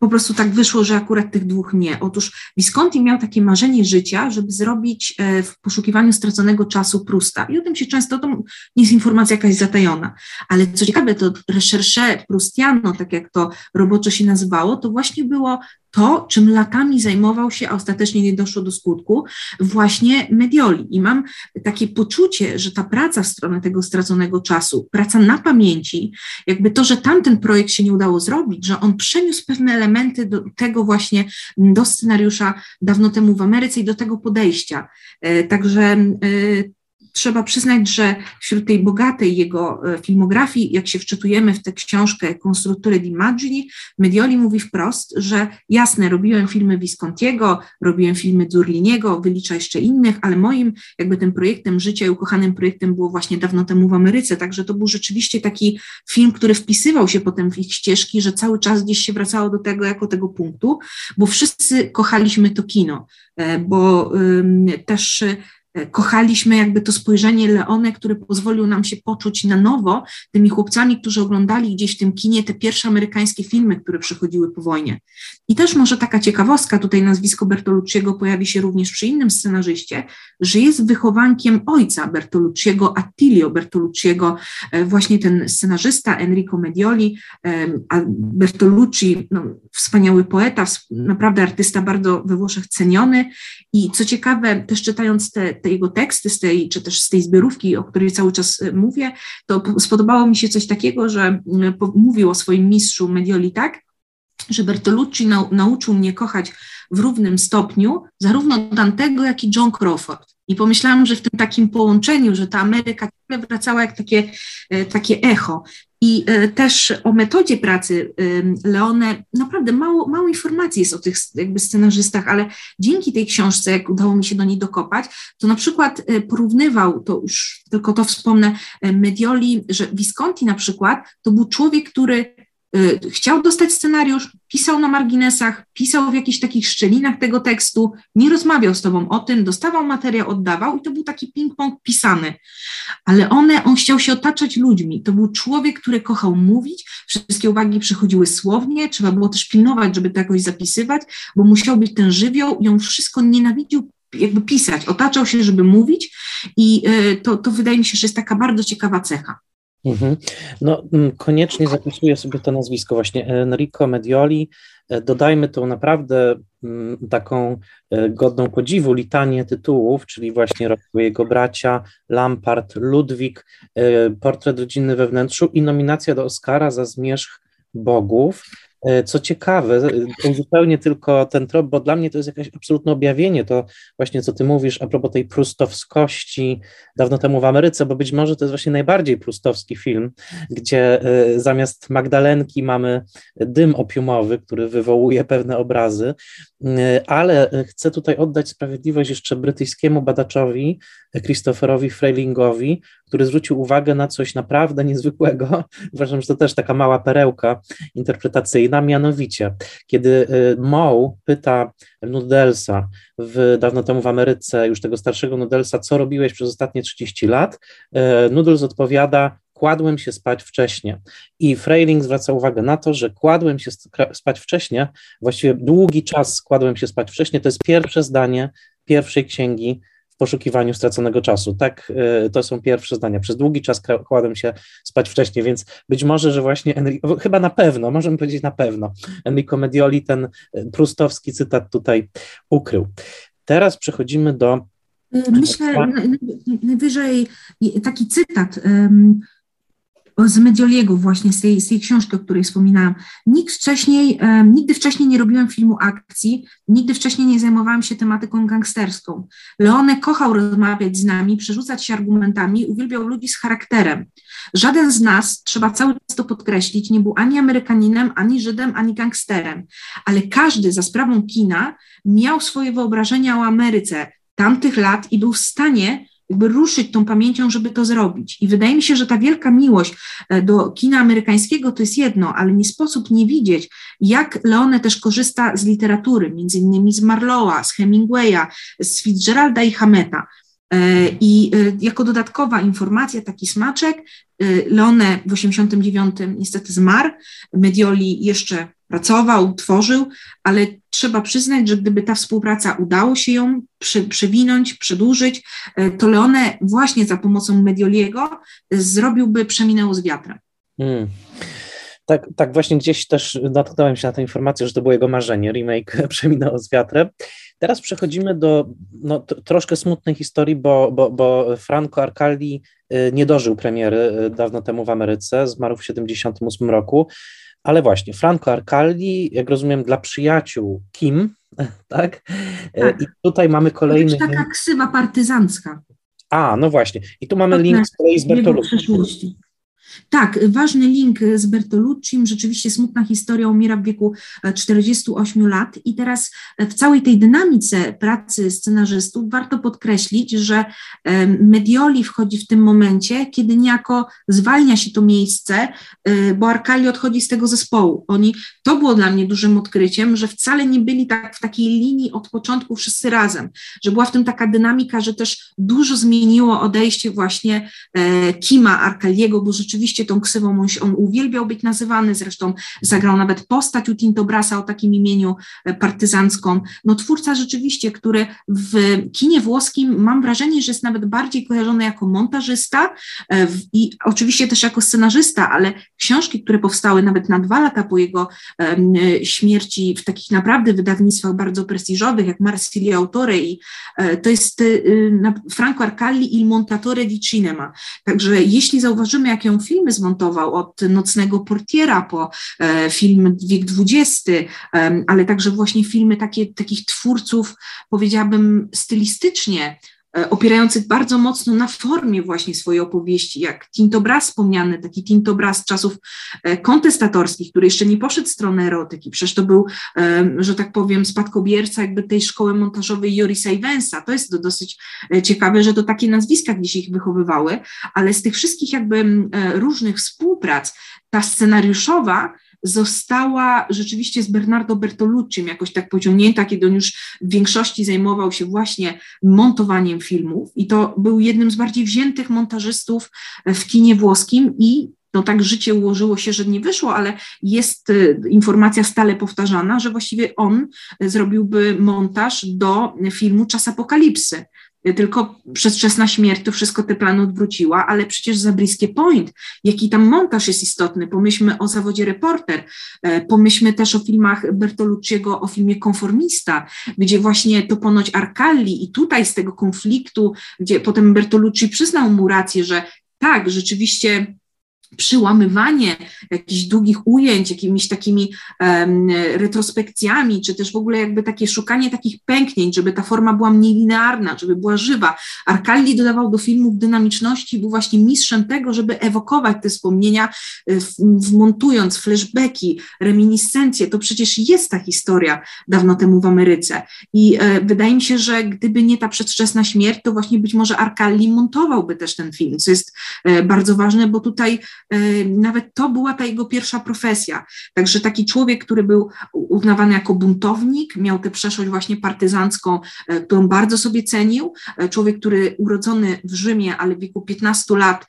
po prostu tak wyszło, że akurat tych dwóch nie. Otóż Visconti miał takie marzenie życia, żeby zrobić e, w poszukiwaniu straconego czasu Prusta. I o tym się często, to nie jest informacja jakaś zatajona. Ale co ciekawe, to recherche Prustiano, tak jak to roboczo się nazywało, to właśnie było to, czym latami zajmował się, a ostatecznie nie doszło do skutku, właśnie Medioli. I mam takie poczucie, że ta praca w stronę tego straconego czasu, praca na pamięci, jakby to, że tamten projekt się nie udało zrobić, że on przeniósł pewne elementy do tego właśnie, do scenariusza dawno temu w Ameryce i do tego podejścia. E, także e, trzeba przyznać, że wśród tej bogatej jego e, filmografii, jak się wczytujemy w tę książkę Konstruktury d'immagini, Medioli mówi wprost, że jasne, robiłem filmy Viscontiego, robiłem filmy Zurliniego, wylicza jeszcze innych, ale moim jakby tym projektem życia i ukochanym projektem było właśnie dawno temu w Ameryce, także to był rzeczywiście taki film, który wpisywał się potem w ich ścieżki, że cały czas gdzieś się wracało do tego jako tego punktu, bo wszyscy kochaliśmy to kino, e, bo też kochaliśmy jakby to spojrzenie Leone, które pozwolił nam się poczuć na nowo tymi chłopcami, którzy oglądali gdzieś w tym kinie te pierwsze amerykańskie filmy, które przychodziły po wojnie. I też może taka ciekawostka, tutaj nazwisko Bertolucciego pojawi się również przy innym scenarzyście, że jest wychowankiem ojca Bertolucciego, Attilio Bertolucciego, e, właśnie ten scenarzysta Enrico Medioli, e, a Bertolucci, no, wspaniały poeta, naprawdę artysta bardzo we Włoszech ceniony i co ciekawe, też czytając te te jego teksty z tej, czy też z tej zbiorówki, o której cały czas e, mówię, to spodobało mi się coś takiego, że mówił o swoim mistrzu Medioli tak, że Bertolucci nau, nauczył mnie kochać w równym stopniu zarówno Dantego, jak i John Crawford. I pomyślałam, że w tym takim połączeniu, że ta Ameryka wracała jak takie, e, takie echo. I e, też o metodzie pracy Leone naprawdę mało, mało informacji jest o tych jakby scenarzystach, ale dzięki tej książce, jak udało mi się do niej dokopać, to na przykład e, porównywał, to już tylko to wspomnę, Medioli, że Visconti na przykład to był człowiek, który chciał dostać scenariusz, pisał na marginesach, pisał w jakichś takich szczelinach tego tekstu, nie rozmawiał z tobą o tym, dostawał materiał, oddawał i to był taki ping-pong pisany. Ale one, on chciał się otaczać ludźmi. To był człowiek, który kochał mówić, wszystkie uwagi przychodziły słownie, trzeba było też pilnować, żeby to jakoś zapisywać, bo musiał być ten żywioł i on wszystko nienawidził jakby pisać, otaczał się, żeby mówić i y, to, to wydaje mi się, że jest taka bardzo ciekawa cecha. Mhm. No, mm, koniecznie zapisuję sobie to nazwisko właśnie Enrico Medioli. E, dodajmy tą naprawdę mm, taką e, godną podziwu litanię tytułów, czyli właśnie jego bracia, Lampard, Ludwik, e, portret rodzinny we wnętrzu i nominacja do Oscara za Zmierzch Bogów. E, co ciekawe, zupełnie tylko ten trop, bo dla mnie to jest jakieś absolutne objawienie, to właśnie co ty mówisz a propos tej prustowskości dawno temu w Ameryce, bo być może to jest właśnie najbardziej prustowski film, gdzie e, zamiast Magdalenki mamy dym opiumowy, który wywołuje pewne obrazy, e, ale chcę tutaj oddać sprawiedliwość jeszcze brytyjskiemu badaczowi Christopherowi Freilingowi, który zwrócił uwagę na coś naprawdę niezwykłego. Uważam, że to też taka mała perełka interpretacyjna, mianowicie, kiedy y, Moe pyta Nudelsa w, dawno temu w Ameryce, już tego starszego Nudelsa, co robiłeś przez ostatnie 30 lat, y, Nudels odpowiada, kładłem się spać wcześnie. I Freiling zwraca uwagę na to, że kładłem się spać wcześnie, właściwie długi czas kładłem się spać wcześnie, to jest pierwsze zdanie pierwszej księgi poszukiwaniu straconego czasu. Tak, y, to są pierwsze zdania. Przez długi czas kładłem się spać wcześniej, więc być może, że właśnie Enrico, chyba na pewno, możemy powiedzieć na pewno, Enrico Medioli ten y, prustowski cytat tutaj ukrył. Teraz przechodzimy do Myślę, najwyżej taki cytat z Medioliego właśnie, z tej, z tej książki, o której wspominałam. Nikt wcześniej, nigdy wcześniej nie robiłem filmu akcji, nigdy wcześniej nie zajmowałam się tematyką gangsterską. Leone kochał rozmawiać z nami, przerzucać się argumentami, uwielbiał ludzi z charakterem. Żaden z nas, trzeba cały czas to podkreślić, nie był ani Amerykaninem, ani Żydem, ani gangsterem, ale każdy za sprawą kina miał swoje wyobrażenia o Ameryce tamtych lat i był w stanie jakby ruszyć tą pamięcią, żeby to zrobić. I wydaje mi się, że ta wielka miłość e, do kina amerykańskiego to jest jedno, ale nie sposób nie widzieć, jak Leone też korzysta z literatury, między innymi z Marlowa, z Hemingwaya, z Fitzgeralda i Hameta. E, I e, jako dodatkowa informacja, taki smaczek, Leone w 89 niestety zmarł, Medioli jeszcze pracował, tworzył, ale trzeba przyznać, że gdyby ta współpraca udało się ją przewinąć, przedłużyć, e, to Leone właśnie za pomocą Medioliego zrobiłby Przeminęło z wiatrem. Hmm. Tak, tak, właśnie gdzieś też natknąłem się na tę informację, że to było jego marzenie, remake Przeminęło z wiatrem. Teraz przechodzimy do no, troszkę smutnej historii, bo, bo, bo Franco Arcaldi y, nie dożył premiery dawno temu w Ameryce, zmarł w 1978 roku. Ale właśnie, Franco Arcaldi, jak rozumiem, dla przyjaciół Kim, tak? E, tak. I tutaj mamy kolejny. To taka ksywa partyzancka. A, no właśnie. I tu mamy link z kolei z Bertolucci. Tak, ważny link z Bertoluccim, rzeczywiście smutna historia, umiera w wieku 48 e, lat i teraz e, w całej tej dynamice pracy scenarzystów warto podkreślić, że e, Medioli wchodzi w tym momencie, kiedy niejako zwalnia się to miejsce, bo Arkali odchodzi z tego zespołu. Oni, to było dla mnie dużym odkryciem, że wcale nie byli tak w takiej linii od początku wszyscy razem, że była w tym taka dynamika, że też dużo zmieniło odejście właśnie Kima Arkaliego, bo rzeczywiście rzeczywiście tą ksywą on, on uwielbiał być nazywany, zresztą zagrał nawet postać u Tinto Brasa o takim imieniu e, partyzancką. No twórca rzeczywiście, który w kinie włoskim mam wrażenie, że jest nawet bardziej kojarzony jako montażysta e, i oczywiście też jako scenarzysta, ale książki, które powstały nawet na dwa lata po jego śmierci w takich naprawdę wydawnictwach bardzo prestiżowych, jak Marsilio Autore i e, to jest Franco Arcalli Il Montatore di Cinema. Także jeśli zauważymy, jak ją filmy zmontował, od Nocnego Portiera po e, film Wiek XX, ale także właśnie filmy takie, takich twórców, powiedziałabym stylistycznie, opierających bardzo mocno na formie właśnie swojej opowieści, jak Tintobras wspomniany, taki Tintobras czasów kontestatorskich, który jeszcze nie poszedł w stronę erotyki, przecież to był, że tak powiem, spadkobierca jakby tej szkoły montażowej Jorisa Iwensa. To jest dosyć ciekawe, że to takie nazwiska gdzieś ich wychowywały, ale z tych wszystkich jakby różnych współprac, ta scenariuszowa została rzeczywiście z Bernardo Bertoluccim jakoś tak pociągnięta, kiedy on już w większości zajmował się właśnie montowaniem filmów. I to był jednym z bardziej wziętych montażystów w kinie włoskim i no tak życie ułożyło się, że nie wyszło, ale jest y, informacja stale powtarzana, że właściwie on zrobiłby montaż do filmu Czas Apokalipsy, tylko przedwczesna śmierć to wszystko te plany odwróciła, ale przecież za bliskie point, jaki tam montaż jest istotny. Pomyślmy o zawodzie reporter, e, pomyślmy też o filmach Bertolucciego, o filmie Konformista, gdzie właśnie to ponoć Arcalli i tutaj z tego konfliktu, gdzie potem Bertolucci przyznał mu rację, że tak, rzeczywiście przyłamywanie jakichś długich ujęć, jakimiś takimi um, retrospekcjami, czy też w ogóle jakby takie szukanie takich pęknięć, żeby ta forma była mniej linearna, żeby była żywa. Arkaldi dodawał do filmów dynamiczności, był właśnie mistrzem tego, żeby ewokować te wspomnienia, e, wmontując flashbacki, reminiscencje. To przecież jest ta historia dawno temu w Ameryce. I e, wydaje mi się, że gdyby nie ta przedwczesna śmierć, to właśnie być może Arkaldi montowałby też ten film, co jest e, bardzo ważne, bo tutaj nawet to była ta jego pierwsza profesja. Także taki człowiek, który był uznawany jako buntownik, miał tę przeszłość właśnie partyzancką, e, którą bardzo sobie cenił. E, człowiek, który urodzony w Rzymie, ale w wieku 15 lat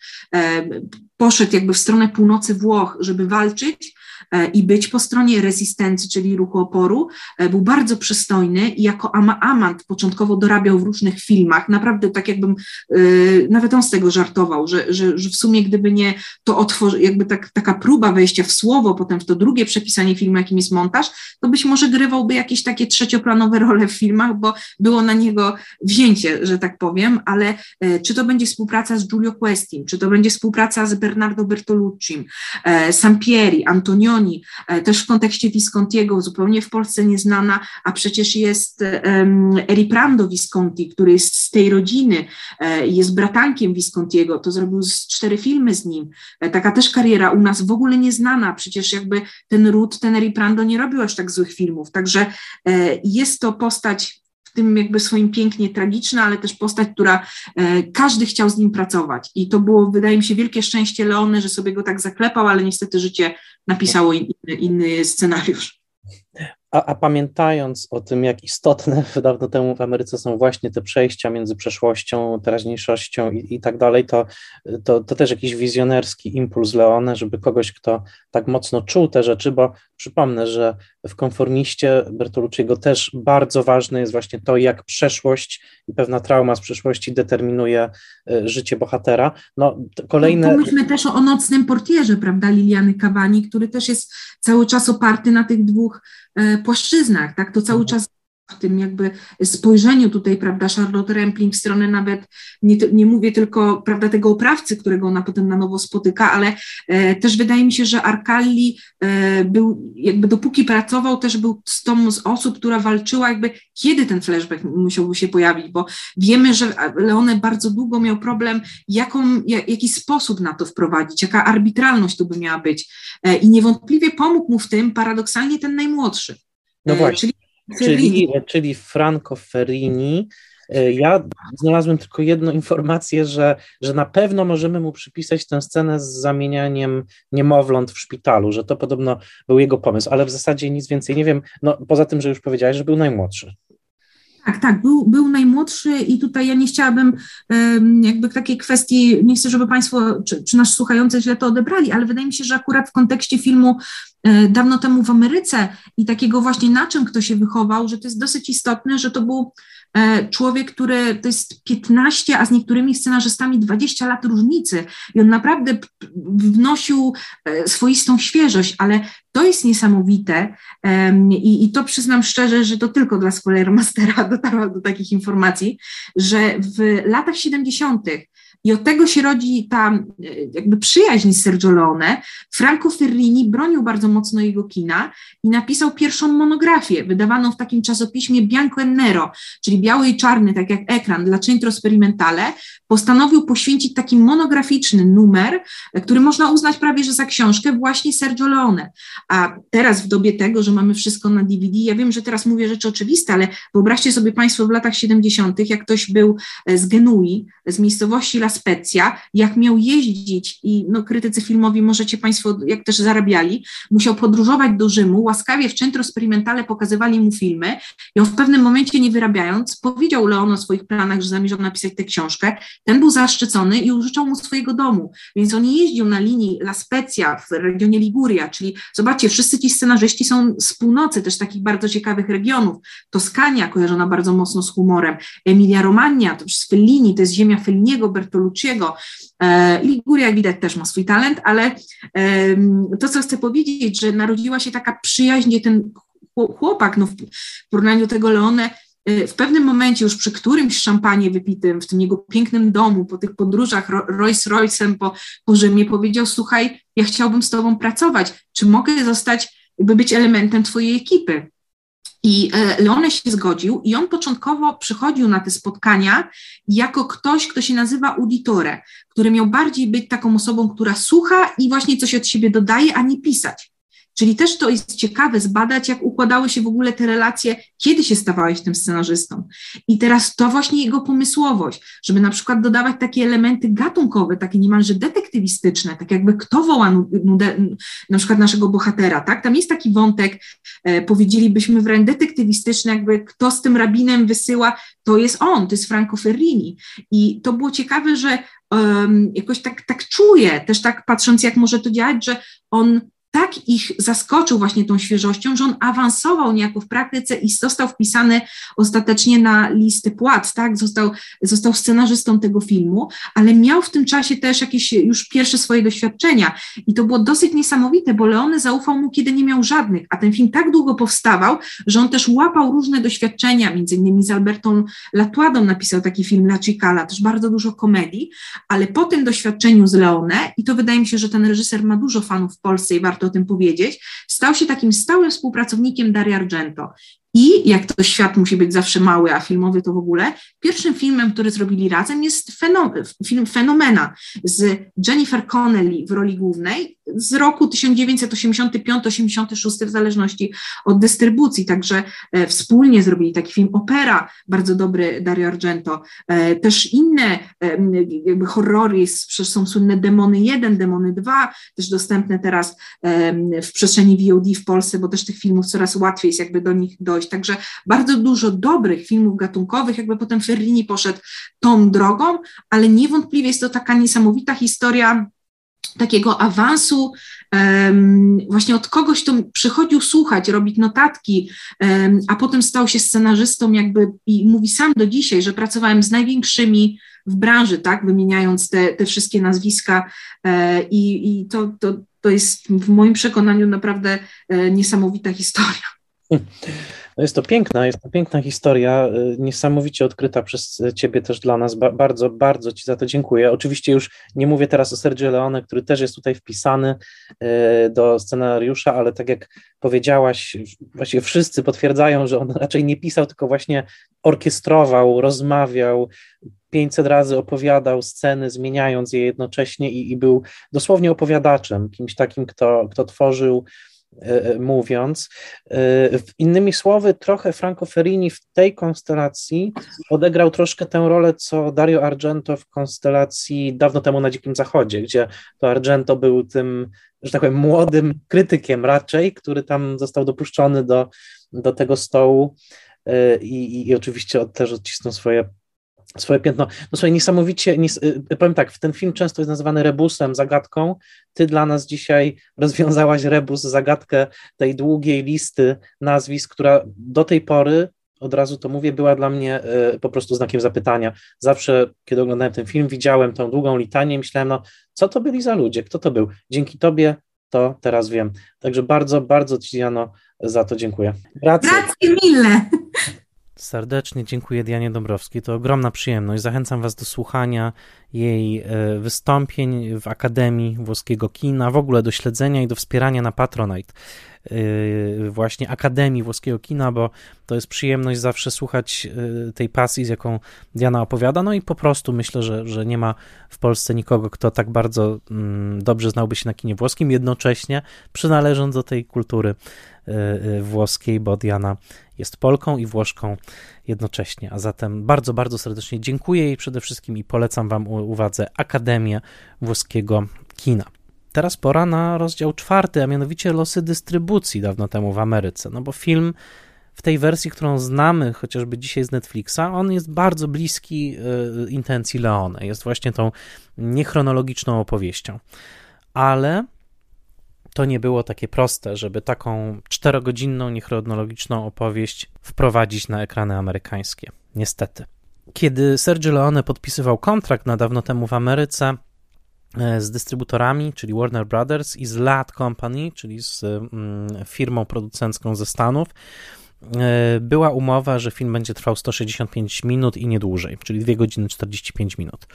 poszedł jakby w stronę północy Włoch, żeby walczyć E, i być po stronie rezystencji, czyli ruchu oporu. E, był bardzo przystojny i jako amant początkowo dorabiał w różnych filmach. Naprawdę tak jakbym, e, nawet on z tego żartował, że, że, że w sumie gdyby nie to otworzy, jakby tak, taka próba wejścia w słowo, potem w to drugie przepisanie filmu, jakim jest montaż, to być może grywałby jakieś takie trzecioplanowe role w filmach, bo było na niego wzięcie, że tak powiem, ale czy to będzie współpraca z Giulio Questim, czy to będzie współpraca z Bernardo Bertolucci, Sampieri, Antonioni, E, też w kontekście Viscontiego, zupełnie w Polsce nieznana, a przecież jest Eriprando Visconti, który jest z tej rodziny, e, jest bratankiem Viscontiego, to zrobił cztery filmy z nim. E, taka też kariera u nas w ogóle nieznana, przecież jakby ten ród, ten Eriprando nie robił aż tak złych filmów, także jest to postać w tym jakby swoim pięknie tragiczna, ale też postać, która e, każdy chciał z nim pracować. I to było, wydaje mi się, wielkie szczęście Leony, że sobie go tak zaklepał, ale niestety życie napisało inny, inny scenariusz. A, a, pamiętając o tym, jak istotne dawno temu w Ameryce są właśnie te przejścia między przeszłością, teraźniejszością i, i tak dalej, to, to, to też jakiś wizjonerski impuls Leone, żeby kogoś, kto tak mocno czuł te rzeczy, bo przypomnę, że w konformiście Bertolucciego też bardzo ważne jest właśnie to, jak przeszłość i pewna trauma z przeszłości determinuje e, życie bohatera. No, kolejne... No, pomyślmy też o, o nocnym portierze, prawda, Liliany Kawani, który też jest cały czas oparty na tych dwóch e, płaszczyznach, tak, to cały mhm. czas w tym jakby spojrzeniu tutaj, prawda, Charlotte Rampling w stronę nawet, nie, nie mówię tylko, prawda, tego oprawcy, którego ona potem na nowo spotyka, ale e, też wydaje mi się, że Arkalli e, był, jakby dopóki pracował, też był z tą z osób, która walczyła jakby, kiedy ten flashback musiałby się pojawić, bo wiemy, że Leone bardzo długo miał problem, jaką, jak, jaki sposób na to wprowadzić, jaka arbitralność tu by miała być e, i niewątpliwie pomógł mu w tym paradoksalnie ten najmłodszy. No właśnie. Czyli, czyli, czyli Franco Ferrini. E, ja znalazłem tylko jedną informację, że, że na pewno możemy mu przypisać tę scenę z zamienianiem niemowląt w szpitalu, że to podobno był jego pomysł, ale w zasadzie nic więcej nie wiem, no poza tym, że już powiedziałeś, że był najmłodszy. Tak, tak, był, był najmłodszy i tutaj ja nie chciałabym jakby takiej kwestii, nie chcę, żeby Państwo czy, czy słuchający źle to odebrali, ale wydaje mi się, że akurat w kontekście filmu e, dawno temu w Ameryce i takiego właśnie na czym kto się wychował, że to jest dosyć istotne, że to był człowiek, który to jest 15, a z niektórymi scenarzystami 20 lat różnicy i on naprawdę wnosił e, swoistą świeżość, ale to jest niesamowite i, i to przyznam szczerze, że to tylko dla Spoilermastera dotarłam do takich informacji, że w latach 70. I od tego się rodzi ta e, jakby przyjaźń z Sergio Leone. Franco Ferrini bronił bardzo mocno jego kina i napisał pierwszą monografię, wydawaną w takim czasopiśmie Bianco e Nero, czyli biały i czarny, tak jak ekran, dla Centro Sperimentale. Postanowił poświęcić taki monograficzny numer, e, który można uznać prawie, że za książkę, właśnie Sergio Leone. A teraz w dobie tego, że mamy wszystko na DVD, ja wiem, że teraz mówię rzeczy oczywiste, ale wyobraźcie sobie Państwo w latach 70., jak ktoś był z Genui, z miejscowości La Specja, jak miał jeździć i no, krytycy filmowi możecie Państwo, jak też zarabiali, musiał podróżować do Rzymu, łaskawie w Centro Sperimentale pokazywali mu filmy i on w pewnym momencie nie wyrabiając powiedział Leon o swoich planach, że zamierzał napisać tę książkę. Ten był zaszczycony i użyczał mu swojego domu, więc on jeździł na linii La Spezia w regionie Liguria, czyli zobaczcie, wszyscy ci scenarzyści są z północy, też takich bardzo ciekawych regionów. Toskania kojarzona bardzo mocno z humorem, Emilia Romagna, to z Fellini, to jest ziemia Felliniego, Bertolucciego. E, Liguria, jak widać, też ma swój talent, ale to, co chcę powiedzieć, że narodziła się taka przyjaźń, gdzie ten chłopak, no w porównaniu tego Leone, y, w pewnym momencie, już przy którymś szampanie wypitym w tym jego pięknym domu, po tych podróżach Rolls Royce'em po, po Rzymie, powiedział: Słuchaj, ja chciałbym z Tobą pracować. Czy mogę zostać, by być elementem Twojej ekipy? I e, Leone się zgodził i on początkowo przychodził na te spotkania jako ktoś, kto się nazywa auditore, który miał bardziej być taką osobą, która słucha i właśnie coś od siebie dodaje, a nie pisać. Czyli też to jest ciekawe zbadać, jak układały się w ogóle te relacje, kiedy się stawałeś tym scenarzystą. I teraz to właśnie jego pomysłowość, żeby na przykład dodawać takie elementy gatunkowe, takie niemalże detektywistyczne, tak jakby kto woła na przykład naszego bohatera, tak? Tam jest taki wątek, e, powiedzielibyśmy wręcz detektywistyczny, jakby kto z tym rabinem wysyła, to jest on, to jest Franco Ferrini. I to było ciekawe, że um, jakoś tak, tak czuję, też tak patrząc, jak może to działać, że on tak ich zaskoczył właśnie tą świeżością, że on awansował niejako w praktyce i został wpisany ostatecznie na listy płac, tak? Został, został scenarzystą tego filmu, ale miał w tym czasie też jakieś już pierwsze swoje doświadczenia i to było dosyć niesamowite, bo Leone zaufał mu, kiedy nie miał żadnych, a ten film tak długo powstawał, że on też łapał różne doświadczenia, między innymi z Albertą Latuadą napisał taki film La Cicala, też bardzo dużo komedii, ale po tym doświadczeniu z Leone, i to wydaje mi się, że ten reżyser ma dużo fanów w Polsce i warto warto o tym powiedzieć, stał się takim stałym współpracownikiem Dario Argento. I jak to świat musi być zawsze mały, a filmowy to w ogóle, pierwszym filmem, który zrobili razem jest fenom film Fenomena z Jennifer Connelly w roli głównej z roku 1985-86 w zależności od dystrybucji, także e, wspólnie zrobili taki film Opera, bardzo dobry Dario Argento, e, też inne e, jakby horrory, są słynne Demony 1, Demony 2, też dostępne teraz w przestrzeni VOD w Polsce, bo też tych filmów coraz łatwiej jest jakby do nich dojść, także bardzo dużo dobrych filmów gatunkowych, jakby potem Ferlini poszedł tą drogą, ale niewątpliwie jest to taka niesamowita historia takiego awansu, właśnie od kogoś, kto przychodził słuchać, robić notatki, a potem stał się scenarzystą jakby i mówi sam do dzisiaj, że pracowałem z największymi w branży, tak, wymieniając te, te wszystkie nazwiska e, i, i to, to, to jest w moim przekonaniu naprawdę e, niesamowita historia. No jest to piękna, jest to piękna historia, y, niesamowicie odkryta przez Ciebie też dla nas. Ba bardzo, bardzo Ci za to dziękuję. Oczywiście już nie mówię teraz o Sergio Leone, który też jest tutaj wpisany y, do scenariusza, ale tak jak powiedziałaś, właściwie wszyscy potwierdzają, że on raczej nie pisał, tylko właśnie orkiestrował, rozmawiał, 500 razy opowiadał sceny, zmieniając je jednocześnie i, i był dosłownie opowiadaczem, kimś takim, kto, kto tworzył mówiąc. E, innymi słowy, trochę Franco Ferrini w tej konstelacji odegrał troszkę tę rolę, co Dario Argento w konstelacji dawno temu na Dzikim Zachodzie, gdzie to Argento był tym, że tak powiem, młodym krytykiem raczej, który tam został dopuszczony do, do tego stołu i, i oczywiście też odcisnął swoje swoje piętno. No słuchaj, niesamowicie, nies y, powiem tak, ten film często jest nazywany rebusem, zagadką. Ty dla nas dzisiaj rozwiązałaś rebus, zagadkę tej długiej listy nazwisk, która do tej pory, od razu to mówię, była dla mnie y, po prostu znakiem zapytania. Zawsze, kiedy oglądałem ten film, widziałem tą długą litanię i myślałem, no, co to byli za ludzie, kto to był? Dzięki tobie to teraz wiem. Także bardzo, bardzo Ci, Jano, za to dziękuję. Grazie mille. Serdecznie dziękuję Dianie Dąbrowskiej. To ogromna przyjemność. Zachęcam Was do słuchania jej e, wystąpień w Akademii Włoskiego Kina, w ogóle do śledzenia i do wspierania na Patronite e, właśnie Akademii Włoskiego Kina, bo to jest przyjemność zawsze słuchać e, tej pasji, z jaką Diana opowiada. No i po prostu myślę, że, że nie ma w Polsce nikogo, kto tak bardzo mm, dobrze znałby się na kinie włoskim, jednocześnie przynależąc do tej kultury włoskiej, bo Diana jest Polką i Włoszką jednocześnie. A zatem bardzo, bardzo serdecznie dziękuję jej przede wszystkim i polecam Wam uwadze Akademię Włoskiego Kina. Teraz pora na rozdział czwarty, a mianowicie losy dystrybucji dawno temu w Ameryce. No bo film w tej wersji, którą znamy chociażby dzisiaj z Netflixa, on jest bardzo bliski y, intencji Leone. Jest właśnie tą niechronologiczną opowieścią. Ale to nie było takie proste, żeby taką czterogodzinną, niechronologiczną opowieść wprowadzić na ekrany amerykańskie. Niestety. Kiedy Sergio Leone podpisywał kontrakt na dawno temu w Ameryce e, z dystrybutorami, czyli Warner Brothers i z Lad Company, czyli z mm, firmą producencką ze Stanów, była umowa, że film będzie trwał 165 minut i nie dłużej, czyli 2 godziny 45 minut.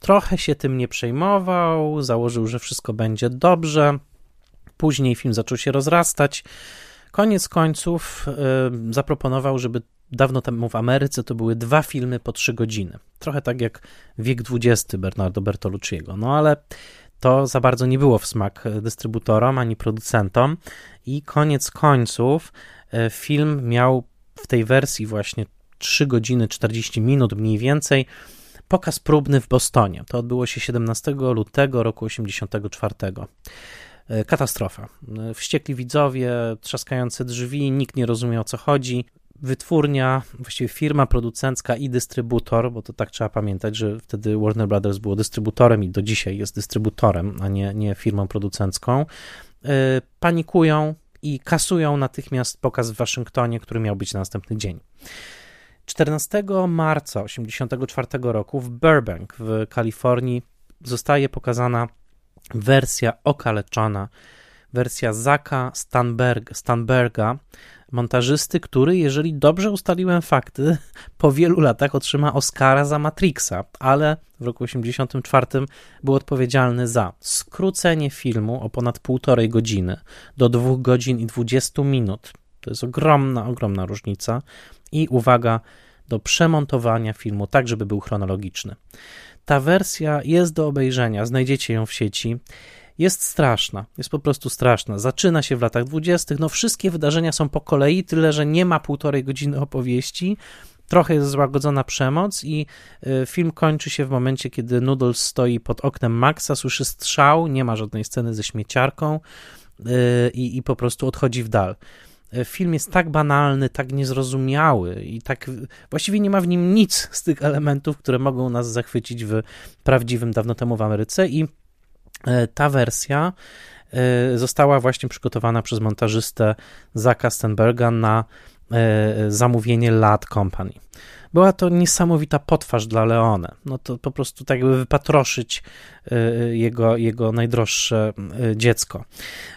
Trochę się tym nie przejmował, założył, że wszystko będzie dobrze. Później film zaczął się rozrastać. Koniec końców y, zaproponował, żeby dawno temu w Ameryce to były dwa filmy po trzy godziny. Trochę tak jak Wiek XX Bernardo Bertolucciego. No ale to za bardzo nie było w smak dystrybutorom ani producentom i koniec końców y, film miał w tej wersji właśnie 3 godziny 40 minut mniej więcej pokaz próbny w Bostonie. To odbyło się 17 lutego roku 84. E, katastrofa. E, wściekli widzowie, trzaskające drzwi, nikt nie rozumie o co chodzi. Wytwórnia, właściwie firma producencka i dystrybutor, bo to tak trzeba pamiętać, że wtedy Warner Brothers było dystrybutorem i do dzisiaj jest dystrybutorem, a nie, nie firmą producencką, e, panikują i kasują natychmiast pokaz w Waszyngtonie, który miał być na następny dzień. 14 marca 1984 roku w Burbank w Kalifornii zostaje pokazana wersja okaleczona, wersja Zaka Stanberg, Stanberga, montażysty, który, jeżeli dobrze ustaliłem fakty, po wielu latach otrzyma Oscara za Matrixa, ale w roku 1984 był odpowiedzialny za skrócenie filmu o ponad półtorej godziny do 2 godzin i 20 minut. To jest ogromna, ogromna różnica. I uwaga, do przemontowania filmu tak, żeby był chronologiczny. Ta wersja jest do obejrzenia, znajdziecie ją w sieci. Jest straszna, jest po prostu straszna. Zaczyna się w latach dwudziestych, no wszystkie wydarzenia są po kolei, tyle że nie ma półtorej godziny opowieści. Trochę jest złagodzona przemoc i y, film kończy się w momencie, kiedy Noodles stoi pod oknem Maxa, słyszy strzał, nie ma żadnej sceny ze śmieciarką y, i, i po prostu odchodzi w dal film jest tak banalny, tak niezrozumiały i tak właściwie nie ma w nim nic z tych elementów, które mogą nas zachwycić w prawdziwym dawno temu w Ameryce. I e, ta wersja e, została właśnie przygotowana przez montażystę Zaka Stenberga na e, zamówienie LAD Company. Była to niesamowita potwarz dla Leone. No to po prostu tak jakby wypatroszyć y, jego, jego najdroższe y, dziecko.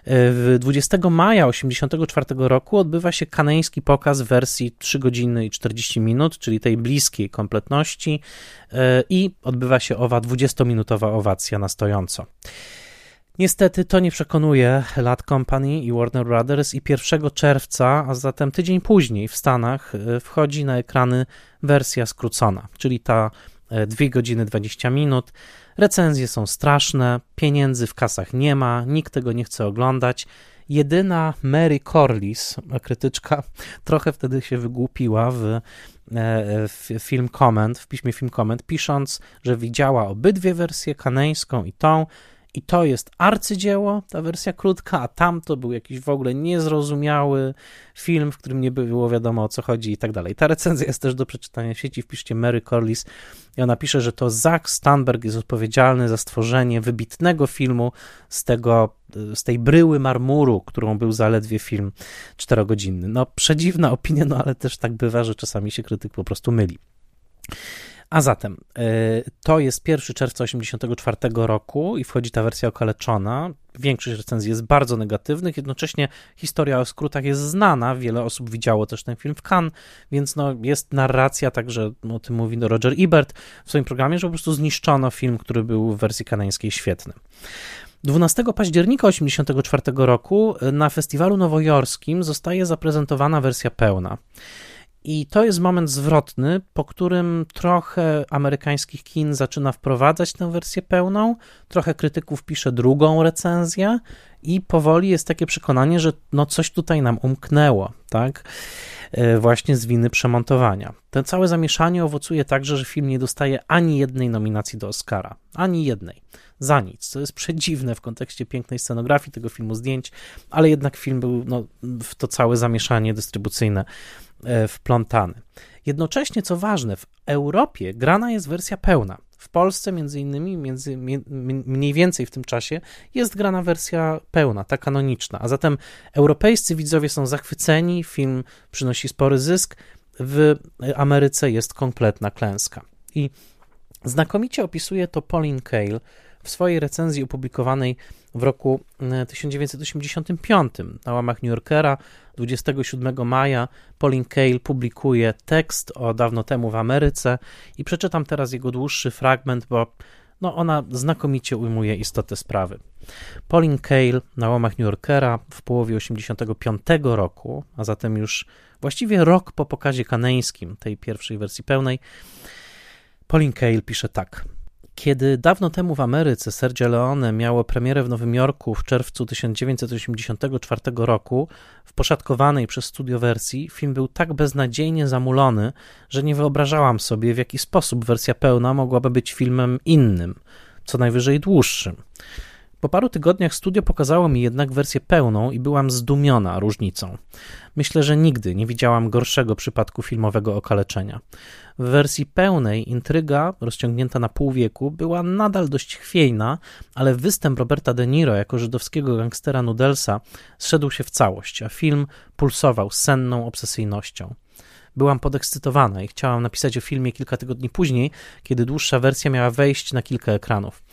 W 20 maja 1984 roku odbywa się kanański pokaz w wersji 3 godziny i 40 minut, czyli tej bliskiej kompletności i odbywa się owa 20-minutowa owacja na stojąco. Niestety to nie przekonuje Lat Company i Warner Brothers i 1 czerwca, a zatem tydzień później w Stanach e, wchodzi na ekrany wersja skrócona, czyli ta 2 e, godziny 20 minut. Recenzje są straszne, pieniędzy w kasach nie ma, nikt tego nie chce oglądać. Jedyna Mary Corliss, krytyczka, trochę wtedy się wygłupiła w, e, w film comment, w piśmie film comment, pisząc, że widziała obydwie wersje, kanańską i tą, i to jest arcydzieło, ta wersja krótka, a tam to był jakiś w ogóle niezrozumiały film, w którym nie było wiadomo o co chodzi i tak dalej. Ta recenzja jest też do przeczytania w sieci, wpiszcie Mary Corliss i ona pisze, że to Zach Stanberg jest odpowiedzialny za stworzenie wybitnego filmu z tego, z tej bryły marmuru, którą był zaledwie film czterogodzinny. No przedziwna opinia, no ale też tak bywa, że czasami się krytyk po prostu myli. A zatem e, to jest 1 czerwca 1984 roku i wchodzi ta wersja okaleczona. Większość recenzji jest bardzo negatywnych, jednocześnie historia o skrótach jest znana, wiele osób widziało też ten film w Cannes, więc no, jest narracja, także no, o tym mówi Roger Ebert w swoim programie, że po prostu zniszczono film, który był w wersji kanańskiej świetny. 12 października 1984 roku na festiwalu nowojorskim zostaje zaprezentowana wersja pełna. I to jest moment zwrotny, po którym trochę amerykańskich kin zaczyna wprowadzać tę wersję pełną, trochę krytyków pisze drugą recenzję i powoli jest takie przekonanie, że no coś tutaj nam umknęło, tak? E, właśnie z winy przemontowania. To całe zamieszanie owocuje także, że film nie dostaje ani jednej nominacji do Oscara. Ani jednej. Za nic. Co jest przedziwne w kontekście pięknej scenografii tego filmu, zdjęć, ale jednak film był no, w to całe zamieszanie dystrybucyjne wplątany. Jednocześnie, co ważne, w Europie grana jest wersja pełna. W Polsce, między innymi, między, mniej więcej w tym czasie, jest grana wersja pełna, ta kanoniczna. A zatem europejscy widzowie są zachwyceni, film przynosi spory zysk, w Ameryce jest kompletna klęska. I znakomicie opisuje to Pauline Kael w swojej recenzji opublikowanej w roku 1985 na łamach New Yorkera 27 maja Pauline Kael publikuje tekst o dawno temu w Ameryce i przeczytam teraz jego dłuższy fragment, bo no ona znakomicie ujmuje istotę sprawy. Pauline Kael na łamach New Yorkera w połowie 85 roku, a zatem już właściwie rok po pokazie kaneńskim tej pierwszej wersji pełnej, Pauline Kael pisze tak. Kiedy dawno temu w Ameryce Sergio Leone miało premierę w Nowym Jorku w czerwcu 1984 roku, w poszatkowanej przez studio wersji, film był tak beznadziejnie zamulony, że nie wyobrażałam sobie, w jaki sposób wersja pełna mogłaby być filmem innym, co najwyżej dłuższym. Po paru tygodniach studio pokazało mi jednak wersję pełną i byłam zdumiona różnicą. Myślę, że nigdy nie widziałam gorszego przypadku filmowego okaleczenia. W wersji pełnej intryga, rozciągnięta na pół wieku, była nadal dość chwiejna, ale występ Roberta De Niro jako żydowskiego gangstera Nudelsa zszedł się w całość, a film pulsował senną obsesyjnością. Byłam podekscytowana i chciałam napisać o filmie kilka tygodni później, kiedy dłuższa wersja miała wejść na kilka ekranów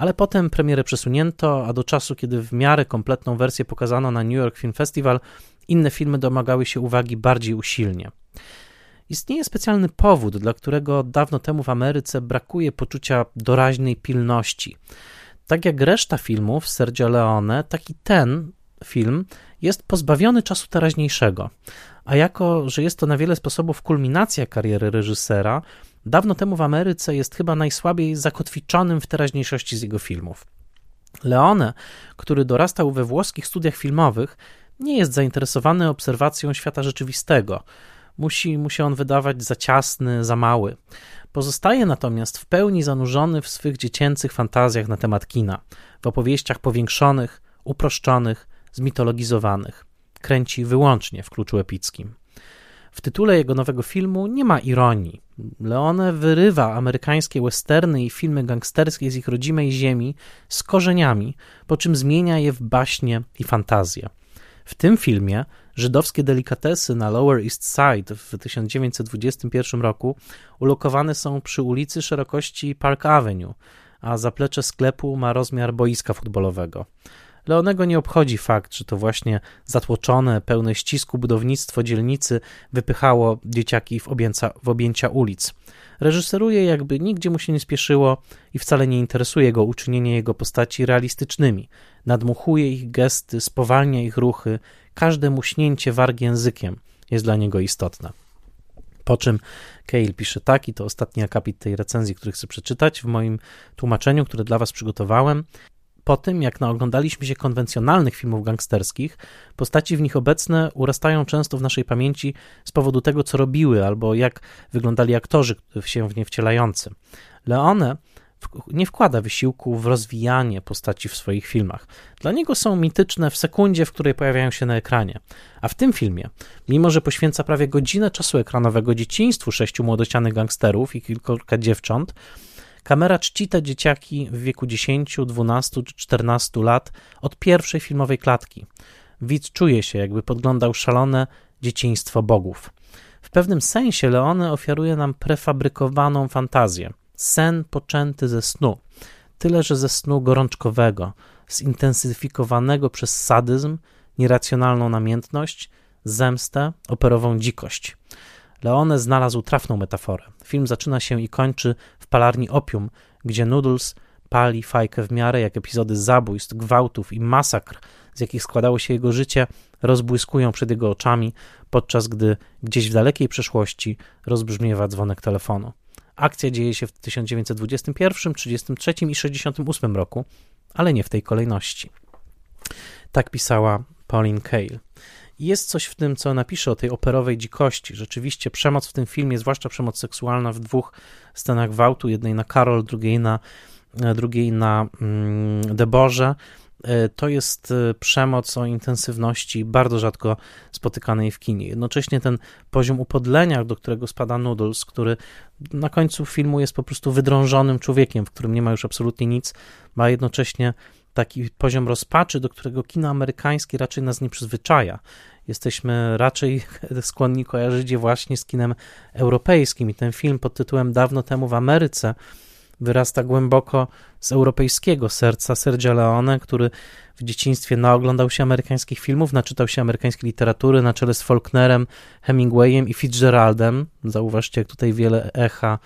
ale potem premierę przesunięto, a do czasu, kiedy w miarę kompletną wersję pokazano na New York Film Festival, inne filmy domagały się uwagi bardziej usilnie. Istnieje specjalny powód, dla którego dawno temu w Ameryce brakuje poczucia doraźnej pilności. Tak jak reszta filmów Sergio Leone, tak i ten film jest pozbawiony czasu teraźniejszego. A jako, że jest to na wiele sposobów kulminacja kariery reżysera, dawno temu w Ameryce jest chyba najsłabiej zakotwiczonym w teraźniejszości z jego filmów. Leone, który dorastał we włoskich studiach filmowych, nie jest zainteresowany obserwacją świata rzeczywistego. Musi mu się on wydawać za ciasny, za mały. Pozostaje natomiast w pełni zanurzony w swych dziecięcych fantazjach na temat kina, w opowieściach powiększonych, uproszczonych, zmitologizowanych. Kręci wyłącznie w kluczu epickim. W tytule jego nowego filmu nie ma ironii. Leone wyrywa amerykańskie westerny i filmy gangsterskie z ich rodzimej ziemi z korzeniami, po czym zmienia je w baśnie i fantazje. W tym filmie żydowskie delikatesy na Lower East Side w 1921 roku ulokowane są przy ulicy szerokości Park Avenue, a zaplecze sklepu ma rozmiar boiska futbolowego. Leonego nie obchodzi fakt, że to właśnie zatłoczone, pełne ścisku budownictwo dzielnicy wypychało dzieciaki w, objęcia, w objęcia ulic. Reżyseruje jakby nigdzie mu się nie spieszyło i wcale nie interesuje go uczynienie jego postaci realistycznymi. Nadmuchuje ich gesty, spowalnia ich ruchy, każde muśnięcie warg językiem jest dla niego istotne. Po czym Cale pisze tak, i to ostatni akapit tej recenzji, który chcę przeczytać w moim tłumaczeniu, które dla Was przygotowałem po tym, jak naoglądaliśmy się konwencjonalnych filmów gangsterskich, postaci w nich obecne urastają często w naszej pamięci z powodu tego, co robiły, albo jak wyglądali aktorzy się w nie wcielający. Leone nie wkłada wysiłku w rozwijanie postaci w swoich filmach. Dla niego są mityczne w sekundzie, w której pojawiają się na ekranie. A w tym filmie, mimo że poświęca prawie godzinę czasu ekranowego dzieciństwu sześciu młodocianych gangsterów i kilka dziewcząt, Kamera czci te dzieciaki w wieku 10, 12 czy 14 lat od pierwszej filmowej klatki. Widz czuje się, jakby podglądał szalone dzieciństwo bogów. W pewnym sensie Leone ofiaruje nam prefabrykowaną fantazję, sen poczęty ze snu, tyle że ze snu gorączkowego, zintensyfikowanego przez sadyzm, nieracjonalną namiętność, zemstę, operową dzikość. Leone znalazł trafną metaforę. Film zaczyna się i kończy w palarni opium, gdzie Noodles pali fajkę w miarę jak epizody zabójstw, gwałtów i masakr, z jakich składało się jego życie, rozbłyskują przed jego oczami, podczas gdy gdzieś w dalekiej przeszłości rozbrzmiewa dzwonek telefonu. Akcja dzieje się w 1921, 33 i 68 roku, ale nie w tej kolejności. Tak pisała Pauline Kael jest coś w tym, co napisze o tej operowej dzikości. Rzeczywiście przemoc w tym filmie, zwłaszcza przemoc seksualna w dwóch scenach gwałtu, jednej na Karol, drugiej na, e, drugiej na mm, Deborze, e, to jest e, przemoc o intensywności bardzo rzadko spotykanej w kinie. Jednocześnie ten poziom upodlenia, do którego spada Noodles, który na końcu filmu jest po prostu wydrążonym człowiekiem, w którym nie ma już absolutnie nic, ma jednocześnie taki poziom rozpaczy, do którego kino amerykańskie raczej nas nie przyzwyczaja. Jesteśmy raczej skłonni kojarzyć je właśnie z kinem europejskim. I ten film pod tytułem Dawno temu w Ameryce wyrasta głęboko z europejskiego serca Sergia Leone, który w dzieciństwie naoglądał się amerykańskich filmów, naczytał się amerykańskiej literatury na czele z Faulknerem, Hemingwayem i Fitzgeraldem. Zauważcie, jak tutaj wiele echa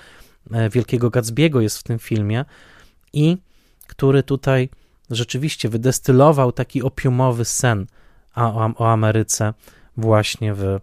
e, Wielkiego Gatsby'ego jest w tym filmie. I który tutaj rzeczywiście wydestylował taki opiumowy sen o, Ameryce właśnie w e,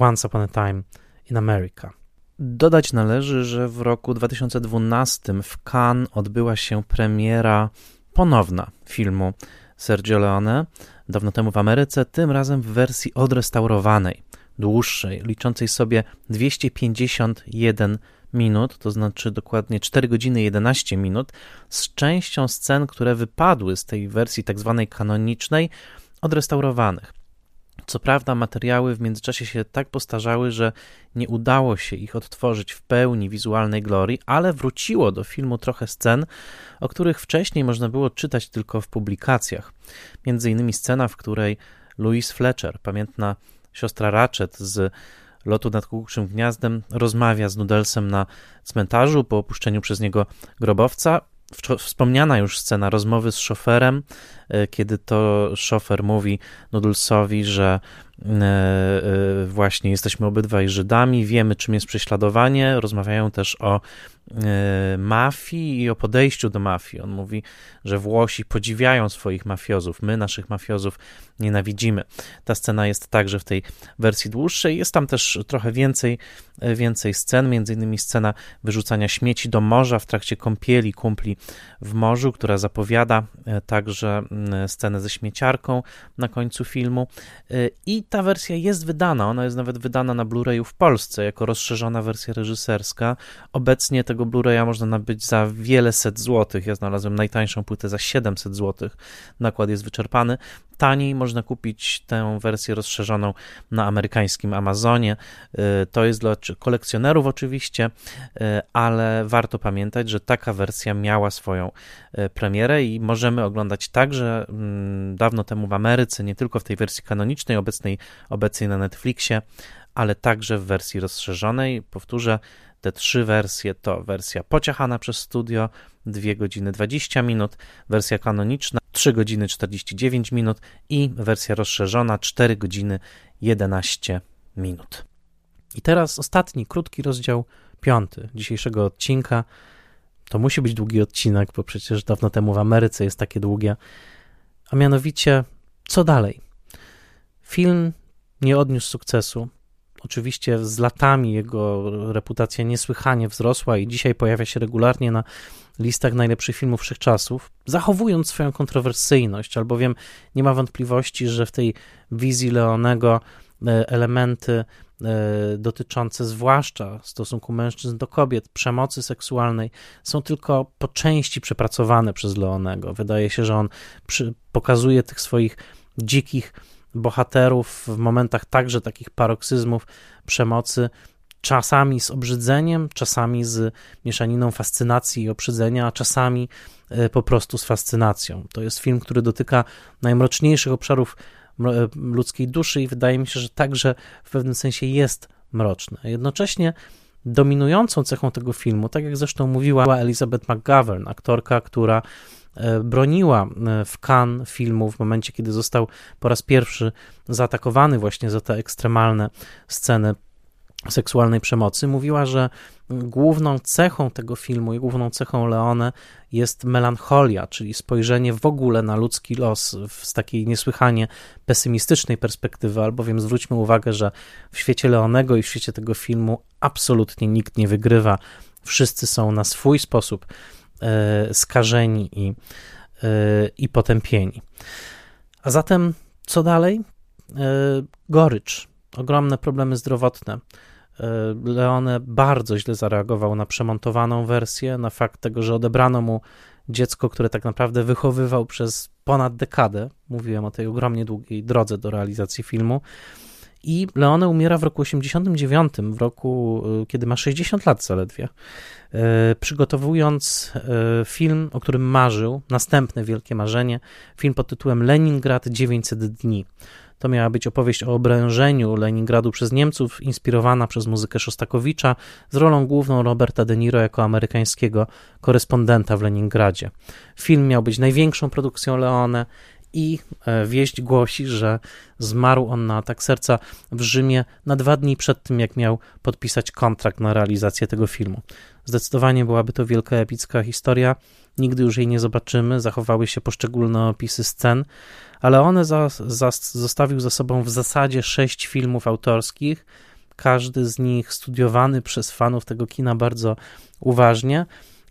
Once Upon a Time in America. Dodać należy, że w roku 2012 w Cannes odbyła się premiera ponowna filmu Sergio Leone, dawno temu w Ameryce, tym razem w wersji odrestaurowanej, dłuższej, liczącej sobie 251 minut, to znaczy dokładnie 4 godziny 11 minut, z częścią scen, które wypadły z tej wersji tak zwanej kanonicznej, odrestaurowanych. Co prawda, materiały w międzyczasie się tak postarzały, że nie udało się ich odtworzyć w pełni wizualnej glorii, ale wróciło do filmu trochę scen, o których wcześniej można było czytać tylko w publikacjach. Między innymi scena, w której Louise Fletcher, pamiętna siostra Ratchet z lotu nad kukułczym gniazdem, rozmawia z Nudelsem na cmentarzu po opuszczeniu przez niego grobowca. Wspomniana już scena rozmowy z szoferem, e, kiedy to szofer mówi Nudulsowi, że właśnie jesteśmy obydwaj Żydami, wiemy czym jest prześladowanie, rozmawiają też o E, mafii i o podejściu do mafii. On mówi, że Włosi podziwiają swoich mafiozów, my naszych mafiozów nienawidzimy. Ta scena jest także w tej wersji dłuższej. Jest tam też trochę więcej, e, więcej scen, między innymi scena wyrzucania śmieci do morza w trakcie kąpieli kumpli w morzu, która zapowiada e, także scenę ze śmieciarką na końcu filmu. I ta wersja jest wydana, ona jest nawet wydana na Blu-rayu w Polsce jako rozszerzona wersja reżyserska. Obecnie tego Blu-raya można nabyć za wiele set złotych. Ja znalazłem najtańszą płytę za 700 złotych. Nakład jest wyczerpany. Taniej można kupić tę wersję rozszerzoną na amerykańskim Amazonie. Y, to jest dla kolekcjonerów oczywiście, y, ale warto pamiętać, że taka wersja miała swoją y, premierę i możemy oglądać także mm, dawno temu w Ameryce, nie tylko w tej wersji kanonicznej, obecnej, obecnej na Netflixie, ale także w wersji rozszerzonej. Powtórzę, te trzy wersje to wersja pociachana przez studio 2 godziny 20 minut, wersja kanoniczna 3 godziny 49 minut i wersja rozszerzona 4 godziny 11 minut. I teraz ostatni, krótki rozdział piąty dzisiejszego odcinka. To musi być długi odcinek, bo przecież dawno temu w Ameryce jest takie długie. A mianowicie, co dalej? Film nie odniósł sukcesu, Oczywiście z latami jego reputacja niesłychanie wzrosła i dzisiaj pojawia się regularnie na listach najlepszych filmów wszechczasów, zachowując swoją kontrowersyjność, albowiem nie ma wątpliwości, że w tej wizji Leonego e, elementy e, dotyczące zwłaszcza stosunku mężczyzn do kobiet, przemocy seksualnej są tylko po części przepracowane przez Leonego. Wydaje się, że on przy, pokazuje tych swoich dzikich bohaterów w momentach także takich paroksyzmów przemocy, czasami z obrzydzeniem, czasami z mieszaniną fascynacji i obrzydzenia, a czasami e, po prostu z fascynacją. To jest film, który dotyka najmroczniejszych obszarów e, ludzkiej duszy i wydaje mi się, że także w pewnym sensie jest mroczny. Jednocześnie dominującą cechą tego filmu, tak jak zresztą mówiła Elizabeth McGovern, aktorka, która broniła e, w Cannes filmu w momencie, kiedy został po raz pierwszy zaatakowany właśnie za te ekstremalne sceny seksualnej przemocy, mówiła, że główną cechą tego filmu i główną cechą Leone jest melancholia, czyli spojrzenie w ogóle na ludzki los z takiej niesłychanie pesymistycznej perspektywy, albowiem zwróćmy uwagę, że w świecie Leonego i w świecie tego filmu absolutnie nikt nie wygrywa. Wszyscy są na swój sposób E, skażeni i, e, i potępieni. A zatem co dalej? E, gorycz, ogromne problemy zdrowotne. Leone bardzo źle zareagował na przemontowaną wersję, na fakt tego, że odebrano mu dziecko, które tak naprawdę wychowywał przez ponad dekadę. Mówiłem o tej ogromnie długiej drodze do realizacji filmu I Leone umiera w roku 89, w roku, y, kiedy ma 60 lat zaledwie, y, przygotowując y, film, o którym marzył, następne wielkie marzenie, film pod tytułem Leningrad 900 dni. To miała być opowieść o obrężeniu Leningradu przez Niemców, inspirowana przez muzykę Szostakowicza, z rolą główną Roberta De Niro jako amerykańskiego korespondenta w Leningradzie. Film miał być największą produkcją Leone i e, wieść głosi, że zmarł on na atak serca w Rzymie na dwa dni przed tym, jak miał podpisać kontrakt na realizację tego filmu. Zdecydowanie byłaby to wielka epicka historia. Nigdy już jej nie zobaczymy, zachowały się poszczególne opisy scen, ale one za, za, zostawił za sobą w zasadzie sześć filmów autorskich, każdy z nich studiowany przez fanów tego kina bardzo uważnie.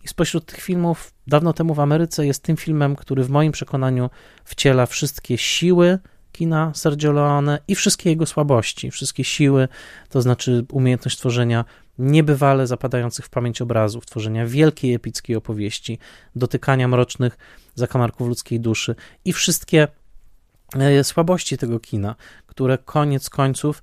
I spośród tych filmów dawno temu w Ameryce jest tym filmem, który w moim przekonaniu wciela wszystkie siły kina Sergio Leone i wszystkie jego słabości. Wszystkie siły, to znaczy umiejętność tworzenia niebywale zapadających w pamięć obrazów, tworzenia wielkiej epickiej opowieści, dotykania mrocznych zakamarków ludzkiej duszy i wszystkie e, słabości tego kina, które koniec końców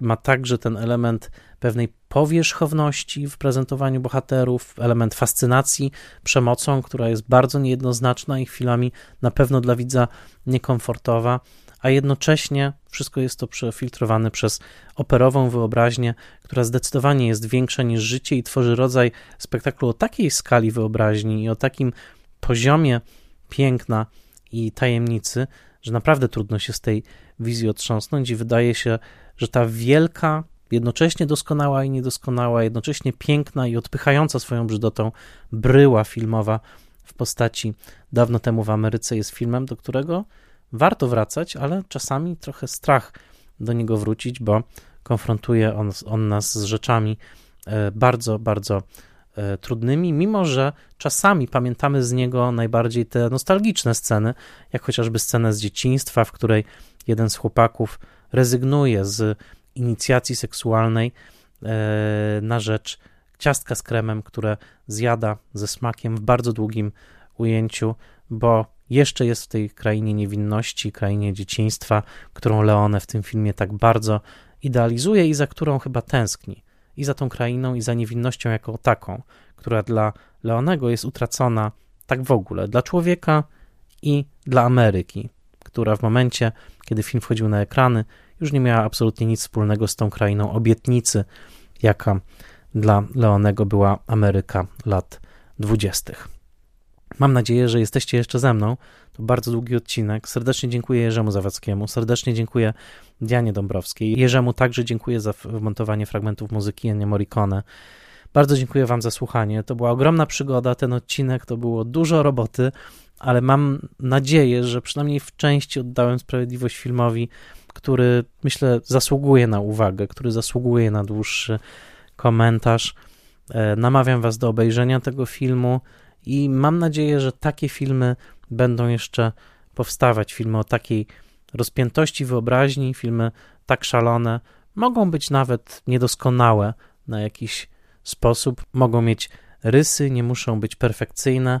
ma także ten element pewnej powierzchowności w prezentowaniu bohaterów, element fascynacji przemocą, która jest bardzo niejednoznaczna i chwilami na pewno dla widza niekomfortowa, a jednocześnie wszystko jest to przefiltrowane przez operową wyobraźnię, która zdecydowanie jest większa niż życie i tworzy rodzaj spektaklu o takiej skali wyobraźni i o takim poziomie piękna i tajemnicy, że naprawdę trudno się z tej wizji otrząsnąć i wydaje się, że ta wielka jednocześnie doskonała i niedoskonała, jednocześnie piękna i odpychająca swoją brzydotą bryła filmowa w postaci dawno temu w Ameryce jest filmem, do którego warto wracać, ale czasami trochę strach do niego wrócić, bo konfrontuje on, on nas z rzeczami e, bardzo, bardzo e, trudnymi, mimo że czasami pamiętamy z niego najbardziej te nostalgiczne sceny, jak chociażby scenę z dzieciństwa, w której jeden z chłopaków rezygnuje z inicjacji seksualnej e, na rzecz ciastka z kremem, które zjada ze smakiem w bardzo długim ujęciu, bo jeszcze jest w tej krainie niewinności, krainie dzieciństwa, którą Leone w tym filmie tak bardzo idealizuje i za którą chyba tęskni. I za tą krainą, i za niewinnością jako taką, która dla Leonego jest utracona tak w ogóle, dla człowieka i dla Ameryki, która w momencie, kiedy film wchodził na ekrany, już nie miała absolutnie nic wspólnego z tą krainą obietnicy, jaka dla Leonego była Ameryka lat dwudziestych. Mam nadzieję, że jesteście jeszcze ze mną. To bardzo długi odcinek. Serdecznie dziękuję Jerzemu Zawadzkiemu, serdecznie dziękuję Dianie Dąbrowskiej. Jerzemu także dziękuję za wmontowanie fragmentów muzyki Ennio Morricone. Bardzo dziękuję Wam za słuchanie. To była ogromna przygoda. Ten odcinek to było dużo roboty, ale mam nadzieję, że przynajmniej w części oddałem sprawiedliwość filmowi który myślę zasługuje na uwagę, który zasługuje na dłuższy komentarz. E, namawiam Was do obejrzenia tego filmu i mam nadzieję, że takie filmy będą jeszcze powstawać. Filmy o takiej rozpiętości wyobraźni, filmy tak szalone, mogą być nawet niedoskonałe na jakiś sposób, mogą mieć rysy, nie muszą być perfekcyjne,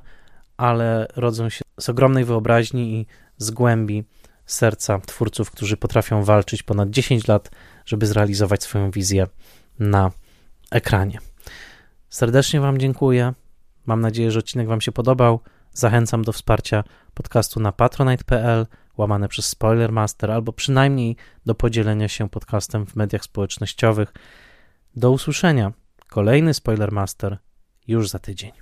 ale rodzą się z ogromnej wyobraźni i z głębi serca twórców, którzy potrafią walczyć ponad 10 lat, żeby zrealizować swoją wizję na ekranie. Serdecznie Wam dziękuję. Mam nadzieję, że odcinek Wam się podobał. Zachęcam do wsparcia podcastu na patronite.pl łamane przez Spoilermaster, albo przynajmniej do podzielenia się podcastem w mediach społecznościowych. Do usłyszenia. Kolejny Spoilermaster już za tydzień.